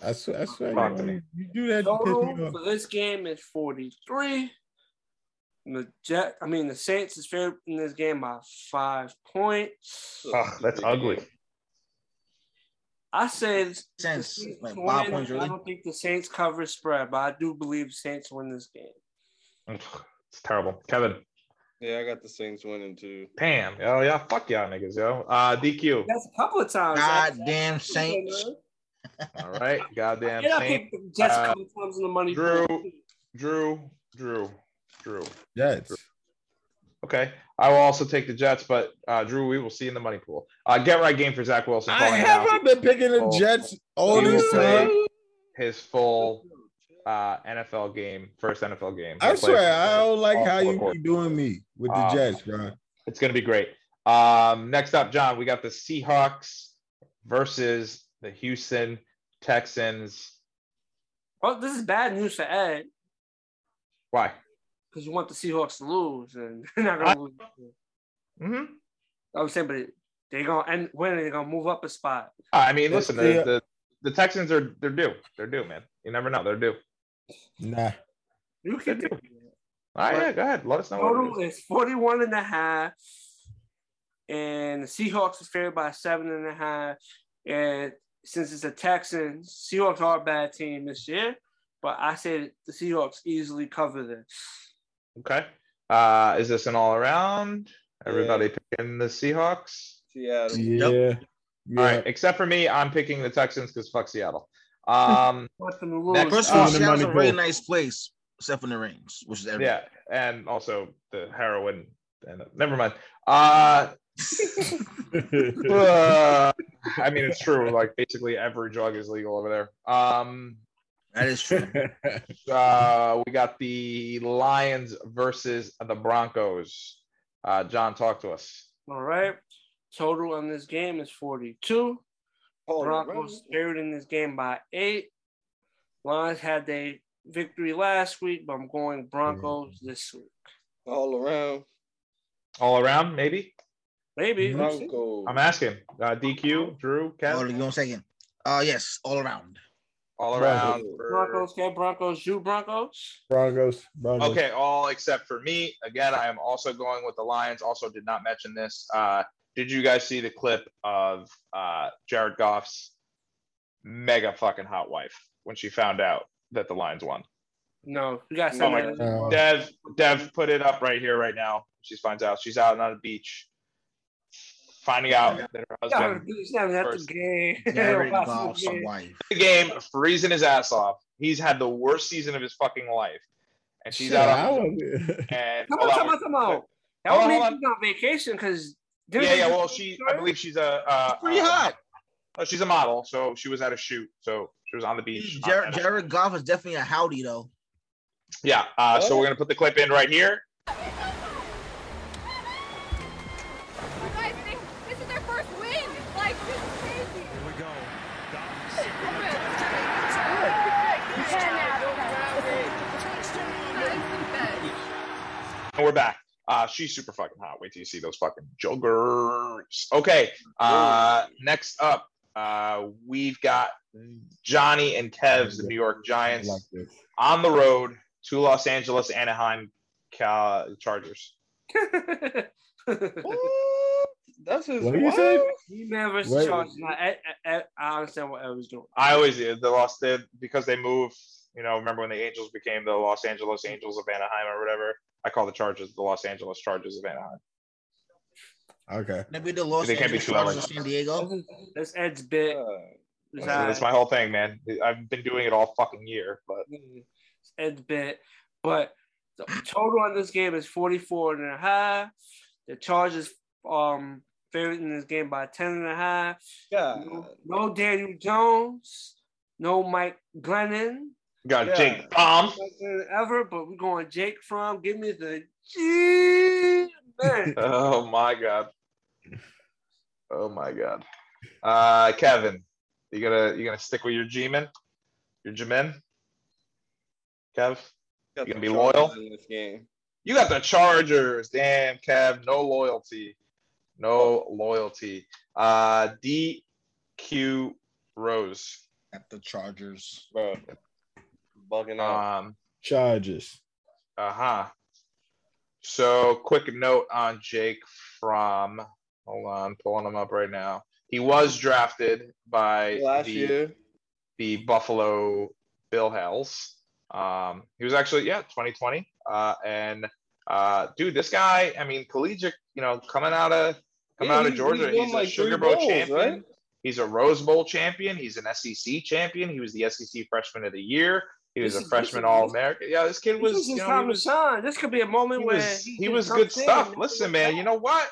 I swear, I swear you, to you do that. You Total for this game is 43. And The Jet, I mean the Saints is favored in this game by five points. oh, that's ugly. I say the Sense, Saints like win. five points, I don't think the Saints cover spread, but I do believe Saints win this game. It's terrible. Kevin, Yeah, I got the Saints winning too. Pam. Oh yeah, fuck y'all niggas, yo. Uh, DQ. That's a couple of times. Goddamn Saints. All right, goddamn And I Saint. picked the Jets Uh, a couple times in the money. Drew. Drew, Drew, Drew. Jets. Okay, I will also take the Jets, but uh, Drew, we will see in the money pool. Uh, get right game for Zach Wilson. I have out. I been picking the Oh. Jets all He this time. his full uh, NFL game, first NFL game. I swear, I don't like how you quarters. be doing me with the Um, Jets, bro. It's going to be great. Um, next up, John, we got the Seahawks versus the Houston Texans. Well, this is bad news for Ed Why? Because you want the Seahawks to lose, and they're not gonna lose. Mm-hmm. I was saying, but they're gonna and when they're gonna move up a spot. I mean, Let's listen, the, the the Texans are they're due. They're due, man. You never know. They're due. Nah. You can do All right, yeah, go ahead. Let us know. What Total it is. is 41 and a half. And the Seahawks is favored by seven and a half. And since it's a Texans, Seahawks are a bad team this year. But I said the Seahawks easily cover this. Okay. Uh, is this an all around? Everybody picking the Seahawks? Seattle. Yeah. Yep. Yeah. All right, except for me, I'm picking the Texans because fuck Seattle. Um, Want them to lose. Next- First of all, Uh, Seattle's a really nice place, except for the rings, which is everything. yeah, and also the heroin. And never mind. Uh, uh, I mean, it's true. Like basically every drug is legal over there. Um, That is true. uh, we got the Lions versus the Broncos. Uh, John, talk to us. All right. Total on this game is 42. All Broncos favored in this game by eight. Lions had their victory last week, but I'm going Broncos this week. all around. All around, maybe. Maybe. Broncos. I'm asking. Uh, DQ, Drew, Hold on, Kev, give me one second. Uh yes, all around. All Broncos. around. for- Broncos, get Broncos, you Broncos. Broncos. Broncos. Okay, all except for me. Again, I am also going with the Lions. Also, did not mention this. Uh, did you guys see the clip of uh, Jared Goff's mega fucking hot wife when she found out that the Lions won? No, you got Oh my Uh, Dev, Dev, put it up right here, right now. She finds out she's out on the beach, finding out that her husband He's not even at the first. game. Jared Watch the wife. the game, freezing his ass off. He's had the worst season of his fucking life, and she's shit, out on was- and Come hold on, on, come on, come on. That Hold would on, hold on. on vacation because. Yeah, yeah. Well, she, I believe she's a. Uh, Pretty uh, hot. oh, she's a model, so she was at a shoot, so she was on the beach. uh, Jared, at Jared Goff is definitely a howdy though. Yeah. Uh, so we're gonna put the clip in right here. We're back. Uh, she's super fucking hot. Wait till you see those fucking joggers. Okay. Uh, next up, uh, we've got Johnny and Kev's, the New York Giants, like on the road to Los Angeles Anaheim Cal- Chargers. What? That's his. What do you say? He never Wait. charged. I, I, I, I understand what Ed was doing. I always did. They lost it because they moved. You know, remember when the Angels became the Los Angeles Angels of Anaheim or whatever? I call the Chargers the Los Angeles Chargers of Anaheim. Okay. Maybe the Los They can't be Angeles too Chargers of San Diego. That's Ed's bit. Uh, It's That's, that's my whole thing, man. I've been doing it all fucking year, but Ed's bit. But the total on this game is 44 and a half. The Chargers um favored in this game by 10 and a half. God. No, no Daniel Jones, no Mike Glennon, got Yeah. Jake Palm. ever, but we're going Jake Fromm give me the G man. Oh my god. Oh my god. Uh Kevin, you gonna you gonna stick with your G-man? Your G-man? Kev? Got You the gonna be loyal? in this game. You got the Chargers. Damn, Kev. No loyalty. No loyalty. Uh DQ Rose. At the Chargers. Bro. Bugging out. Um Charges. uh-huh. So quick note on Jake Fromm hold on, pulling him up right now. He was drafted by Last the year. the Buffalo Bill Hells. Um, he was actually yeah, 2020. Uh, and uh, dude, this guy, I mean, collegiate, you know, coming out of coming Yeah, out of Georgia, he's won, he's, like, a Sugar Bowl bowls, champion. right? He's a Rose Bowl champion. He's an SEC champion. He was the SEC Freshman of the Year. He was This a freshman All American. Yeah, this kid was. This was. is You his know, time he to shine. This could be a moment he where was, he can was good stuff. and- Listen, man, you know what?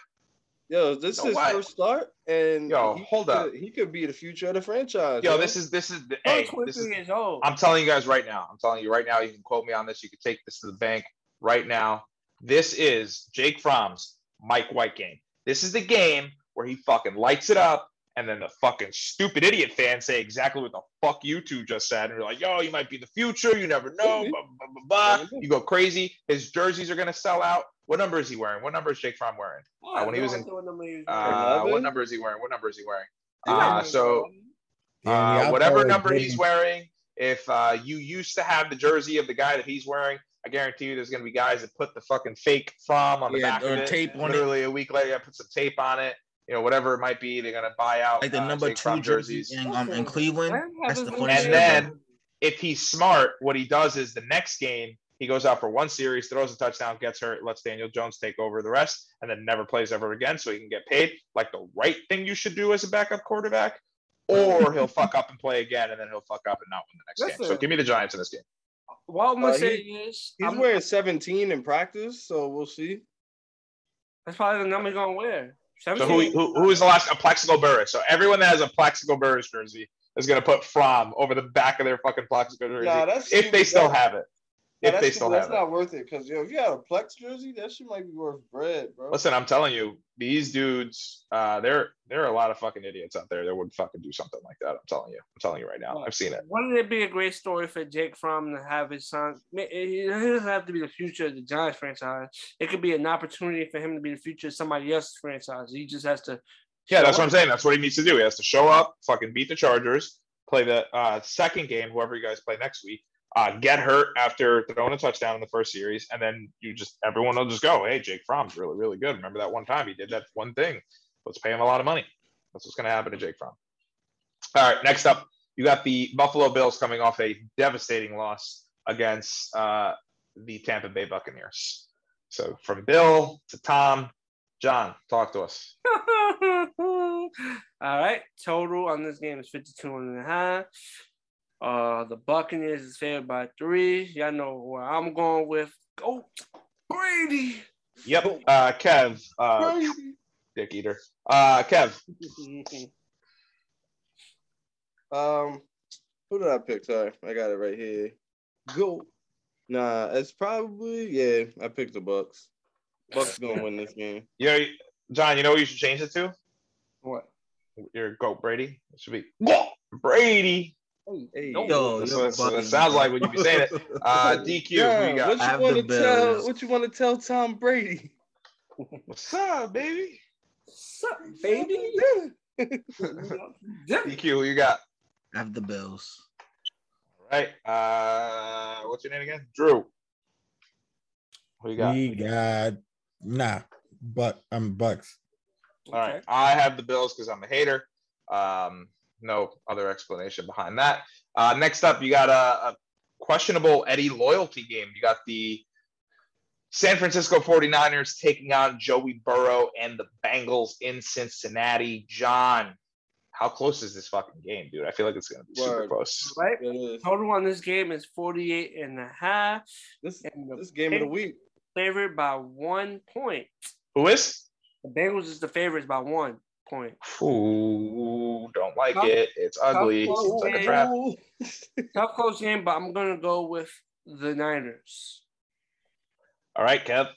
Yo, this Yo, is his what? first start, and Yo, he hold could, up. He could be the future of the franchise. Yo, yo. this is this is the hey, this is, years old. I'm telling you guys right now. I'm telling you right now. You can quote me on this. You can take this to the bank right now. This is Jake Fromm's Mike White game. This is the game where he fucking lights it up, and then the fucking stupid idiot fans say exactly what the fuck you two just said, and you're like, "Yo, you might be the future. You never know." Blah, blah, blah, blah. You go crazy. His jerseys are gonna sell out. What number is he wearing? What number is Jake Fromm wearing? I have when he was in- what number he Uh, what number is he wearing? What number is he wearing? wearing. Uh, so uh, whatever number he's wearing, if uh, you used to have the jersey of the guy that he's wearing, I guarantee you there's going to be guys that put the fucking fake Fromm on the Yeah, back or of it. tape on it. Literally a week later, I put some tape on it. You know, whatever it might be, they're going to buy out Like the uh, number Jake two Fromm jerseys. in, um, in Cleveland. That's the haven't funniest And shit then- ever. If he's smart, what he does is the next game he goes out for one series, throws a touchdown, gets hurt, lets Daniel Jones take over the rest, and then never plays ever again, so he can get paid. Like the right thing you should do as a backup quarterback. Or he'll fuck up and play again, and then he'll fuck up and not win the next game. So give me the Giants in this game. What I'm gonna Uh, say he- is, He's I'm- wearing 17 in practice, so we'll see. that's probably the number he's gonna wear. So who, who who is the last? A Plaxico Burress. So everyone that has a Plaxico Burress jersey is going to put Fromm over the back of their fucking Plaxico jersey Nah, if they stupid. still have it. Nah, If that's they still that's have it. not worth it. Because yo, if you had a Plax jersey, that shit might be worth bread, bro. Listen, I'm telling you, these dudes, uh, there there are a lot of fucking idiots out there that would fucking do something like that. I'm telling you. I'm telling you right now. I've seen it. Wouldn't it be a great story for Jake Fromm to have his son? It doesn't have to be the future of the Giants franchise. It could be an opportunity for him to be the future of somebody else's franchise. He just has to. Yeah, show that's what I'm saying. That's what he needs to do. He has to show up, fucking beat the Chargers, play the uh, second game, whoever you guys play next week, uh, get hurt after throwing a touchdown in the first series, and then you just everyone will just go, "Hey, Jake Fromm's really, really good. Remember that one time he did that one thing? Let's pay him a lot of money." That's what's going to happen to Jake Fromm. All right, next up, you got the Buffalo Bills coming off a devastating loss against uh, the Tampa Bay Buccaneers. So from Bill to Tom, John, talk to us. All right. Total on this game is 52 and a half. Uh, the Buccaneers is favored by three. Y'all know where I'm going with. Go Brady. Yep. Uh, Kev, uh, dick eater. Uh, Kev, Um, who did I pick? Sorry, I got it right here. Go. Nah, it's probably yeah. I picked the Bucks. Bucks gonna win this game. Yeah, John, you know what you should change it to? What? Your goat Brady. It should be Brady. Hey, Yo, That's you're what- that's what it sounds like when you be saying it. Uh, DQ, who Yeah, you got? what you want to tell? Bills. What you want to tell Tom Brady? What's up, baby? Sup, baby? DQ, who you got? I have the Bills. All right. Uh, what's your name again? Drew. Who you got? We got nah, but I'm Bucks. All right. I have the Bills because I'm a hater. Um, no other explanation behind that. Uh, next up, you got a, a questionable Eddie loyalty game. You got the San Francisco 49ers taking on Joey Burrow and the Bengals in Cincinnati. John, how close is this fucking game, dude? I feel like it's going to be super close. Right? Total on this game is 48 and a half. This And this game of the week. favorite by one point. Who is? The Bengals is the favorites by one point. Ooh, don't like Tough- it. It's ugly. tough Seems like a game. trap. Tough close game, but I'm gonna go with the Niners. All right, Kev.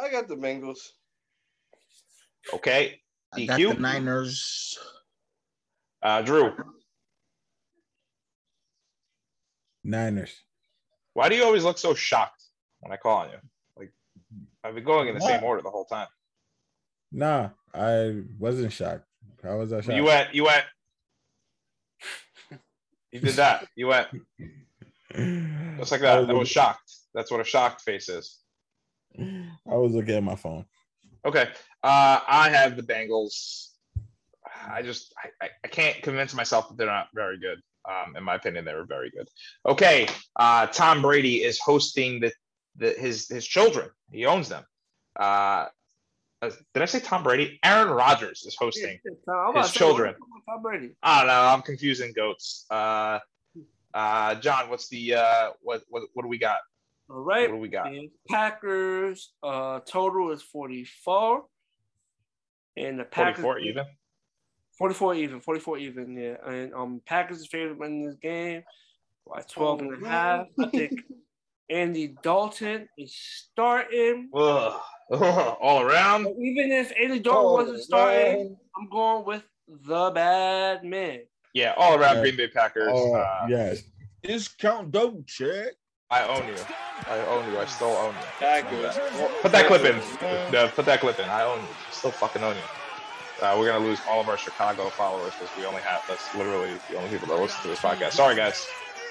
I got the Bengals. Okay. I got the Niners. Uh, Drew. Niners. Why do you always look so shocked when I call on you? Like I've been going in the same order the whole time. Nah, I wasn't shocked. How was I shocked? You went, you went, you did that. You went just like I that. I was shocked. That's what a shocked face is. I was looking at my phone. Okay. Uh, I have the Bengals. I just I, I, can't convince myself that they're not very good. Um, in my opinion, they were very good. Okay. Uh, Tom Brady is hosting the, the his his children. He owns them. Uh, did I say Tom Brady? Aaron Rodgers is hosting. I'm His children. Tom Brady. I don't know. I'm confusing goats. Uh, uh, John, what's the uh, what what what do we got? All right, What do we got? The Packers uh total is 44. And the Packers 44 even. 44 even, 44 even, yeah. And um Packers is favored in this game by 12 and a half. I think Andy Dalton is starting. Ugh. All around. But even if Andy Dalton wasn't starting, I'm going with the bad man. Yeah, all around Yeah. Green Bay Packers. Oh, Uh, yes. Discount double check. I own you. I own you. I still own you. Packers. Put that clip in. Uh, put that clip in. I own you. I still fucking own you. Uh, we're gonna lose all of our Chicago followers because we only have that's literally the only people that listen to this podcast. Sorry, guys.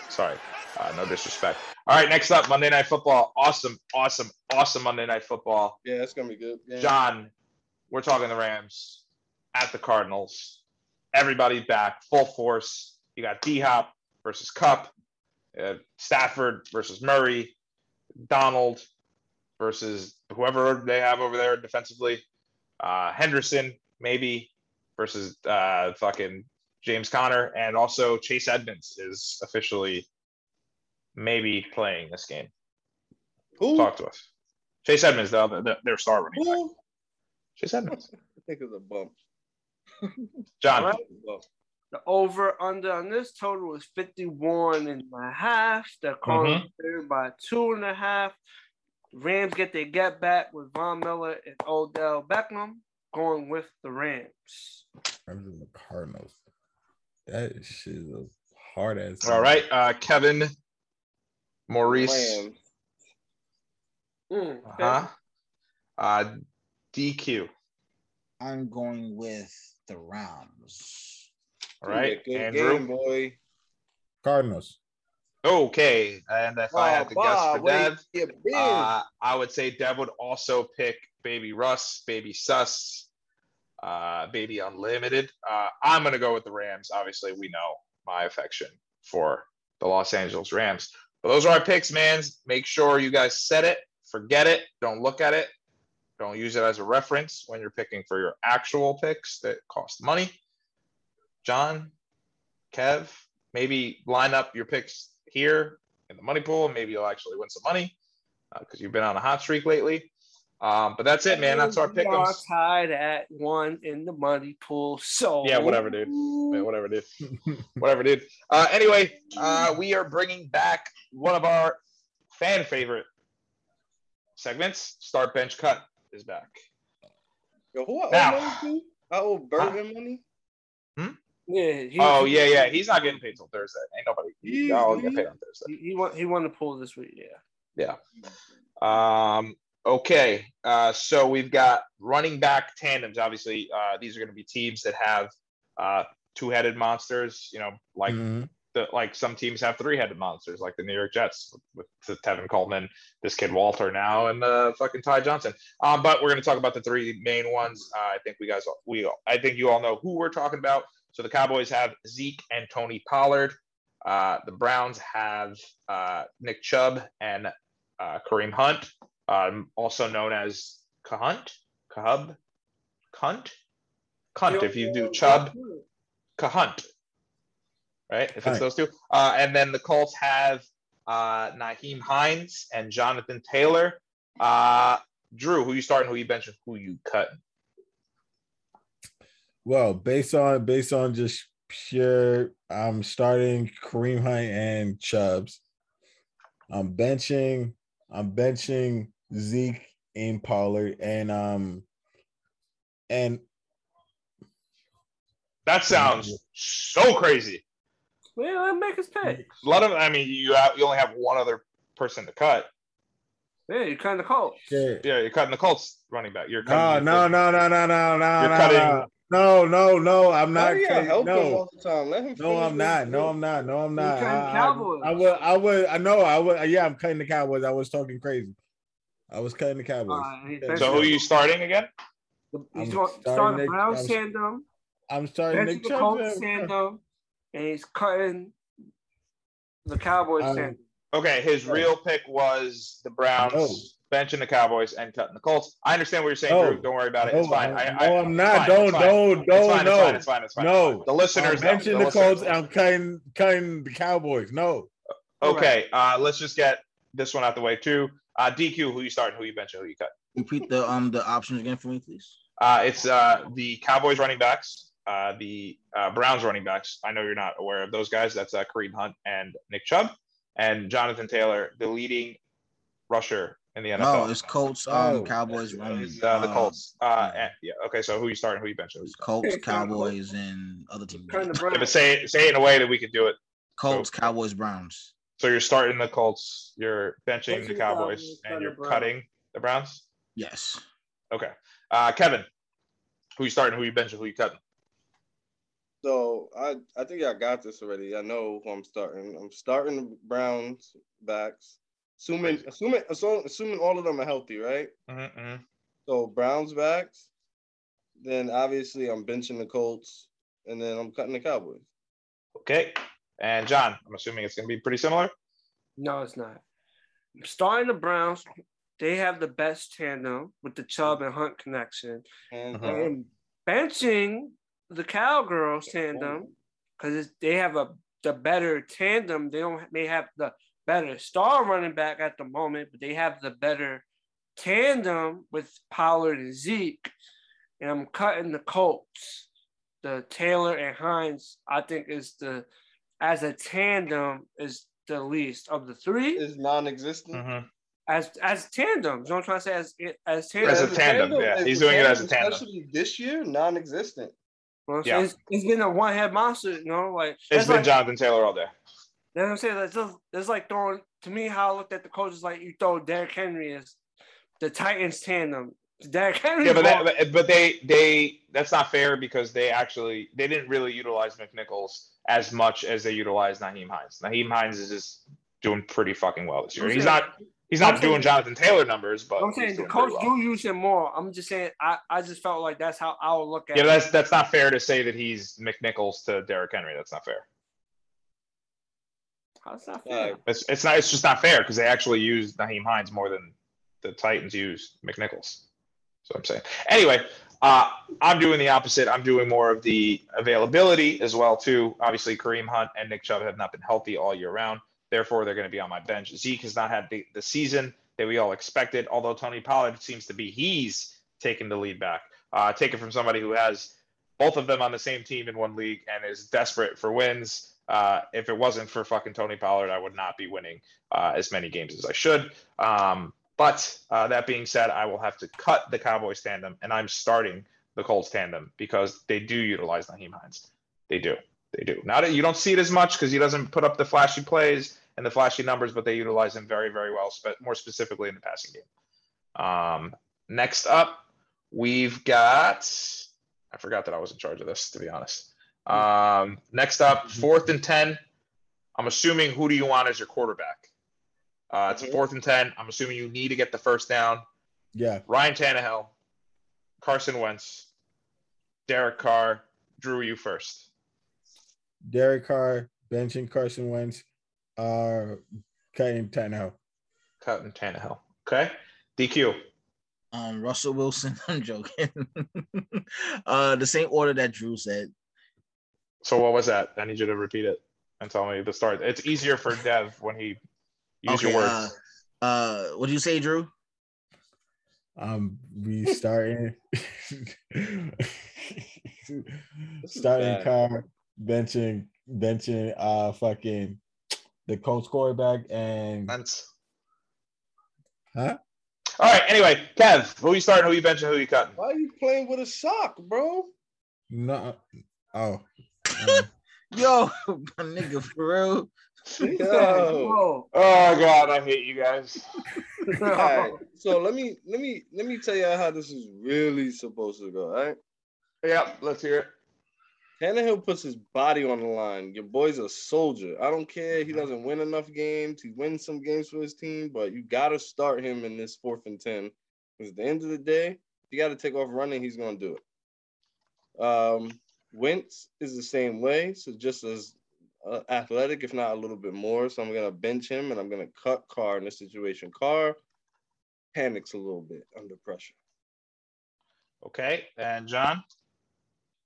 Sorry. Uh, no disrespect. All right, next up, Monday Night Football. Awesome, awesome, awesome Monday Night Football. Yeah, it's gonna be good. Yeah. John, we're talking the Rams at the Cardinals. Everybody's back, full force. You got D Hop versus Kupp, uh, Stafford versus Murray, Donald versus whoever they have over there defensively, uh, Henderson maybe versus uh, fucking James Conner, and also Chase Edmonds is officially maybe playing this game. Who? Talk to us. Chase Edmonds, the, other- the, their star running back. Who? Chase Edmonds. I think it's a bump. John, All right. The over under on this total is 51 and a half. The Cardinals favored by two and a half. Rams get their get back with Von Miller and Odell Beckham going with the Rams. Rams and the Cardinals. That shit is hard ass. all right, uh, Kevin, Maurice, Mm, okay. uh-huh. uh, DQ. I'm going with the Rams. All right, Good Andrew. game, boy. Cardinals. Okay, and if I had to guess for Dev, uh, I would say Dev would also pick Baby Russ, Baby Sus, uh, Baby Unlimited. Uh, I'm gonna go with the Rams. Obviously, we know my affection for the Los Angeles Rams. But those are our picks, man. Make sure you guys set it, forget it, don't look at it, don't use it as a reference when you're picking for your actual picks that cost money. John, Kev, maybe line up your picks here in the money pool, and maybe you'll actually win some money. Uh, because you've been on a hot streak lately. Um, but that's it, man. That's our We are tied at one in the money pool. So Yeah, whatever, dude. Yeah, whatever, dude. whatever, dude. Uh, anyway, uh, we are bringing back one of our fan favorite segments. Start bench cut is back. Yo, who I owe Now- money to? I owe Bergen money. Yeah. He, Oh he- yeah, yeah. He's not getting paid till Thursday. Ain't nobody. He- Y'all get paid on Thursday. He, he won. He won the pool this week. Yeah. Yeah. Um, okay, uh, so we've got running back tandems. Obviously, uh, these are going to be teams that have uh, two-headed monsters. You know, like Mhm. the like some teams have three-headed monsters, like the New York Jets with, with Tevin Coleman, this kid Walter now, and uh, fucking Ty Johnson. Um, but we're going to talk about the three main ones. Uh, I think we guys we I think you all know who we're talking about. So the Cowboys have Zeke and Tony Pollard. Uh, the Browns have uh, Nick Chubb and uh, Kareem Hunt, um, also known as Kahunt, Cahub, Cunt, Cunt. If you do Chub, Kahunt, right? If it's those two. Uh, and then the Colts have uh, Nyheim Hines and Jonathan Taylor. Uh, Drew, who you starting? Who you benching? Who you cutting? Well, based on based on just pure, I'm starting Kareem Hunt and Chubbs. I'm benching. I'm benching Zeke and Pollard, and um, and That sounds so crazy. Well, let make his pick. A lot of, I mean, you have, you only have one other person to cut. Yeah, you kind of cold. shit. Yeah, you're cutting the Colts running back. You're No, cutting no, no, no, no, no, no, You're no, cutting- no, no, no. I'm not. you gotta cutting- help him no, all the time? Let him. no, I'm not. No. I'm not. No, I'm You not. cutting I, I, Cowboys. I would. I would. I know. I would. Yeah, I'm cutting the Cowboys. I was talking crazy. I was cutting the Cowboys. Uh, he's Yeah. benching- So who are you starting again? he's I'm going starting starting the Nick- Browns I'm- tandem, I'm starting Nick Chubb. Colts tandem, and he's cutting the Cowboys Um, tandem. Okay, his real pick was the Browns No. benching the Cowboys and cutting the Colts. I understand what you're saying, No. Drew. Don't worry about it. No, It's fine. I, I'm- no, I'm not. Don't, don't, don't, no. It's fine. It's fine. It's fine. No. The listeners I'm benching The the Colts. know. I'm cutting, cutting the Cowboys. No. Okay, uh, let's just get this one out the way too. Uh, DQ, who you starting? Who you benching? Who you cut? Repeat the um the options again for me, please. Uh, it's uh, the Cowboys running backs, uh, the uh, Browns running backs. I know you're not aware of those guys. That's uh, Kareem Hunt and Nick Chubb, and Jonathan Taylor, the leading rusher in the NFL. No, it's Colts, um, Oh. Cowboys, running. Uh, the Colts. Uh, and, yeah. Okay. So who you starting? Who you benching? Who you It's? Colts, Cowboys. Cowboys, and other teams. Cutting the Yeah, but say it, say it in a way that we could do it. Colts, Cowboys, Browns. So you're starting the Colts, you're benching Benching the the Cowboys, Cowboys, and you're the Browns. cutting the Browns. Yes. Okay. Uh, Kevin, who you starting? Who you benching? Who you cutting? So I I think I got this already. I know who I'm starting. I'm starting the Browns backs. Assuming assuming assuming, assuming all of them are healthy, right? Mm-hmm. So Browns backs. Then obviously I'm benching the Colts, and then I'm cutting the Cowboys. Okay. And John, I'm assuming it's going to be pretty similar. No, it's not. I'm starting the Browns, they have the best tandem with the Chubb and Hunt connection. And. Mm-hmm. And benching the Cowgirls tandem oh. because they have a the better tandem. They don't may have the better star running back at the moment, but they have the better tandem with Pollard and Zeke. And I'm cutting the Colts. The Taylor and Hines, I think, is the as a tandem is the least of the three. is non-existent. Mm-hmm. As as tandems, you know what I'm trying to say? As as tandem. As a tandem, yeah. He's doing it as a tandem. Especially this year, non-existent. You know yeah. It's, it's been a one head monster, you know, like It's that's been like, Jonathan Taylor all day. You know what I'm saying? It's, just, it's like throwing to me how I looked at the coaches like you throw Derrick Henry as the Titans tandem. Derrick Henry. Yeah, but that, but- but they they that's not fair because they actually they didn't really utilize McNichols as much as they utilized Nyheim Hines. Nyheim Hines is just doing pretty fucking well this year. He's not he's I'm not saying- doing Jonathan Taylor numbers, but I'm saying the coach pretty well. do use him more. I'm just saying I, I just felt like that's how I would look at Yeah, it. but that's that's not fair to say that he's McNichols to Derrick Henry. That's not fair. How's that Yeah. fair? It's it's not it's just not fair because they actually used Nyheim Hines more than the Titans used McNichols. So I'm saying. Anyway, uh, I'm doing the opposite. I'm doing more of the availability as well too. Obviously, Kareem Hunt and Nick Chubb have not been healthy all year round. Therefore, they're going to be on my bench. Zeke has not had the, the season that we all expected. Although Tony Pollard seems to be he's taking the lead back, uh, taken from somebody who has both of them on the same team in one league and is desperate for wins. Uh, if it wasn't for fucking Tony Pollard, I would not be winning uh, as many games as I should. Um, but uh, that being said, I will have to cut the Cowboys tandem, and I'm starting the Colts tandem because they do utilize Nyheim Hines. They do. They do. Not you don't see it as much because he doesn't put up the flashy plays and the flashy numbers, but they utilize him very, very well, spe- more specifically in the passing game. Um, next up, we've got. I forgot that I was in charge of this, to be honest. Um, next up, fourth and ten. I'm assuming who do you want as your quarterback? Uh, it's Mhm. fourth and ten. I'm assuming you need to get the first down. Yeah. Ryan Tannehill, Carson Wentz, Derek Carr, Drew. You first. Derek Carr, benching Carson Wentz, uh, cutting Tannehill. Cutting Tannehill. Okay. DQ. Um, Russell Wilson. I'm joking. uh, the same order that Drew said. So what was that? I need you to repeat it and tell me the start. It's easier for Dev when he use your Okay, words. Uh, uh, what do you say, Drew? Um, we starting is starting car, benching, benching, uh, fucking the Colts quarterback and That's- huh? All right. Anyway, Kev, who you starting? Who you benching? Who you cutting? Why are you playing with a sock, bro? No, oh, um, Yo, my nigga, for real. Yo. Oh God, I hate you guys. All right. So let me let me let me tell y'all how this is really supposed to go. All right. Yep. Let's hear it. Tannehill puts his body on the line. Your boy's a soldier. I don't care. He doesn't win enough games. He wins some games for his team, but you got to start him in this fourth and 10. Because at the end of the day, if you got to take off running, he's going to do it. Um, Wentz is the same way. So just as uh, athletic, if not a little bit more. So I'm going to bench him and I'm going to cut Carr in this situation. Carr panics a little bit under pressure. Okay. And John.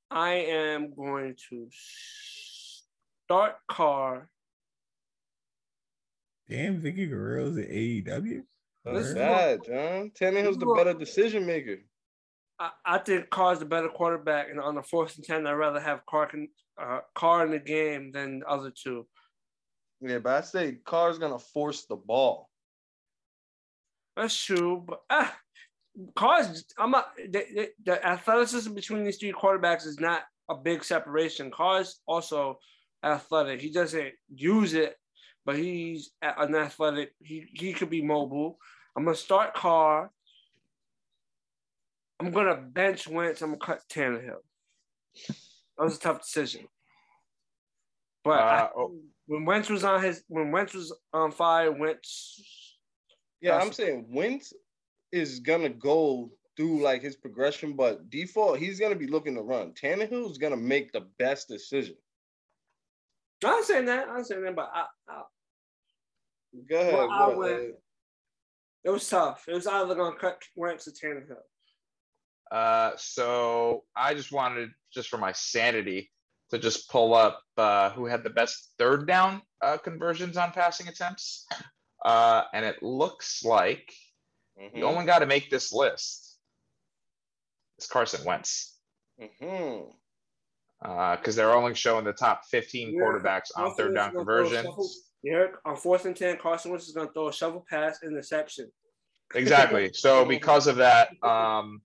I am going to start Carr. damn, Vickie Guerrero's at AEW. That's This bad, John. Tannehill's the better decision maker. I, I think Carr's the better quarterback, and on the fourth and ten, I'd rather have Carr, can, uh, Carr in the game than the other two. Yeah, but I say Carr's gonna force the ball. That's true, but ah, Carr's. I'm not. The, the, the athleticism between these three quarterbacks is not a big separation. Carr's also athletic. He doesn't use it, but he's an athletic. He he could be mobile. I'm gonna start Carr. I'm gonna bench Wentz. I'm gonna cut Tannehill. That was a tough decision. But I- Uh, oh. when Wentz was on his when Wentz was on fire, Wentz. Yeah, I'm saying Wentz is gonna go through like his progression, but default he's gonna be looking to run. Tannehill's gonna make the best decision. I'm saying that. I'm saying that, but I, I, Go ahead. Well, I went- it was tough. It was either gonna cut Wentz or Tannehill. Uh, so I just wanted, just for my sanity, to just pull up uh, who had the best third down uh, conversions on passing attempts. Uh, and it looks like mhm, the only guy to make this list is Carson Wentz. Mm-hmm. Because they're only showing the top 15 Yeah, quarterbacks on Carson third down is gonna conversions. Yeah, on fourth and ten, Carson Wentz is gonna throw a shovel pass interception. Exactly. So because of that, um,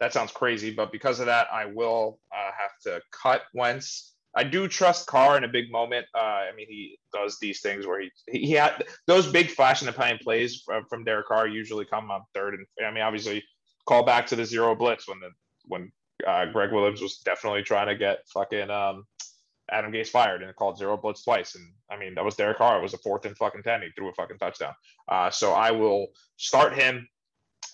that sounds crazy, but because of that, I will uh, have to cut Wentz. I do trust Carr in a big moment. Uh, I mean, he does these things where he he had those big flash in the pan plays from, from Derek Carr usually come on third and I mean, obviously, call back to the zero blitz when the when uh, Gregg Williams was definitely trying to get fucking um, Adam Gase fired and called zero blitz twice. And I mean, that was Derek Carr. It was a fourth and fucking ten. He threw a fucking touchdown. Uh, so I will start him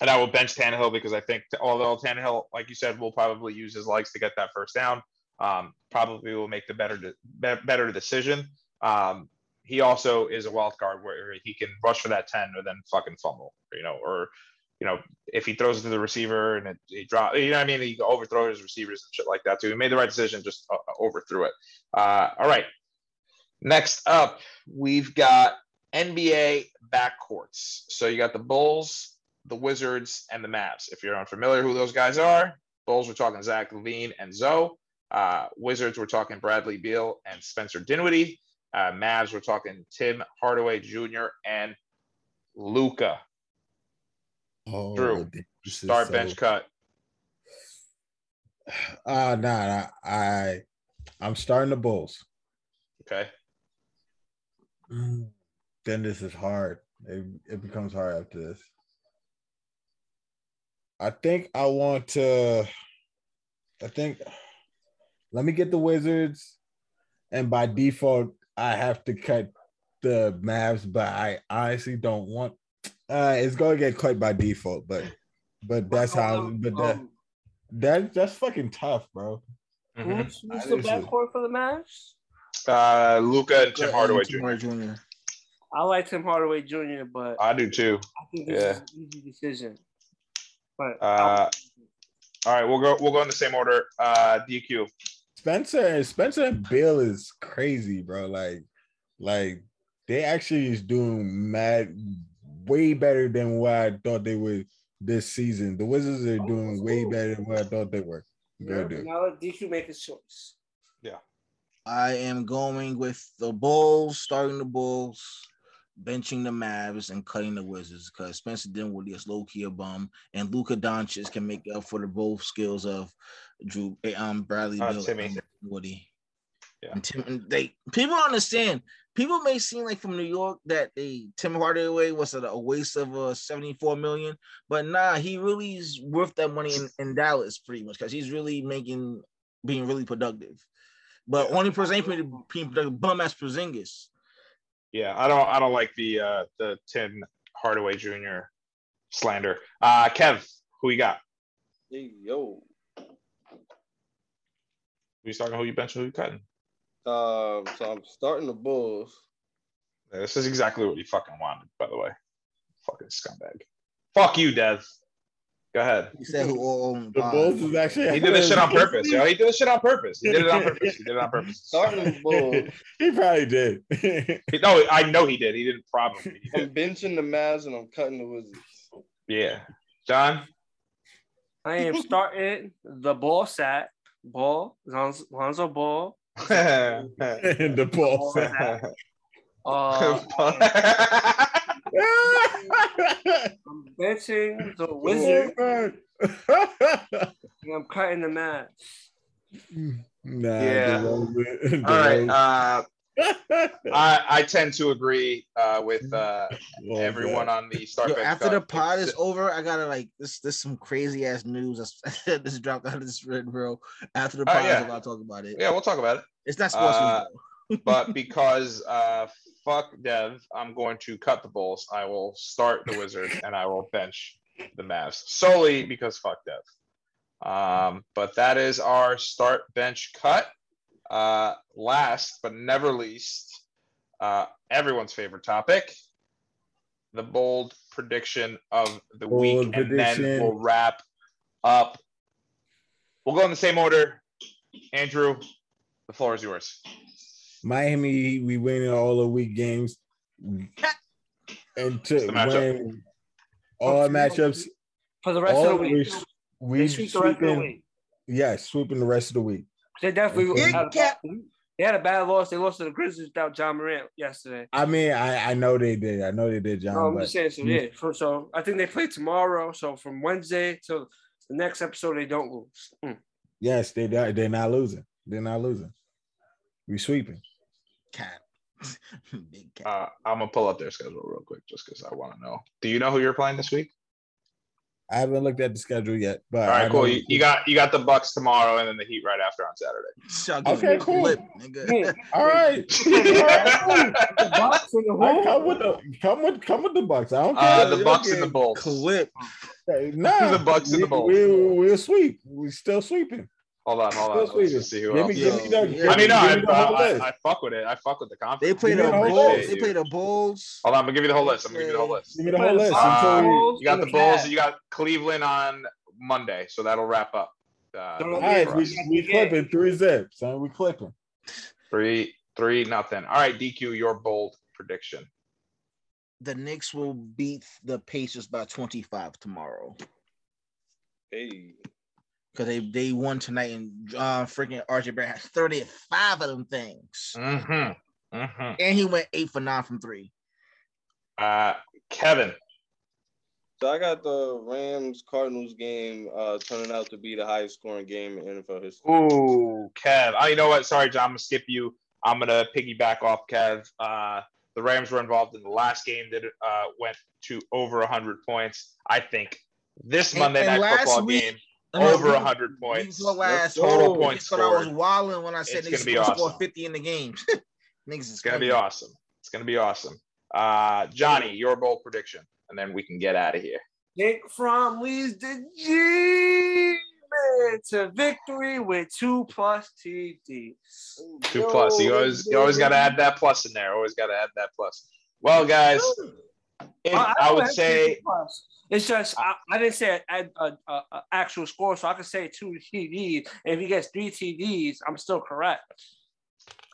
and I will bench Tannehill because I think, although Tannehill, like you said, will probably use his legs to get that first down, um, probably will make the better de- better decision. Um, he also is a wild card where he can rush for that ten or then fucking fumble, you know, or you know, if he throws it to the receiver and it, he drop, you know, what I mean, he overthrows his receivers and shit like that too. He made the right decision, just uh, overthrew it. Uh, all right. Next up, we've got NBA backcourts. So you got the Bulls, the Wizards, and the Mavs. If you're unfamiliar who those guys are, Bulls, we're talking Zach LaVine and Zoe. Uh, Wizards, we're talking Bradley Beal and Spencer Dinwiddie. Uh, Mavs, we're talking Tim Hardaway Jr. and Luka. Oh, Drew, Start so- bench cut. Uh nah, nah, I I'm starting the Bulls. Okay. Mm, Then this is hard. It, it becomes hard after this. I think I want to. I think. Let me get the Wizards, and by default, I have to cut the Mavs. But I honestly don't want. Uh, it's gonna get cut by default, but but that's how. But that that that's fucking tough, bro. Mhm. who's, who's I the just- backcourt for the Mavs? Uh, Luka and Tim Tim Hardaway Jr. Jr. I like Tim Hardaway Jr., but I do too. I think this yeah. is an easy decision. But Uh, all right, we'll go. We'll go in the same order. Uh, DQ. Spencer Spencer and Beal is crazy, bro. Like, like they actually is doing mad way better than what I thought they would this season. The Wizards are doing way better than what I thought they were gonna do. now let DQ make his choice. Yeah. I am going with the Bulls, starting the Bulls, benching the Mavs, and cutting the Wizards because Spencer Dinwiddie is low key a bum, and Luka Doncic can make up for the both skills of Drew, eh, um, Bradley Uh, Timmy. and Woody. Yeah. And Tim, and they people understand. People may seem like from New York that they Tim Hardaway was a, a waste of uh, 74 million, but nah, he really is worth that money in, in Dallas pretty much because he's really making being really productive. But only ain't being productive, bum ass Porzingis. Yeah, I don't. I don't like the uh, the Tim Hardaway Jr. slander. Uh, Kev, who you got? Hey, yo. Who you talking? Who you benching? Who you cutting? Um, so I'm starting the Bulls. Yeah, This is exactly what you fucking wanted, by the way. Fucking scumbag. Fuck you, Dev. Go ahead. He said who all owned The Bond. Bulls is actually He did this shit on purpose, yo. He did this shit on purpose. He did it on purpose. He did it on purpose. Starting the Bulls. he probably did. He- no, I know he did. He didn't probably. He I'm did. benching the Mavs and I'm cutting the Wizards. Yeah. John. I am starting the ball sat ball Lonzo, Lonzo Ball. the Bulls. Uh, I'm benching the Wizard and I'm cutting the Mavs. nah, Yeah. the Bulls- the All right. Uh, I, I tend to agree uh, with uh, Oh, everyone God. on the start. Yo, after the pod is over, I gotta like this. This some crazy ass news this dropped out of this red bro. After the Oh, pod, yeah. is over, I'll talk about it. Yeah, we'll talk about it. It's not sports Uh, news. but because uh fuck Dev, I'm going to cut the Bulls. I will start the Wizards and I will bench the Mavs solely because fuck Dev. Um, but that is our start bench cut. Uh, last but never least, uh, everyone's favorite topic, the bold prediction of the Bold week, and then we'll wrap up. We'll go in the same order. Andrew, the floor is yours. Miami, we winning all the week games. And to the win all matchups, For the rest all of the week. we, we sweep the rest of the sweeping, week. yeah, sweeping the rest of the week. They definitely had a, bad, they had a bad loss. They lost to the Grizzlies without Ja Morant yesterday. I mean, I, I know they did. I know they did, John. No, I'm just saying. So yeah, so, so I think they play tomorrow. So from Wednesday to the next episode, they don't lose. Mm. yes, they they're not losing. They're not losing. We sweeping. Cat, big cat. Uh, I'm gonna pull up their schedule real quick just because I want to know. Do you know who you're playing this week? I haven't looked at the schedule yet, but all right, I cool. You, you got you got the Bucks tomorrow and then the Heat right after on Saturday. Y'all Okay, cool. clipped, nigga. Yeah. all right. The Bucks and the I who? come with the come with come with the Bucks. I don't Uh, the Bucks and the Bulls. Clip. Nah, The Bucks and the Bulls. We, we'll sweep. We're still sweeping. Hold on, hold on. Let's sweeping. just see who Give else. me, give me Yo, the. yeah. give I mean, no, give I, me the whole I, list. I, I fuck with it. I fuck with the conference. They play the the Bulls. They play the Bulls. Hold on, I'm gonna give you the whole list. I'm gonna give you the whole list. Give me the whole list. Uh, until you got the the Bulls. Cavs. You got Cleveland on Monday, so that'll wrap up. Uh, Don't all for right, we, us. we clipping three zips, son. We clipping. Three, three, nothing. All right, DQ, your bold prediction. the Knicks will beat the Pacers by 25 tomorrow Hey, because they they won tonight and uh, freaking RJ Barrett has 35 of them things, Mm-hmm. Mm-hmm. and he went eight for nine from three. Uh, Kevin. so I got the Rams Cardinals game uh, turning out to be the highest scoring game in NFL history. Ooh, Kev. Oh, you know what? Sorry, John. I'm gonna skip you. I'm gonna piggyback off Kev. Uh, the Rams were involved in the last game that uh, went to over 100 points. I think this And- Monday and night last football week- game And then over we- 100 we points. saw last Total week, points but I was scored. wilding when I said It's niggas gonna be gonna score 50 in the games. niggas is It's gonna be awesome. It's gonna be awesome. Uh, Johnny, your bold prediction, and then we can get out of here. Jake Fromm leads the G to victory with two plus TD. Two plus. You always you always got to add that plus in there. Always got to add that plus. Well, guys, if, I, don't would say. It's just I, I didn't say a, a, a, a actual score, so I could say two TDs. If he gets three TDs, I'm still correct.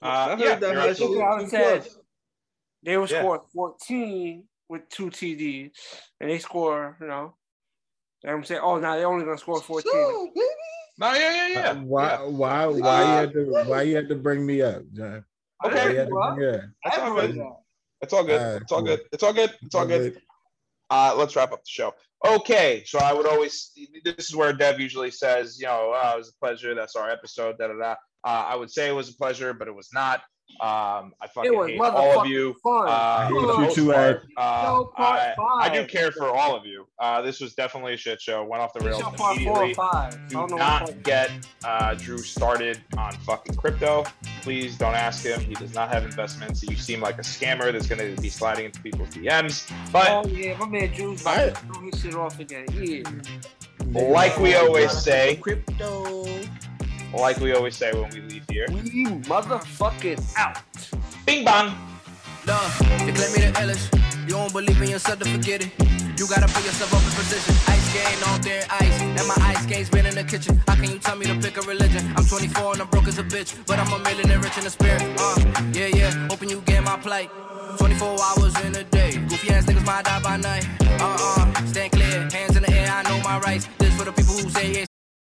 uh, yeah, that you're high I two said- They will Yeah. score 14 with two TDs, and they score, you know. And I'm saying, oh, now they're only gonna score 14. No, yeah, yeah, yeah. Uh, why yeah. why why Uh, you had to why you had to bring me up, John? I Okay. Why heard you had you to up. bring me up? That's I all good. It's all good. Alright, It's all cool. good. It's all good. It's all good. Uh, let's wrap up the show. Okay, so I would always. This is where Dev usually says, you know, oh, it was a pleasure. That's our episode. Da da da. Uh, I would say it was a pleasure, but it was not. Um, I fucking It was hate all of you. fun. Uh, for you most too, part, Ed. uh, No, I, I do care for all of you. Uh, this was definitely a shit show. Went off the It's rails your part four immediately. or five. I Do don't know what part- get uh, Drew started on fucking crypto. Please don't ask him. He does not have investments. You seem like a scammer that's going to be sliding into people's DMs. But Oh yeah, my man Drew's about I- to shit off again. Yeah. like we always say, crypto. Like we always say when we leave here, We motherfucking out. bing bong. Love, they claim me the illest. You don't believe in yourself to forget it. You gotta put yourself up in position. Ice game on there, ice. And my ice game's been in the kitchen. How can you tell me to pick a religion? I'm 24 and I'm broke as a bitch. But I'm a millionaire rich in the spirit. Uh, yeah, yeah. Hoping you get my plight. 24 hours in a day. Goofy ass niggas might die by night. Uh uh. Stand clear. Hands in the air. I know my rights. This for the people who say yeah,